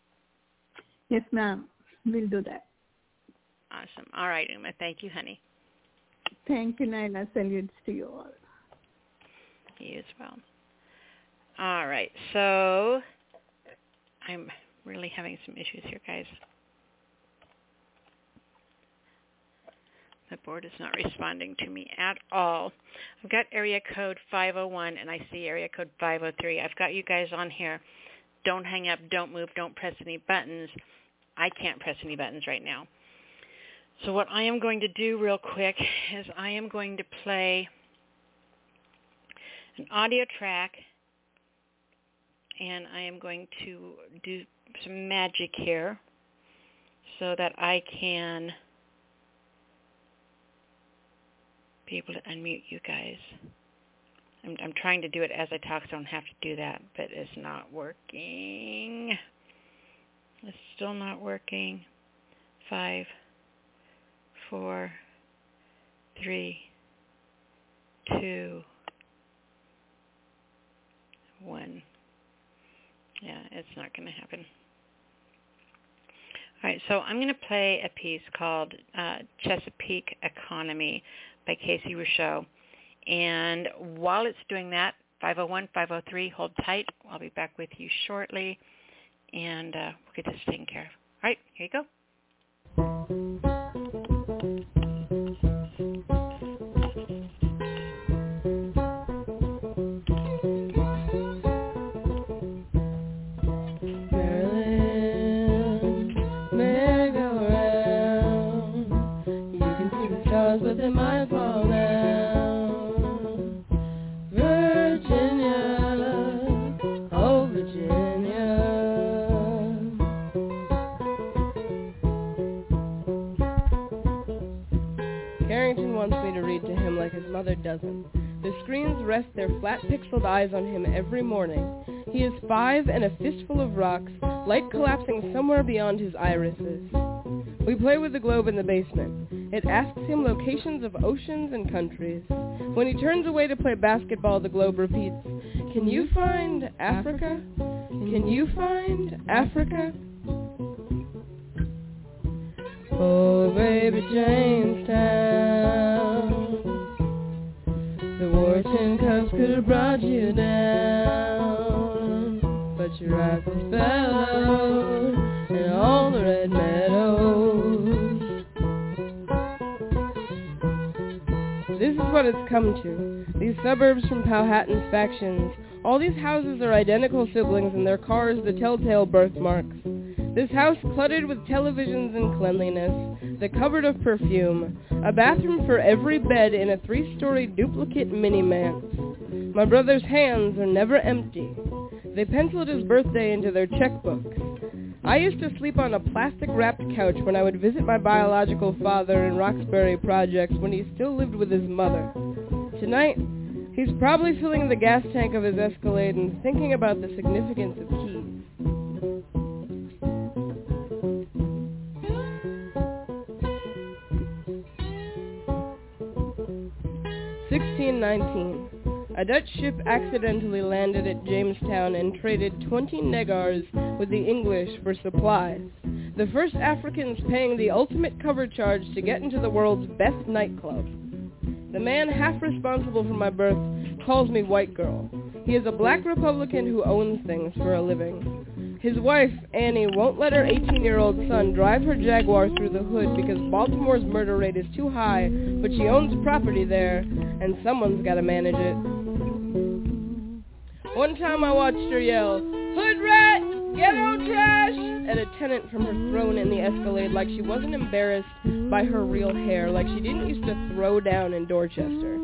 Yes, ma'am. We'll do that. Awesome. All right, Uma. Thank you, honey. Thank you, Nyla. Salutes to you all. You as well. All right. So I'm really having some issues here, guys. The board is not responding to me at all. I've got area code 501 and I see area code 503. I've got you guys on here. Don't hang up, don't move, don't press any buttons. I can't press any buttons right now. So what I am going to do real quick is I am going to play an audio track and I am going to do some magic here so that I can be able to unmute you guys. I'm, I'm trying to do it as I talk so I don't have to do that, but it's not working. It's still not working. Five, four, three, two, one. Yeah, it's not going to happen. All right, so I'm going to play a piece called uh, Chesapeake Economy by Casey Rousseau. And while it's doing that, 501, 503, hold tight. I'll be back with you shortly, and uh, we'll get this taken care of. All right, here you go. Carrington wants me to read to him like his mother doesn't. The screens rest their flat pixeled eyes on him every morning. He is five and a fistful of rocks, light collapsing somewhere beyond his irises. We play with the globe in the basement. It asks him locations of oceans and countries. When he turns away to play basketball, the globe repeats, Can you find Africa? Can you find Africa? Oh, baby Jamestown, the Wharton Cups could have brought you down, but your rifles fell in all the red meadows. This is what it's come to. These suburbs from Powhatan's factions. All these houses are identical siblings and their cars the telltale birthmarks. This house cluttered with televisions and cleanliness, the cupboard of perfume, a bathroom for every bed in a three-story duplicate mini-manse. My brother's hands are never empty. They penciled his birthday into their checkbooks. I used to sleep on a plastic-wrapped couch when I would visit my biological father in Roxbury Projects when he still lived with his mother. Tonight, he's probably filling the gas tank of his Escalade and thinking about the significance of keys. 1619. A Dutch ship accidentally landed at Jamestown and traded 20 negars with the English for supplies. The first Africans paying the ultimate cover charge to get into the world's best nightclub. The man half responsible for my birth calls me white girl. He is a black Republican who owns things for a living. His wife, Annie, won't let her 18-year-old son drive her Jaguar through the hood because Baltimore's murder rate is too high, but she owns property there, and someone's got to manage it. One time I watched her yell, Hood rat! Ghetto trash! At a tenant from her throne in the Escalade like she wasn't embarrassed by her real hair, like she didn't used to throw down in Dorchester.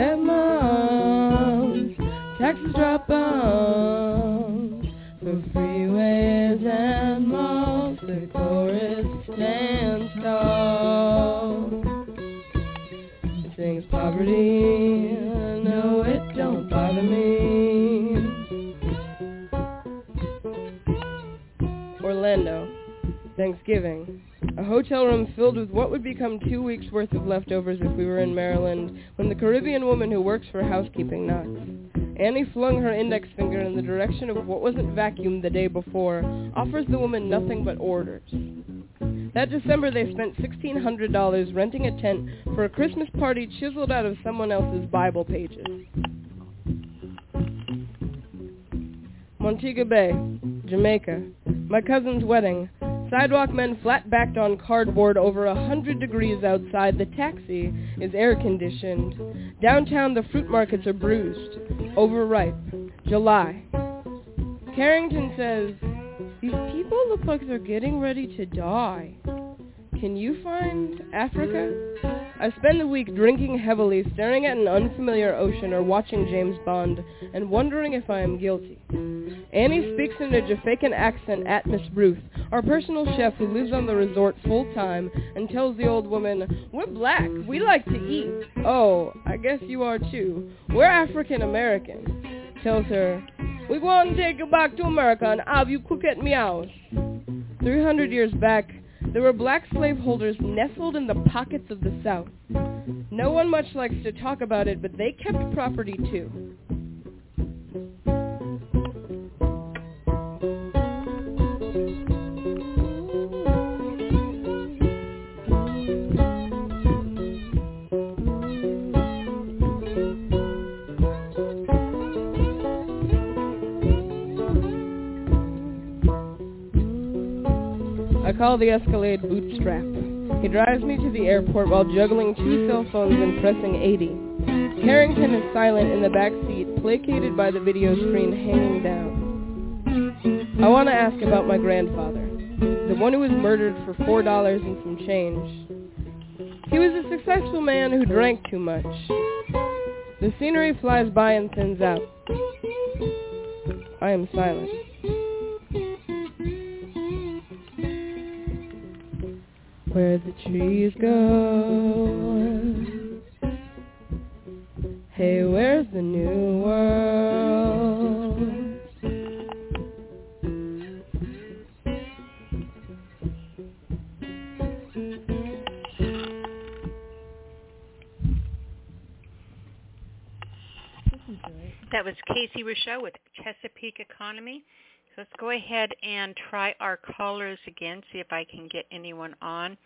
Stepmoms, taxes drop bombs for freeways and malls. The chorus stands tall. Sings poverty. No, it don't bother me. Orlando, Thanksgiving. Hotel room filled with what would become two weeks' worth of leftovers if we were in Maryland, when the Caribbean woman who works for housekeeping knocks. Annie flung her index finger in the direction of what wasn't vacuumed the day before, offers the woman nothing but orders. That December they spent $1,600 renting a tent for a Christmas party chiseled out of someone else's Bible pages. Montego Bay, Jamaica. My cousin's wedding. Sidewalk men flat-backed on cardboard over a hundred degrees outside. The taxi is air-conditioned. Downtown the fruit markets are bruised. Overripe. July. Carrington says, These people look like they're getting ready to die. Can you find Africa? I spend the week drinking heavily, staring at an unfamiliar ocean or watching James Bond, and wondering if I am guilty. Annie speaks in a Jafaican accent at Miss Ruth, our personal chef who lives on the resort full time, and tells the old woman, We're black. We like to eat. Oh, I guess you are too. We're African American. Tells her, We want to take you back to America and have you cook at me house. Three hundred years back, there were black slaveholders nestled in the pockets of the South. No one much likes to talk about it, but they kept property too. Call the Escalade Bootstrap. He drives me to the airport while juggling two cell phones and pressing 80. Carrington is silent in the back seat, placated by the video screen hanging down. I want to ask about my grandfather, the one who was murdered for four dollars and some change. He was a successful man who drank too much. The scenery flies by and thins out. I am silent. Where the trees go. Hey, where's the new world? That was Casey Rousseau with Chesapeake Economy. So let's go ahead and try our callers again, see if I can get anyone on.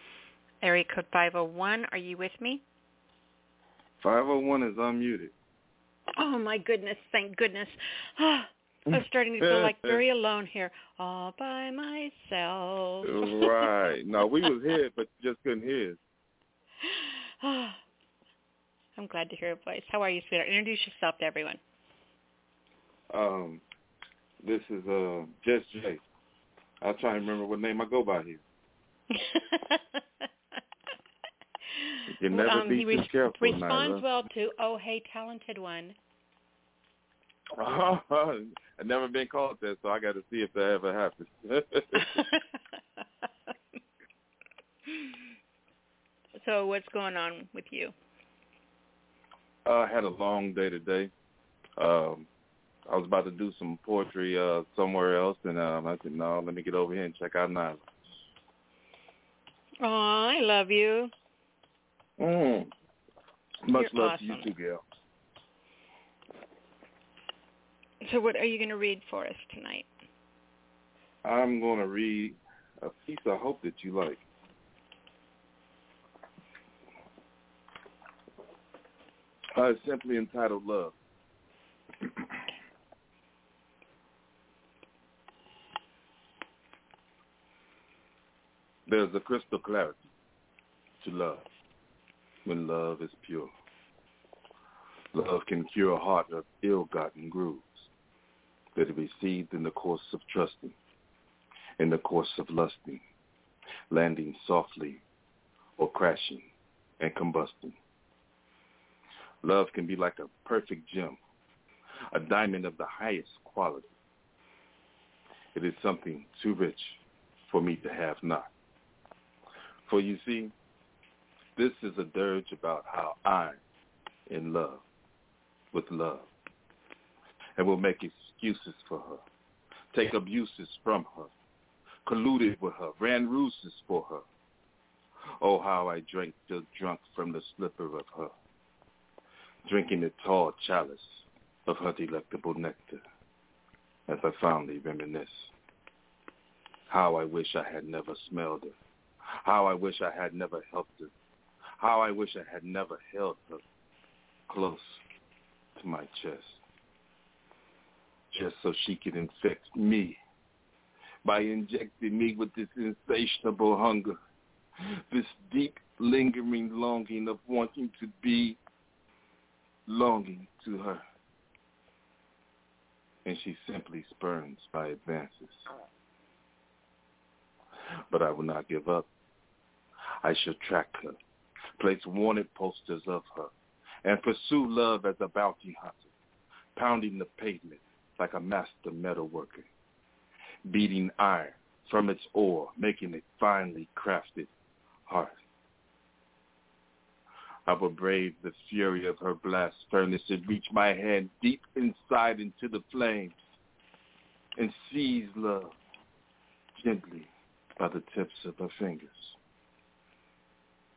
Area code 501, are you with me? 501 is unmuted. Oh my goodness, thank goodness. I was starting to feel like very alone here, all by myself. right. No, we was here, but just couldn't hear us. I'm glad to hear your voice. How are you, sweetheart? Introduce yourself to everyone. Um, this is uh Jess Jay. I'll try and remember what name I go by here. you can never um, be he careful, responds Nyla. well to "Oh Hey Talented One." I've never been called that, so I got to see if that ever happens. so what's going on with you? I had a long day today. Um, I was about to do some poetry uh, somewhere else, and um, I said, no, let me get over here and check out Nyla. Oh, I love you. Mm. Much You're love to you too, Gail. So what are you going to read for us tonight? I'm going to read a piece I hope that you like. Uh, it's simply entitled Love. There's a crystal clarity to love when love is pure. Love can cure a heart of ill-gotten grooves that are received in the course of trusting, in the course of lusting, landing softly or crashing and combusting. Love can be like a perfect gem, a diamond of the highest quality. It is something too rich for me to have not. For you see, this is a dirge about how I'm in love with love and will make excuses for her, take abuses from her, colluded with her, ran ruses for her. Oh, how I drank till drunk from the slipper of her, drinking the tall chalice of her delectable nectar as I fondly reminisce. How I wish I had never smelled her. How I wish I had never helped her. How I wish I had never held her close to my chest. Just so she could infect me by injecting me with this insatiable hunger, this deep lingering longing of wanting to be longing to her. And she simply spurns my advances. But I will not give up. I shall track her, place wanted posters of her, and pursue love as a bounty hunter, pounding the pavement like a master metal worker, beating iron from its ore, making it finely crafted hard. I will brave the fury of her blast furnace and reach my hand deep inside into the flames and seize love gently by the tips of her fingers,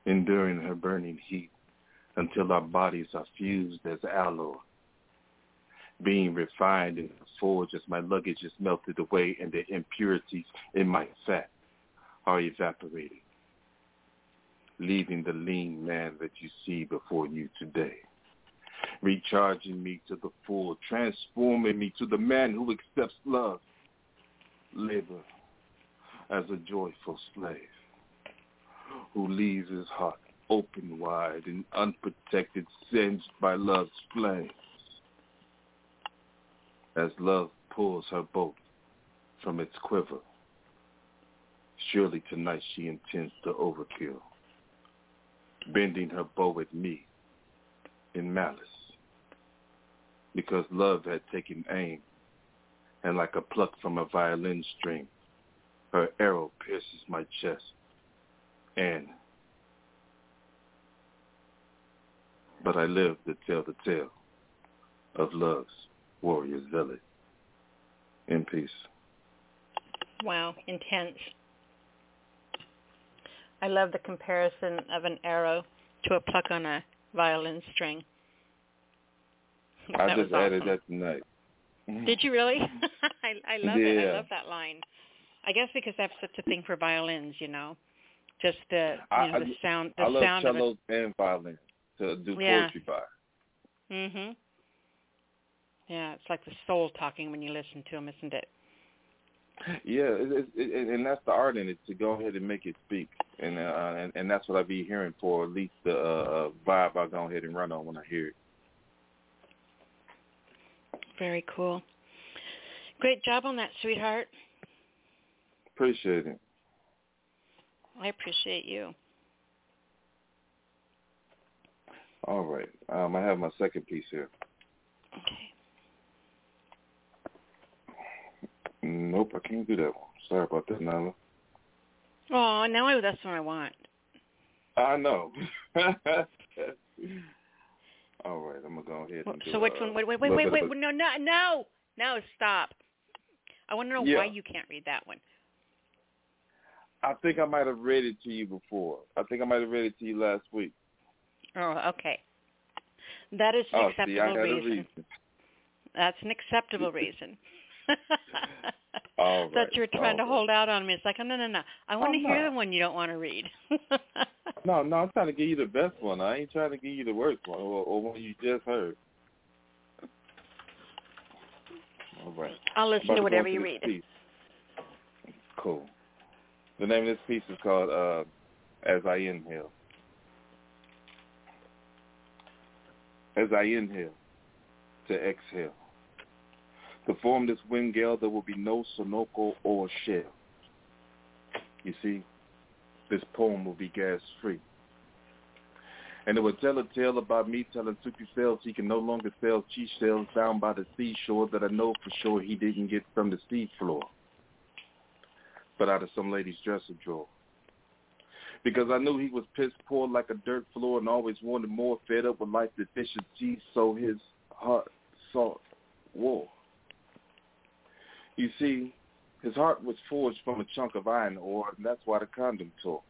enduring her burning heat until our bodies are fused as alloy, being refined in the forge as my luggage is melted away and the impurities in my fat are evaporated, leaving the lean man that you see before you today, recharging me to the full, transforming me to the man who accepts love, labor as a joyful slave, who leaves his heart open wide and unprotected, singed by love's flames. As love pulls her boat from its quiver, surely tonight she intends to overkill, bending her bow at me in malice, because love had taken aim, and like a pluck from a violin string, her arrow pierces my chest, And but I live to tell the tale of love's warrior's village. In peace. Wow, intense. I love the comparison of an arrow to a pluck on a violin string. I That just added awesome. that tonight. Mm. Did you really? I, I love it. I love that line. I guess because I have such a thing for violins, you know, just the you I, know, the sound, the I love sound of it. and violin to do Yeah. poetry by. Mhm. Yeah, it's like the soul talking when you listen to them, isn't it? Yeah, it, it, it, and that's the art in it to go ahead and make it speak, and uh, and, and that's what I be hearing for at least the uh, vibe I go ahead and run on when I hear it. Very cool. Great job on that, sweetheart. Appreciate it. I appreciate you. All right, um, I have my second piece here. Okay. Nope, I can't do that one. Sorry about that, Nala. Oh, now I, that's what I want. I know. All right, I'm gonna go ahead and do. So which uh, one? Wait, wait, wait, little wait, wait. No, no, no, no. Stop. I want to know Yeah. why you can't read that one. I think I might have read it to you before. I think I might have read it to you last week. Oh, okay. That is an oh, acceptable see, reason. reason. That's an acceptable reason. All right. you were trying to all hold out on me. It's like, oh, no, no, no. I want Oh, to hear no. the one you don't want to read. No, no, I'm trying to give you the best one. I ain't trying to give you the worst one or, or one you just heard. All right. I'll listen to whatever into you read. piece. Cool. The name of this piece is called uh, As I Inhale. As I inhale to exhale. To form this wind gale, there will be no sonoko or shell. You see, this poem will be gas-free. And it will tell a tale about me telling Suki Sales he can no longer sell cheese shells down by the seashore that I know for sure he didn't get from the sea floor, but out of some lady's dresser drawer. Because I knew he was piss poor like a dirt floor and always wanted more, fed up with life deficiencies, so his heart sought war. You see, his heart was forged from a chunk of iron ore, and that's why the condom tore.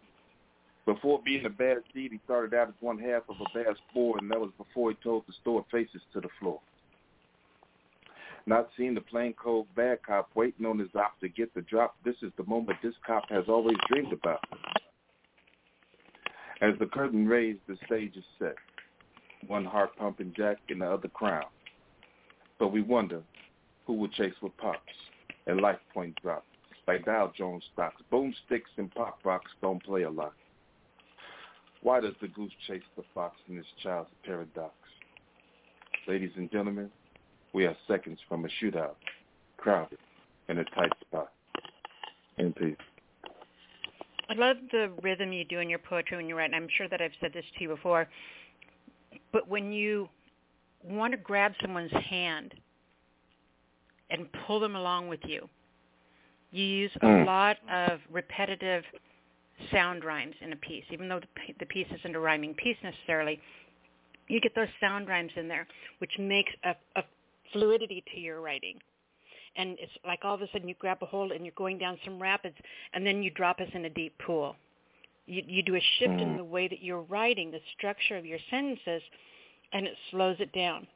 Before being a bad seed, he started out as one half of a bad spore, and that was before he told the store faces to the floor. Not seeing the plain cold bad cop waiting on his op to get the drop, this is the moment this cop has always dreamed about. As the curtain raised, the stage is set. One heart pumping jack and the other crown. But we wonder who will chase with pops and life point drops like Dow Jones stocks. Boomsticks and pop rocks don't play a lot. Why does the goose chase the fox in this child's paradox? Ladies and gentlemen, we are seconds from a shootout, crowded in a tight spot. In peace. I love the rhythm you do in your poetry when you write, and I'm sure that I've said this to you before. But when you want to grab someone's hand and pull them along with you, you use a Mm. lot of repetitive sound rhymes in a piece, even though the, the piece isn't a rhyming piece necessarily. You get those sound rhymes in there, which makes a, a fluidity to your writing. And it's like all of a sudden you grab a hold and you're going down some rapids, and then you drop us in a deep pool. You, you do a shift in Mm. the way that you're writing, the structure of your sentences, and it slows it down.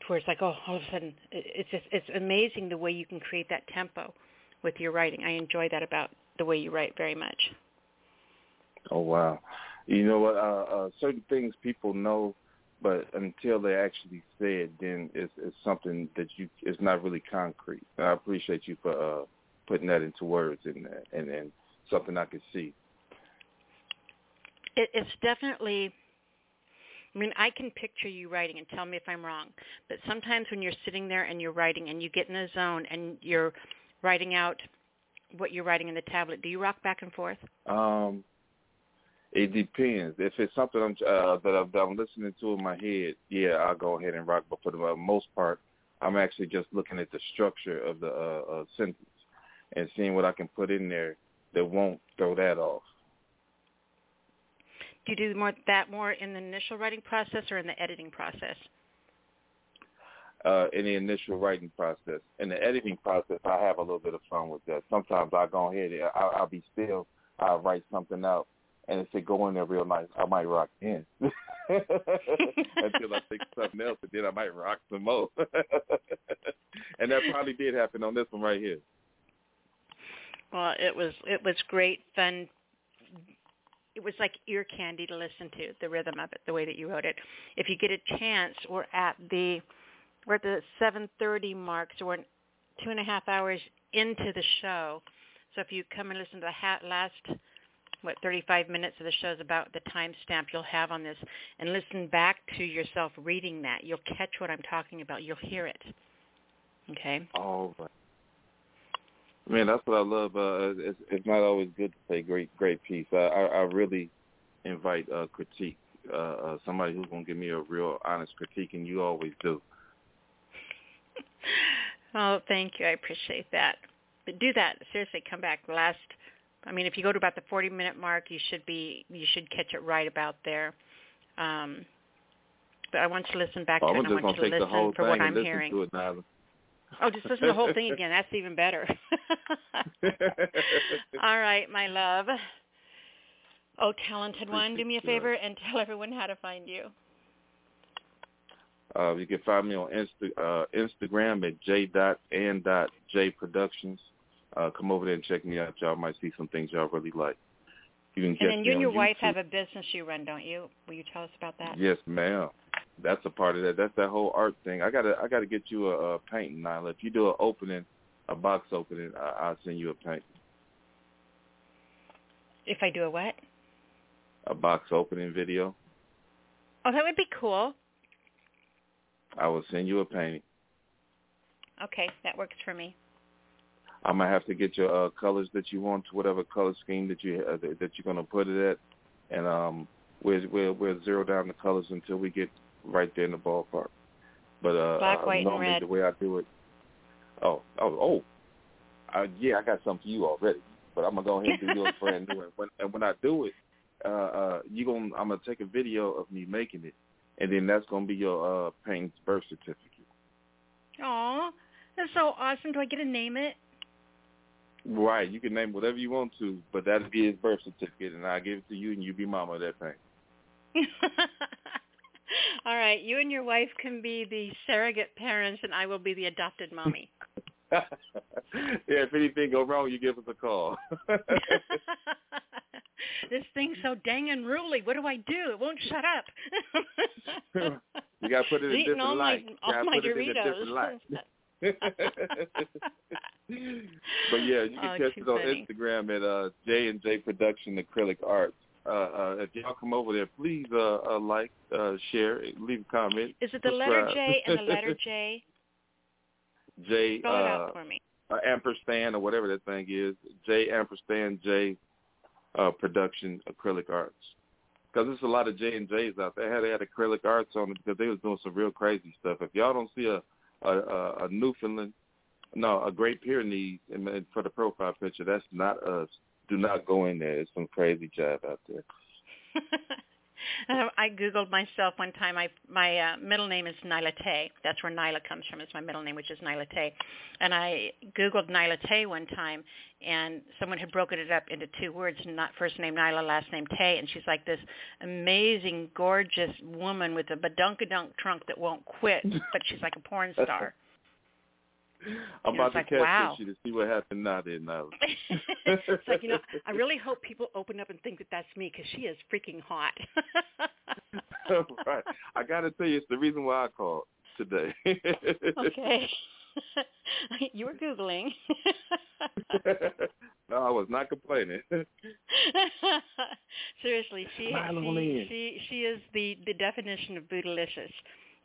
To where it's like, oh, all of a sudden, it's just, it's amazing the way you can create that tempo with your writing. I enjoy that about the way you write very much. Oh wow. You know what? Uh, uh, certain things people know, but until they actually say it, then it's, it's something that you it's not really concrete. And I appreciate you for uh, putting that into words and and and something I can see. It, it's definitely. I mean, I can picture you writing, and tell me if I'm wrong. But sometimes when you're sitting there and you're writing, and you get in a zone, and you're writing out what you're writing in the tablet, do you rock back and forth? Um, it depends. If it's something I'm uh, that, I'm, that I'm listening to in my head, yeah, I'll go ahead and rock. But for the most part, I'm actually just looking at the structure of the uh, uh, sentence and seeing what I can put in there that won't throw that off. Do you do more that more in the initial writing process or in the editing process? Uh, in the initial writing process. In the editing process, I have a little bit of fun with that. Sometimes I go ahead, and I'll, I'll be still, I'll write something out, and if it go in there real nice, I might rock in until I think something else, and then I might rock some more. and that probably did happen on this one right here. Well, it was it was great fun. It was like ear candy to listen to the rhythm of it, the way that you wrote it. If you get a chance, we're at the we're at the 7:30 mark, so we're two and a half hours into the show. So if you come and listen to the last what 35 minutes of the show is about the timestamp you'll have on this, and listen back to yourself reading that, you'll catch what I'm talking about. You'll hear it. Okay. All right. Man, that's what I love. Uh, it's, it's not always good to say great, great piece. I, I, I really invite uh, critique. Uh, uh, somebody who's gonna give me a real honest critique, and you always do. oh, thank you. I appreciate that. But do that seriously. Come back. Last, I mean, if you go to about the 40 minute mark, you should be you should catch it right about there. Um, but I want you to listen back oh, to it. I want you to listen for what I'm hearing. to it, Nyla. Oh, just listen to the whole thing again. That's even better. All right, my love. Oh, talented one, do me a favor and tell everyone how to find you. Uh, you can find me on Insta, uh, Instagram at j dot and dot j productions. Uh, come over there and check me out. Y'all might see some things y'all really like. You can And then you and your wife YouTube. have a business you run, don't you? Will you tell us about that? Yes, ma'am. That's a part of that. That's that whole art thing. I gotta, I gotta get you a, a painting, Nyla. If you do an opening, a box opening, I, I'll send you a painting. If I do a what? A box opening video. Oh, that would be cool. I will send you a painting. Okay, that works for me. I might have to get your uh, colors that you want, whatever color scheme that you uh, that you're gonna put it at, and um, we'll we'll we'll zero down the colors until we get right there in the ballpark. But uh, Black, uh, white, and red. the way I do it. Oh, oh, oh. Uh, yeah, I got something for you already, but I'm gonna go ahead and do yours brand new. And when and when I do it, uh, uh, you gonna I'm gonna take a video of me making it, and then that's gonna be your uh, paint's birth certificate. Aw, that's so awesome. Do I get to name it? Right, you can name whatever you want to, but that'll be his birth certificate, and I'll give it to you, and you be mama of that thing. All right, you and your wife can be the surrogate parents, and I will be the adopted mommy. yeah, if anything go wrong, you give us a call. this thing's so dang unruly. What do I do? It won't shut up. you got to put it in a Eating different all light. my all my put it in a different Doritos. but yeah, you can Oh, catch it on funny. Instagram at uh, J and J Production Acrylic Arts. Uh, uh, if y'all come over there, please uh, uh, like, uh, share, leave a comment. Is it the letter. J and the letter J? J Spell it uh, out for me. uh, ampersand or whatever that thing is. J ampersand J uh, Production Acrylic Arts. Because there's a lot of J and J's out there. They had, they had acrylic arts on it because they was doing some real crazy stuff. If y'all don't see a a, a, a Newfoundland, no, a Great Pyrenees in, for the profile picture, that's not us. Do not go in there. It's some crazy job out there. Uh, I googled myself one time. I my uh, middle name is Nyla Tay. That's where Nyla comes from. It's my middle name, which is Nyla Tay. And I googled Nyla Tay one time, and someone had broken it up into two words: not first name Nyla, last name Tay. And she's like this amazing, gorgeous woman with a badunkadunk trunk that won't quit, but she's like a porn star. I'm about to like, catch wow. you to see what happened now. Then now. it's like you know, I really hope people open up and think that that's me because she is freaking hot. right. I got to tell you, it's the reason why I called today. okay. you were googling. no, I was not complaining. Seriously, she she, she she is the the definition of bootylicious.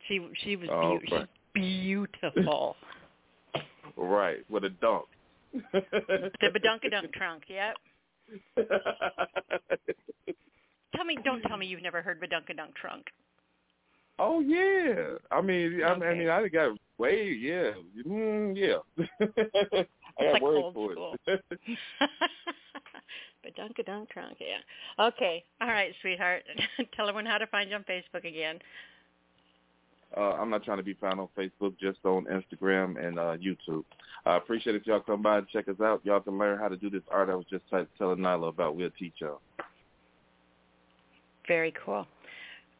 She she was Oh, beau- right. she's beautiful. Right, with a dunk. the badunkadunk trunk. Yep. Tell me, don't tell me you've never heard badunkadunk trunk. oh yeah, I mean, I, I mean, I got way, yeah, mm, yeah. I got like words for school. it. Dunk a dunk trunk. Yeah. Okay. All right, sweetheart. Tell everyone how to find you on Facebook again. Uh, I'm not trying to be found on Facebook, just on Instagram and uh, YouTube. I appreciate if y'all come by and check us out. Y'all can learn how to do this art I was just t- telling Nyla about. We'll teach y'all. Very cool.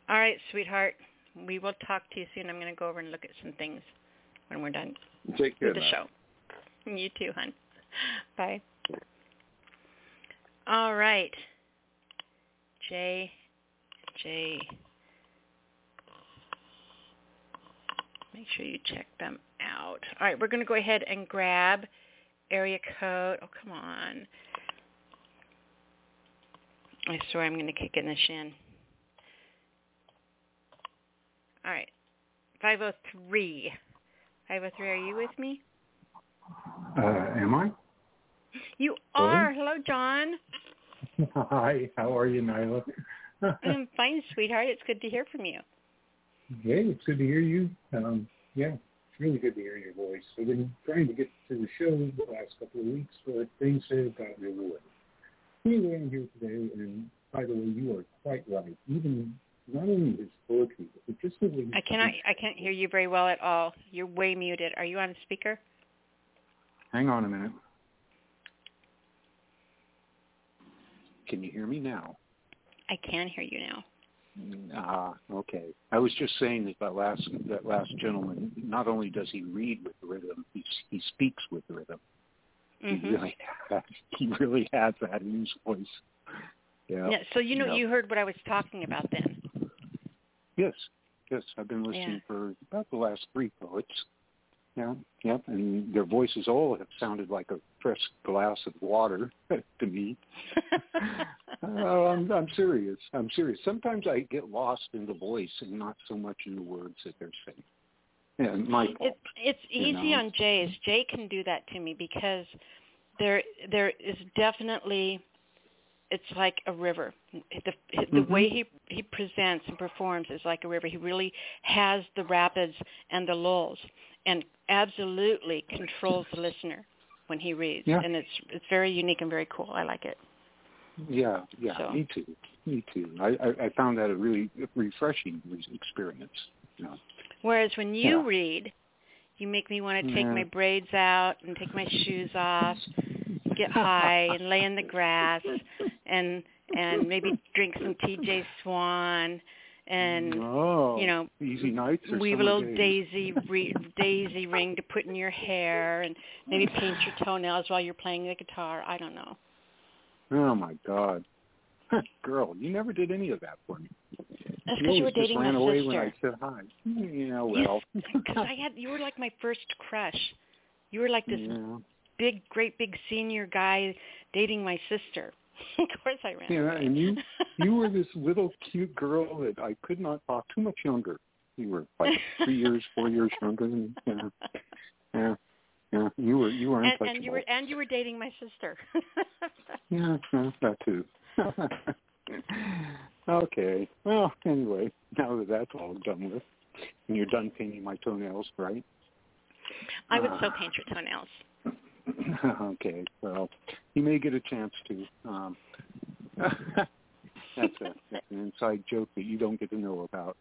All right, sweetheart. We will talk to you soon. I'm going to go over and look at some things when we're done Take care with the now. show. You too, hon. Bye. All right. J. Jay. Make sure you check them out. All right, we're going to go ahead and grab area code. Oh, come on. I swear I'm going to kick in the shin. All right. 503. 503, are you with me? Uh, am I? You Hello? are. Hello, John. Hi, how are you, Nyla? I'm fine, sweetheart. It's good to hear from you. Hey, it's good to hear you. Um, yeah, it's really good to hear your voice. I've been trying to get to the show the last couple of weeks, but things have gotten in the way. Anyway, I'm here today, and by the way, you are quite right. Even not only his poetry, but just the way I cannot I can't hear you very well at all. You're way muted. Are you on speaker? Hang on a minute. Can you hear me now? I can hear you now. Ah, okay. I was just saying that that last that last gentleman. Not only does he read with rhythm, he he speaks with rhythm. Mhm. He really has, he really has that in his voice. Yeah. Yeah, so you know Yeah. you heard what I was talking about then. Yes, yes. I've been listening Yeah. for about the last three poets. Yeah, yep. And their voices all have sounded like a fresh glass of water to me. Oh, I'm, I'm serious. I'm serious. Sometimes I get lost in the voice and not so much in the words that they're saying. Yeah, my fault. It's it's easy know. on Jay's. Jay can do that to me because there there is definitely it's like a river. The the Mhm. way he he presents and performs is like a river. He really has the rapids and the lulls, and absolutely controls the listener when he reads. Yeah. And it's it's very unique and very cool. I like it. Yeah, yeah. So- Me too. Me too. I, I, I found that a really refreshing re- experience. You know. Whereas when you Yeah. read, you make me want to take Yeah. my braids out and take my shoes off, get high and lay in the grass and and maybe drink some TJ Swann and oh, you know easy nights or weave a little days. daisy re- daisy ring to put in your hair and maybe paint your toenails while you're playing the guitar. I don't know. Oh my God, girl, you never did any of that for me. That's you because you were dating ran my away when I said hi. Yeah, well. Because I had you were like my first crush. You were like this yeah. Big, great big senior guy dating my sister. of course I ran Yeah, away. and you you were this little cute girl that I could not talk too much younger. You were like three years, four years younger than yeah. Yeah. Yeah. You were you were and, and you were and you were dating my sister. Yeah, yeah, that too. okay. Well, anyway, now that that's all done with, and you're done painting my toenails, right? I would Uh, so paint your toenails. okay. Well, you may get a chance to. Um, that's, a, that's an inside joke that you don't get to know about.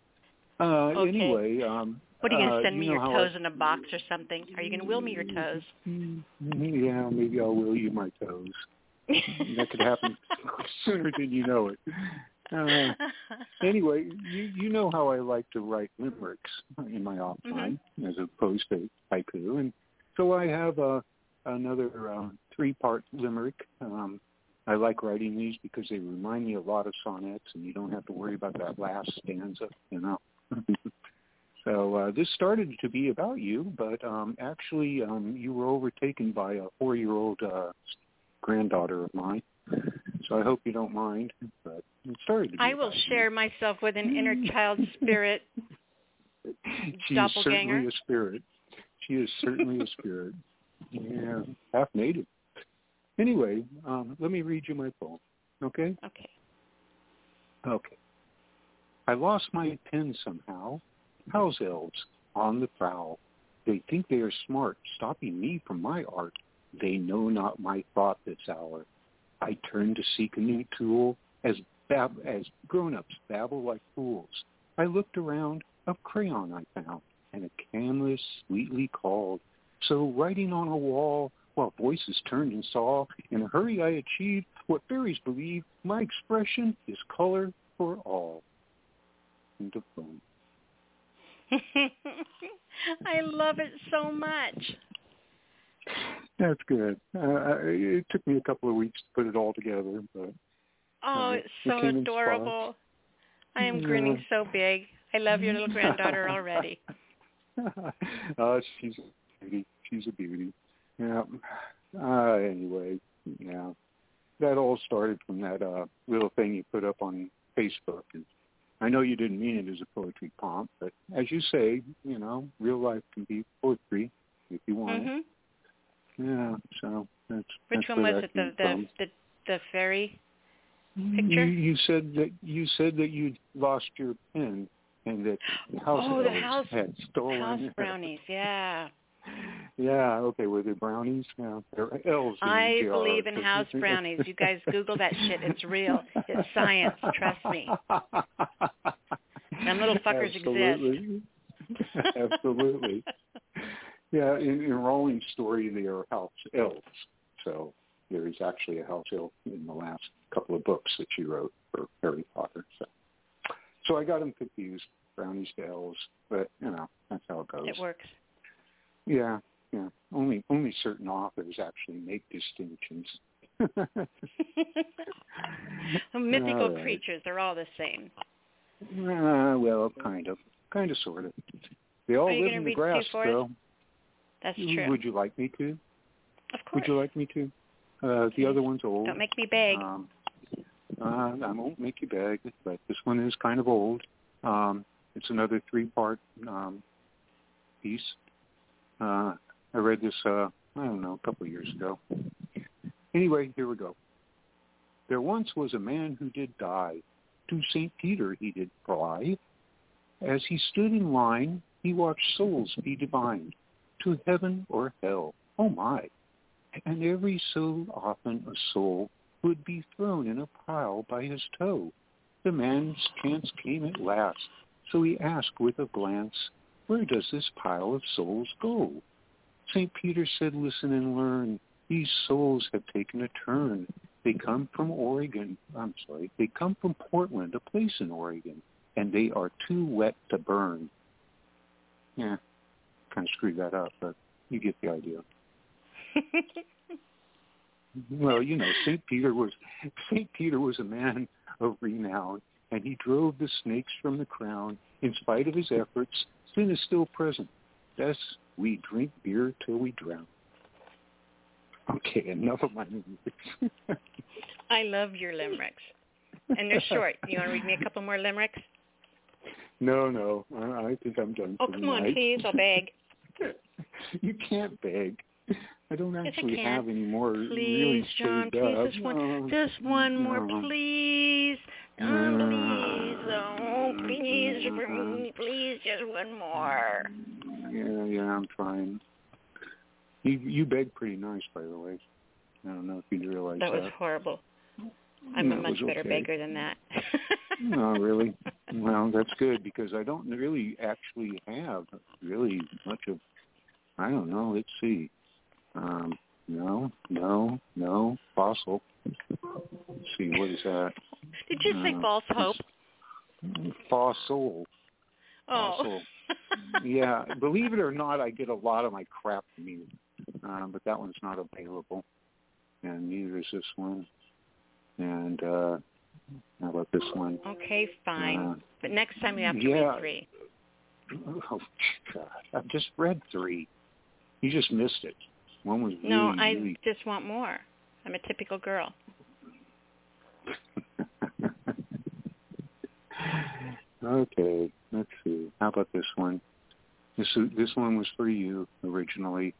Uh, Okay. Anyway, um, What are you uh, gonna send me know your toes I- in a box or something? Are you gonna will me your toes? Yeah, maybe I'll will you my toes. that could happen sooner than you know it. Uh, anyway, you you know how I like to write limericks in my off Mm-hmm. time as opposed to haiku, and so I have uh, another uh, three-part limerick. Um, I like writing these because they remind me a lot of sonnets, and you don't have to worry about that last stanza, you know. so uh, this started to be about you, but um, actually um, you were overtaken by a four-year-old uh, granddaughter of mine. So I hope you don't mind, but it started to be I will about you. share myself with an inner child spirit. She is certainly a spirit. She is certainly a spirit. Yeah, half native. Anyway, um, let me read you my poem, okay? Okay. Okay. I lost my pen somehow. House elves on the prowl. They think they are smart, stopping me from my art. They know not my thought this hour. I turned to seek a new tool as bab- as grown-ups babble like fools. I looked around, a crayon I found, and a canvas sweetly called. So writing on a wall, while voices turned and saw, in a hurry I achieved what fairies believe, my expression is color for all. End of poem. I love it so much. That's good. Uh, it took me a couple of weeks to put it all together, but Oh, uh, it's so in adorable. I am Yeah. granning so big. I love your little granddaughter already. uh, she's beauty. She's a beauty. Yeah. Uh, anyway, yeah. That all started from that uh, little thing you put up on Facebook. And I know you didn't mean it as a poetry pomp, but as you say, you know, real life can be poetry if you want Mhm. it. Yeah. So that's Which that's one was it? The the the the fairy You, picture? you said that you said that you'd lost your pen and that house Oh, the house- had stolen House it. brownies, yeah. Yeah, okay, were they brownies? Yeah, they're elves. I believe in house brownies. You guys Google that shit. It's real. It's science. Trust me. Them little fuckers Absolutely. Absolutely. Yeah, in, in Rowling's story, they are house elves. So there is actually a house elf in the last couple of books that she wrote for Harry Potter. So, so I got them confused, brownies to elves, but you know that's how it goes. It works. Yeah, yeah. Only only certain authors actually make distinctions. Mythical right. creatures, they're all the same. Uh, well, kind of, kind of, sort of. They all live in the grass, though. That's true. Would you like me to? Of course. Would you like me to? Uh, the other one's old. Don't make me beg. Um, uh, I won't make you beg, but this one is kind of old. Um, it's another three-part um, piece. Uh, I read this, uh, I don't know, a couple of years ago. Anyway, here we go. There once was a man who did die. To St. Peter he did fly. As he stood in line, he watched souls be divined to heaven or hell. Oh my! And every so often a soul would be thrown in a pile by his toe. The man's chance came at last, so he asked with a glance, Where does this pile of souls go? St. Peter said, Listen and learn. These souls have taken a turn. They come from Oregon. I'm sorry. They come from Portland, a place in Oregon, and they are too wet to burn. Yeah, kind of screwed that up, but you get the idea. Well, you know, Saint Peter was Saint Peter was a man of renown, and he drove the snakes from the crown. In spite of his efforts, sin is still present. Thus, we drink beer till we drown. Okay, enough of my limericks. I love your limericks. And they're short. You want to read me a couple more limericks? no, no, I, I think I'm done Oh, come on, please. I'll beg. you can't beg. I don't Yes, I actually have any more Please, really John, please, up. just one, just one more, no. please. Oh, please, oh, please, for me, please, just one more. Yeah, yeah, I'm trying. You you beg pretty nice, by the way. I don't know if you realize That that. was horrible. I'm a much better okay. beggar than that. No, really. Well, that's good because I don't really actually have really much of. I don't know. Let's see. Um, no, no, no. Fossil. Let's see. What is that? Did you say Uh, false hope? Fossil. Oh. Fossil. yeah, believe it or not, I get a lot of my crap from you, um, but that one's not available, and neither is this one. And uh, how about this one? Okay, fine. Uh, but next time you have to yeah. read three. Oh God! I've just read three. You just missed it. One was No, really, I really just want more. I'm a typical girl. Okay, let's see. How about this one? This this one was for you originally,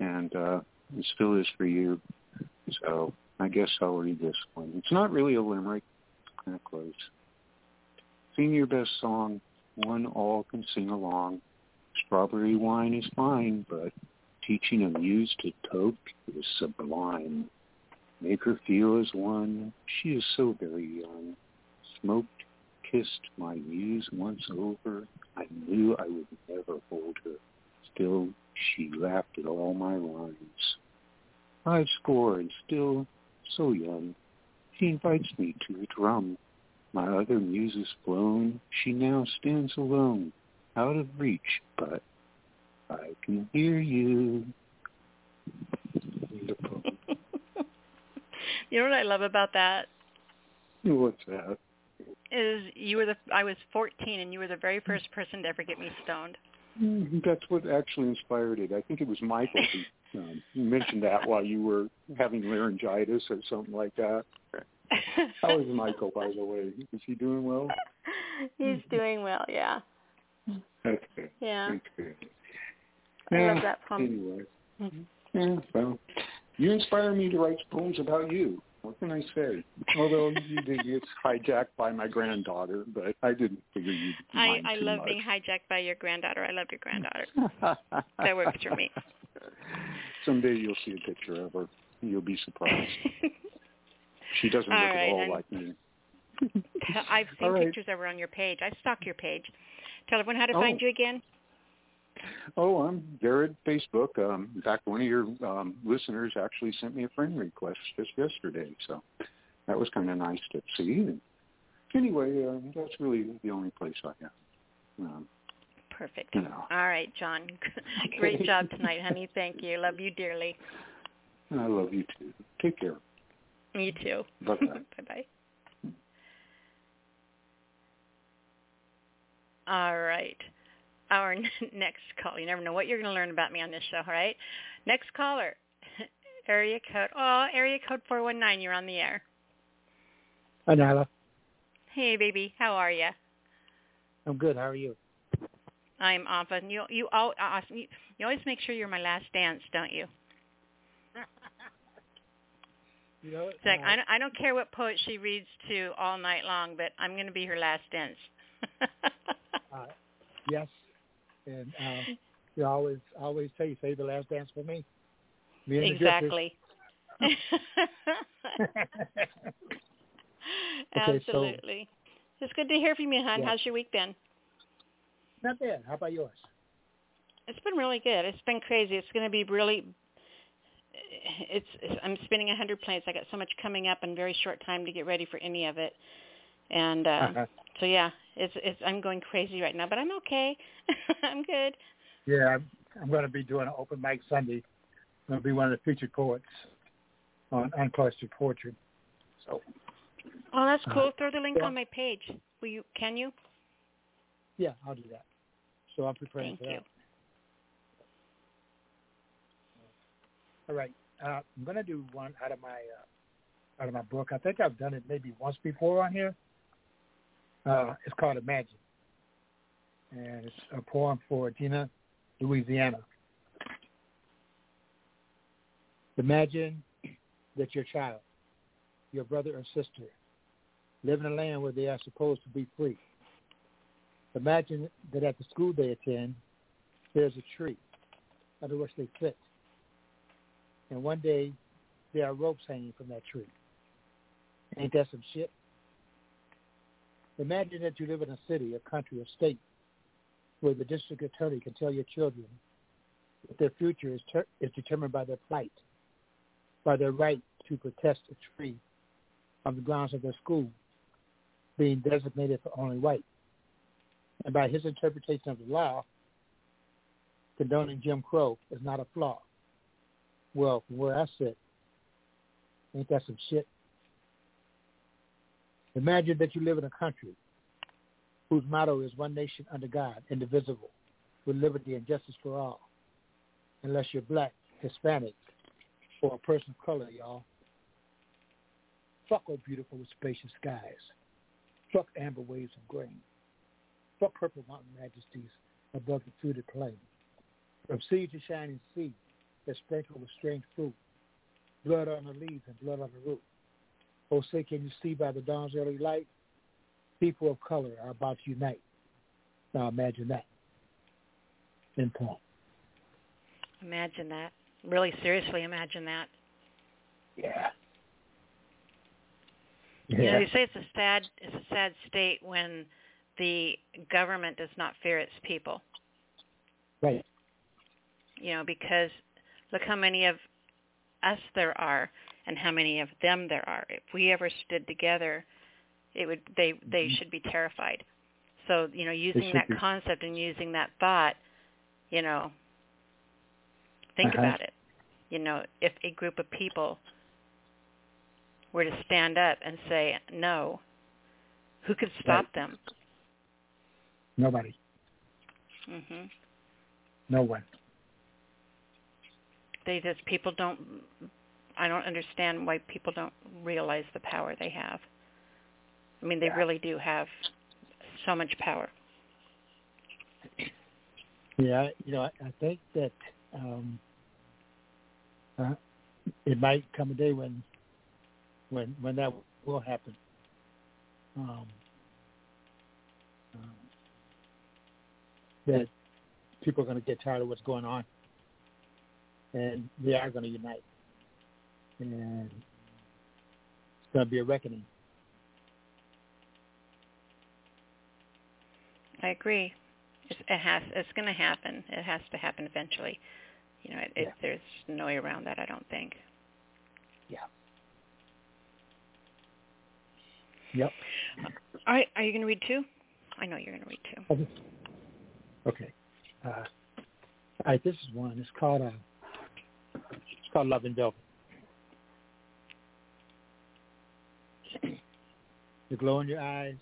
and uh, it still is for you. So I guess I'll read this one. It's not really a limerick. Kind of close. Sing your best song, one all can sing along. Strawberry wine is fine, but teaching a muse to toke is sublime. make her feel as one. She is so very young. Smoked, kissed my muse once over. I knew I would never hold her. Still, she laughed at all my lines. Five score and still so young. She invites me to the drum. My other muse is flown. She now stands alone, out of reach, but I can hear you. Wonderful. You know what I love about that What's that? Is you were the I was 14 and you were the very first person to ever get me stoned. Mm, That's what actually inspired it. I think it was Michael who um, mentioned that while you were having laryngitis or something like that. How is Michael, by the way? Is he doing well? He's doing well, yeah. That's good. Yeah. That's good. I Yeah, love that poem. Anyway, Mhm. yeah, well, you inspire me to write poems about you. What can I say? Although you did get hijacked by my granddaughter, but I didn't figure you'd I mind I too love much. being hijacked by your granddaughter. I love your granddaughter. that works for me. Someday you'll see a picture of her. You'll be surprised. She doesn't All look right, at all and- like me. I've seen All right. pictures her on your page. I stalk your page. Tell everyone how to Oh. find you again. Oh, I'm Garrett Facebook. Um, in fact, one of your um, listeners actually sent me a friend request just yesterday, so that was kind of nice to see. And anyway, uh, that's really the only place I have. Um, Perfect. you know, All right, John. Great job tonight, honey. Thank you. Love you dearly. I love you too. Take care. You too. Bye bye. All right. Our next call. You never know what you're going to learn about me on this show, all right? Next caller. area code. Oh, area code 419. You're on the air. Hi, Nyla. Hey, baby. How are you? I'm good. How are you? I'm off. And you, you, all, uh, you, you always make sure you're my last dance, don't you? You know, It's like, uh, I, don't, I don't care what poet she reads to all night long, but I'm going to be her last dance. uh, yes, and um, you always always say save the last dance for me. me and exactly. Okay, so- Absolutely. it's good to hear from you, hon. Yeah. How's your week been? Not bad. How about yours? It's been really good. It's been crazy. It's going to be really. It's, it's I'm spinning a hundred planes. I got so much coming up in very short time to get ready for any of it, and uh, Uh-huh. so yeah, it's it's I'm going crazy right now, but I'm okay. I'm good. Yeah, I'm, I'm going to be doing an open mic Sunday. I'm going to be one of the featured poets on Unclustered Poetry. So Oh, that's Uh, cool. Throw the link yeah. on my page. Will you? Can you? yeah, I'll do that. So I'm preparing Thank for you. that. All right. Uh, I'm going to do one out of my uh, out of my book. I think I've done it maybe once before on here. Uh, it's called Imagine, and it's a poem for Jena, Louisiana. Imagine that your child, your brother or sister, live in a land where they are supposed to be free. Imagine that at the school they attend, there's a tree under which they sit. And one day, there are ropes hanging from that tree. Ain't that some shit? Imagine that you live in a city, a country, a state, where the district attorney can tell your children that their future is, ter- is determined by their plight, by their right to protest a tree on the grounds of their school being designated for only white. And by his interpretation of the law, condoning Jim Crow is not a flaw. Well, from where I sit, ain't that some shit? Imagine that you live in a country whose motto is one nation under God, indivisible, with liberty and justice for all. Unless you're black, Hispanic, or a person of color, y'all. Fuck oh beautiful with spacious skies. Fuck amber waves of grain. Fuck purple mountain majesties above the fruited plain. From sea to shining sea, that sprinkled with strange fruit, blood on the leaves and blood on the root. Oh, say, can you see by the dawn's early light? People of color are about to unite. Now imagine that. In poem. Imagine that. Really seriously imagine that. Yeah. You know, you say it's a sad it's a sad state when the government does not fear its people. Right. You know, because look how many of us there are and how many of them there are. If we ever stood together, it would they they Mm-hmm. should be terrified. So, you know, using that be. concept and using that thought, you know, think Uh-huh. about it. You know, if a group of people were to stand up and say no, who could stop Right. them? Nobody. hmm No one. They just people don't. I don't understand why people don't realize the power they have. I mean, they Yeah. really do have so much power. Yeah, you know, I, I think that um, uh, it might come a day when, when, when that will happen. Um, um, that people are going to get tired of what's going on, and they are going to unite, and it's going to be a reckoning. I agree. It's, it has. It's going to happen. It has to happen eventually. You know, it, it, Yeah. there's no way around that. I don't think. Yeah. Yep. All right. Are you going to read two? I know you're going to read two. Okay. Okay. Uh, all right, this is one. It's called uh, it's called Love and Velvet. The glow in your eyes,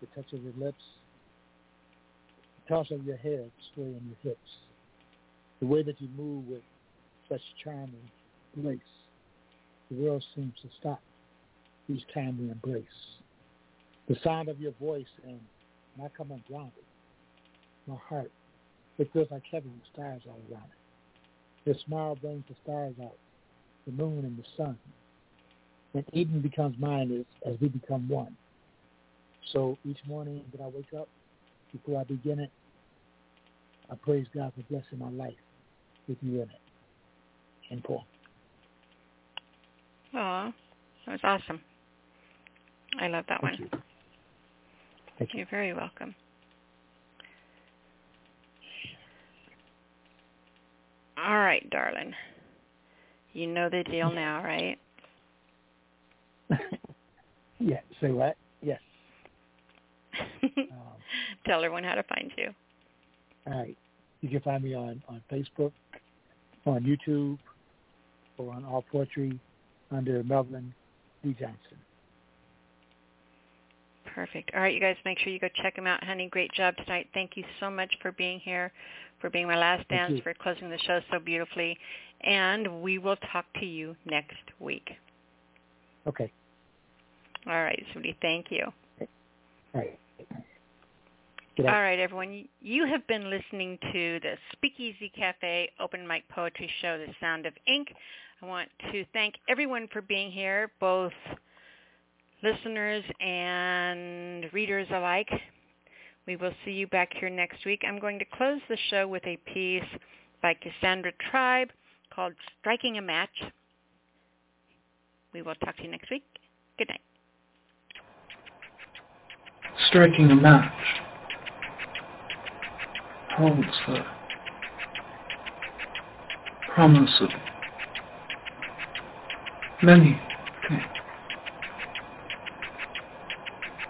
the touch of your lips, the toss of your the sway in your hips, the way that you move with such charm and grace. The world seems to stop each time we embrace. The sound of your voice and when I come ungrounded, my heart, it feels like heaven with stars all around it. Your smile brings the stars out, the moon and the sun. And Eden becomes mine as, as we become one. So each morning that I wake up, before I begin it, I praise God for blessing my life with you in it. And Paul. Aw, that was awesome. I love that Thank one. you. Thank you. You're very welcome. All right, darling. You know the deal now, right? Yeah, say what? Yes. Um, Tell everyone how to find you. all right. You can find me on, on Facebook, on YouTube, or on All Poetry under Melvin D. Johnson. Perfect. All right, you guys, make sure you go check him out, honey. Great job tonight. Thank you so much for being here, for being my last dance, for closing the show so beautifully. And we will talk to you next week. Okay. All right, sweetie. Thank you. All right. Night. right, everyone. You have been listening to the Speakeasy Cafe Open Mic Poetry Show, The Sound of Ink. I want to thank everyone for being here, both listeners and readers alike. We will see you back here next week. I'm going to close the show with a piece by Cassandra Tribe called Striking a Match. We will talk to you next week. Good night. striking a match holds the uh, promise of many things.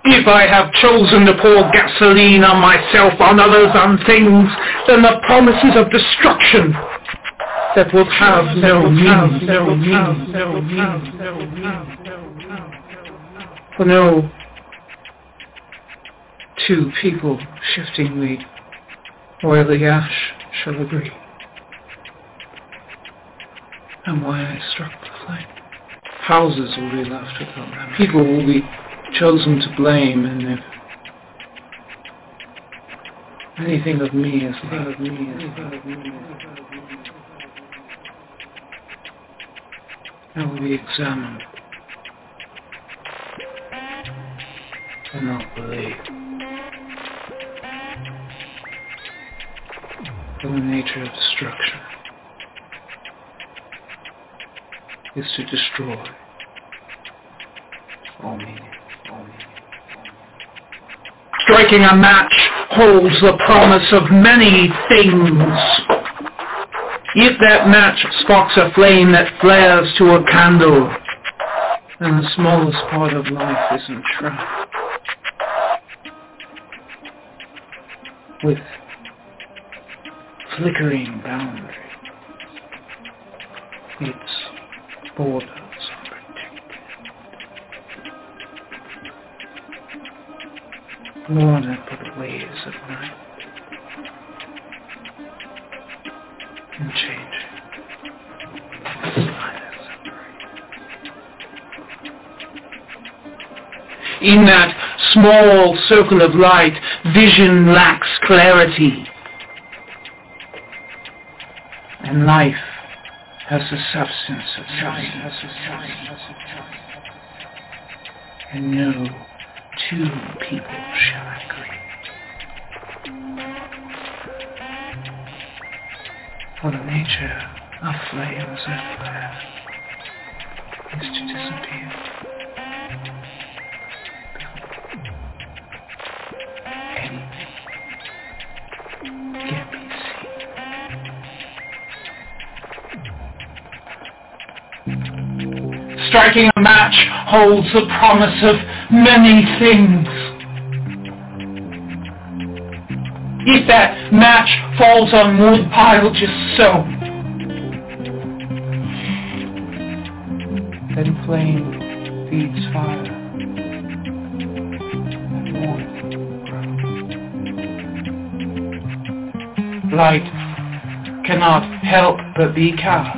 If I have chosen to pour gasoline on myself, on others, on things, then the promises of destruction that will have no meaning, no. For no two people shifting the oily ash shall agree. And why I struck the flame. Houses will be left without them. People will be chosen to blame, and if anything of me is left, of me is left, will be examined. I not believe. The nature of destruction is to destroy. all meaning. Striking a match holds the promise of many things. If that match sparks a flame that flares to a candle, then the smallest part of life is entrapped with flickering boundaries. Its borders. Worn up with waves of night and changing. In that small circle of light, vision lacks clarity. And life has the substance of substance. And no two people shall agree. For the nature of flames and fire is to disappear. Striking a match holds the promise of many things. If that match falls on wood pile just so, then flame feeds fire. and warmth. Light cannot help but be cast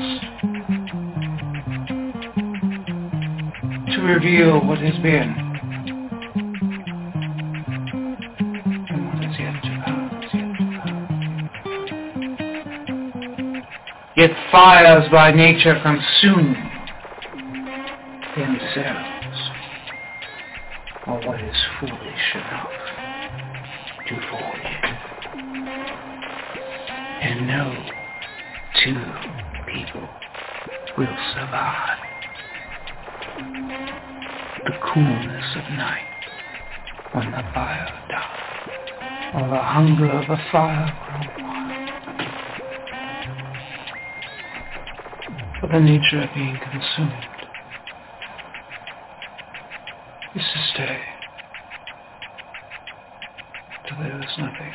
to reveal what has been Yet fires by nature consume themselves, or what is foolish enough to forget. And no two people will survive the coolness of night when the fire dies, or the hunger of a fire grown For the nature of being consumed is to stay till there is nothing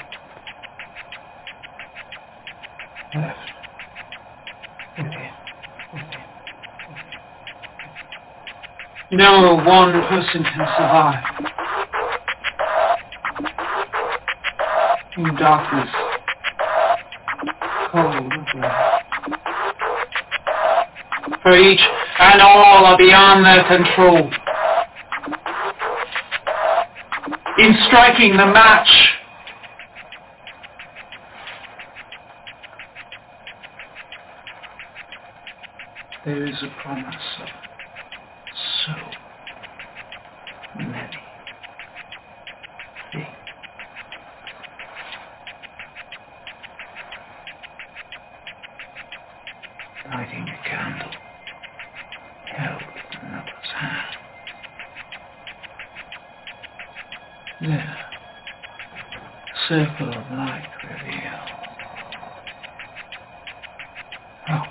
left within. No one person can survive in darkness, cold and. For each and all are beyond their control. In striking the match, there is a promise of so circle of light revealed. Oh,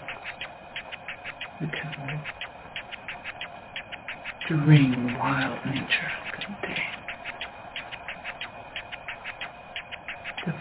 the kindling to ring wild nature contain. To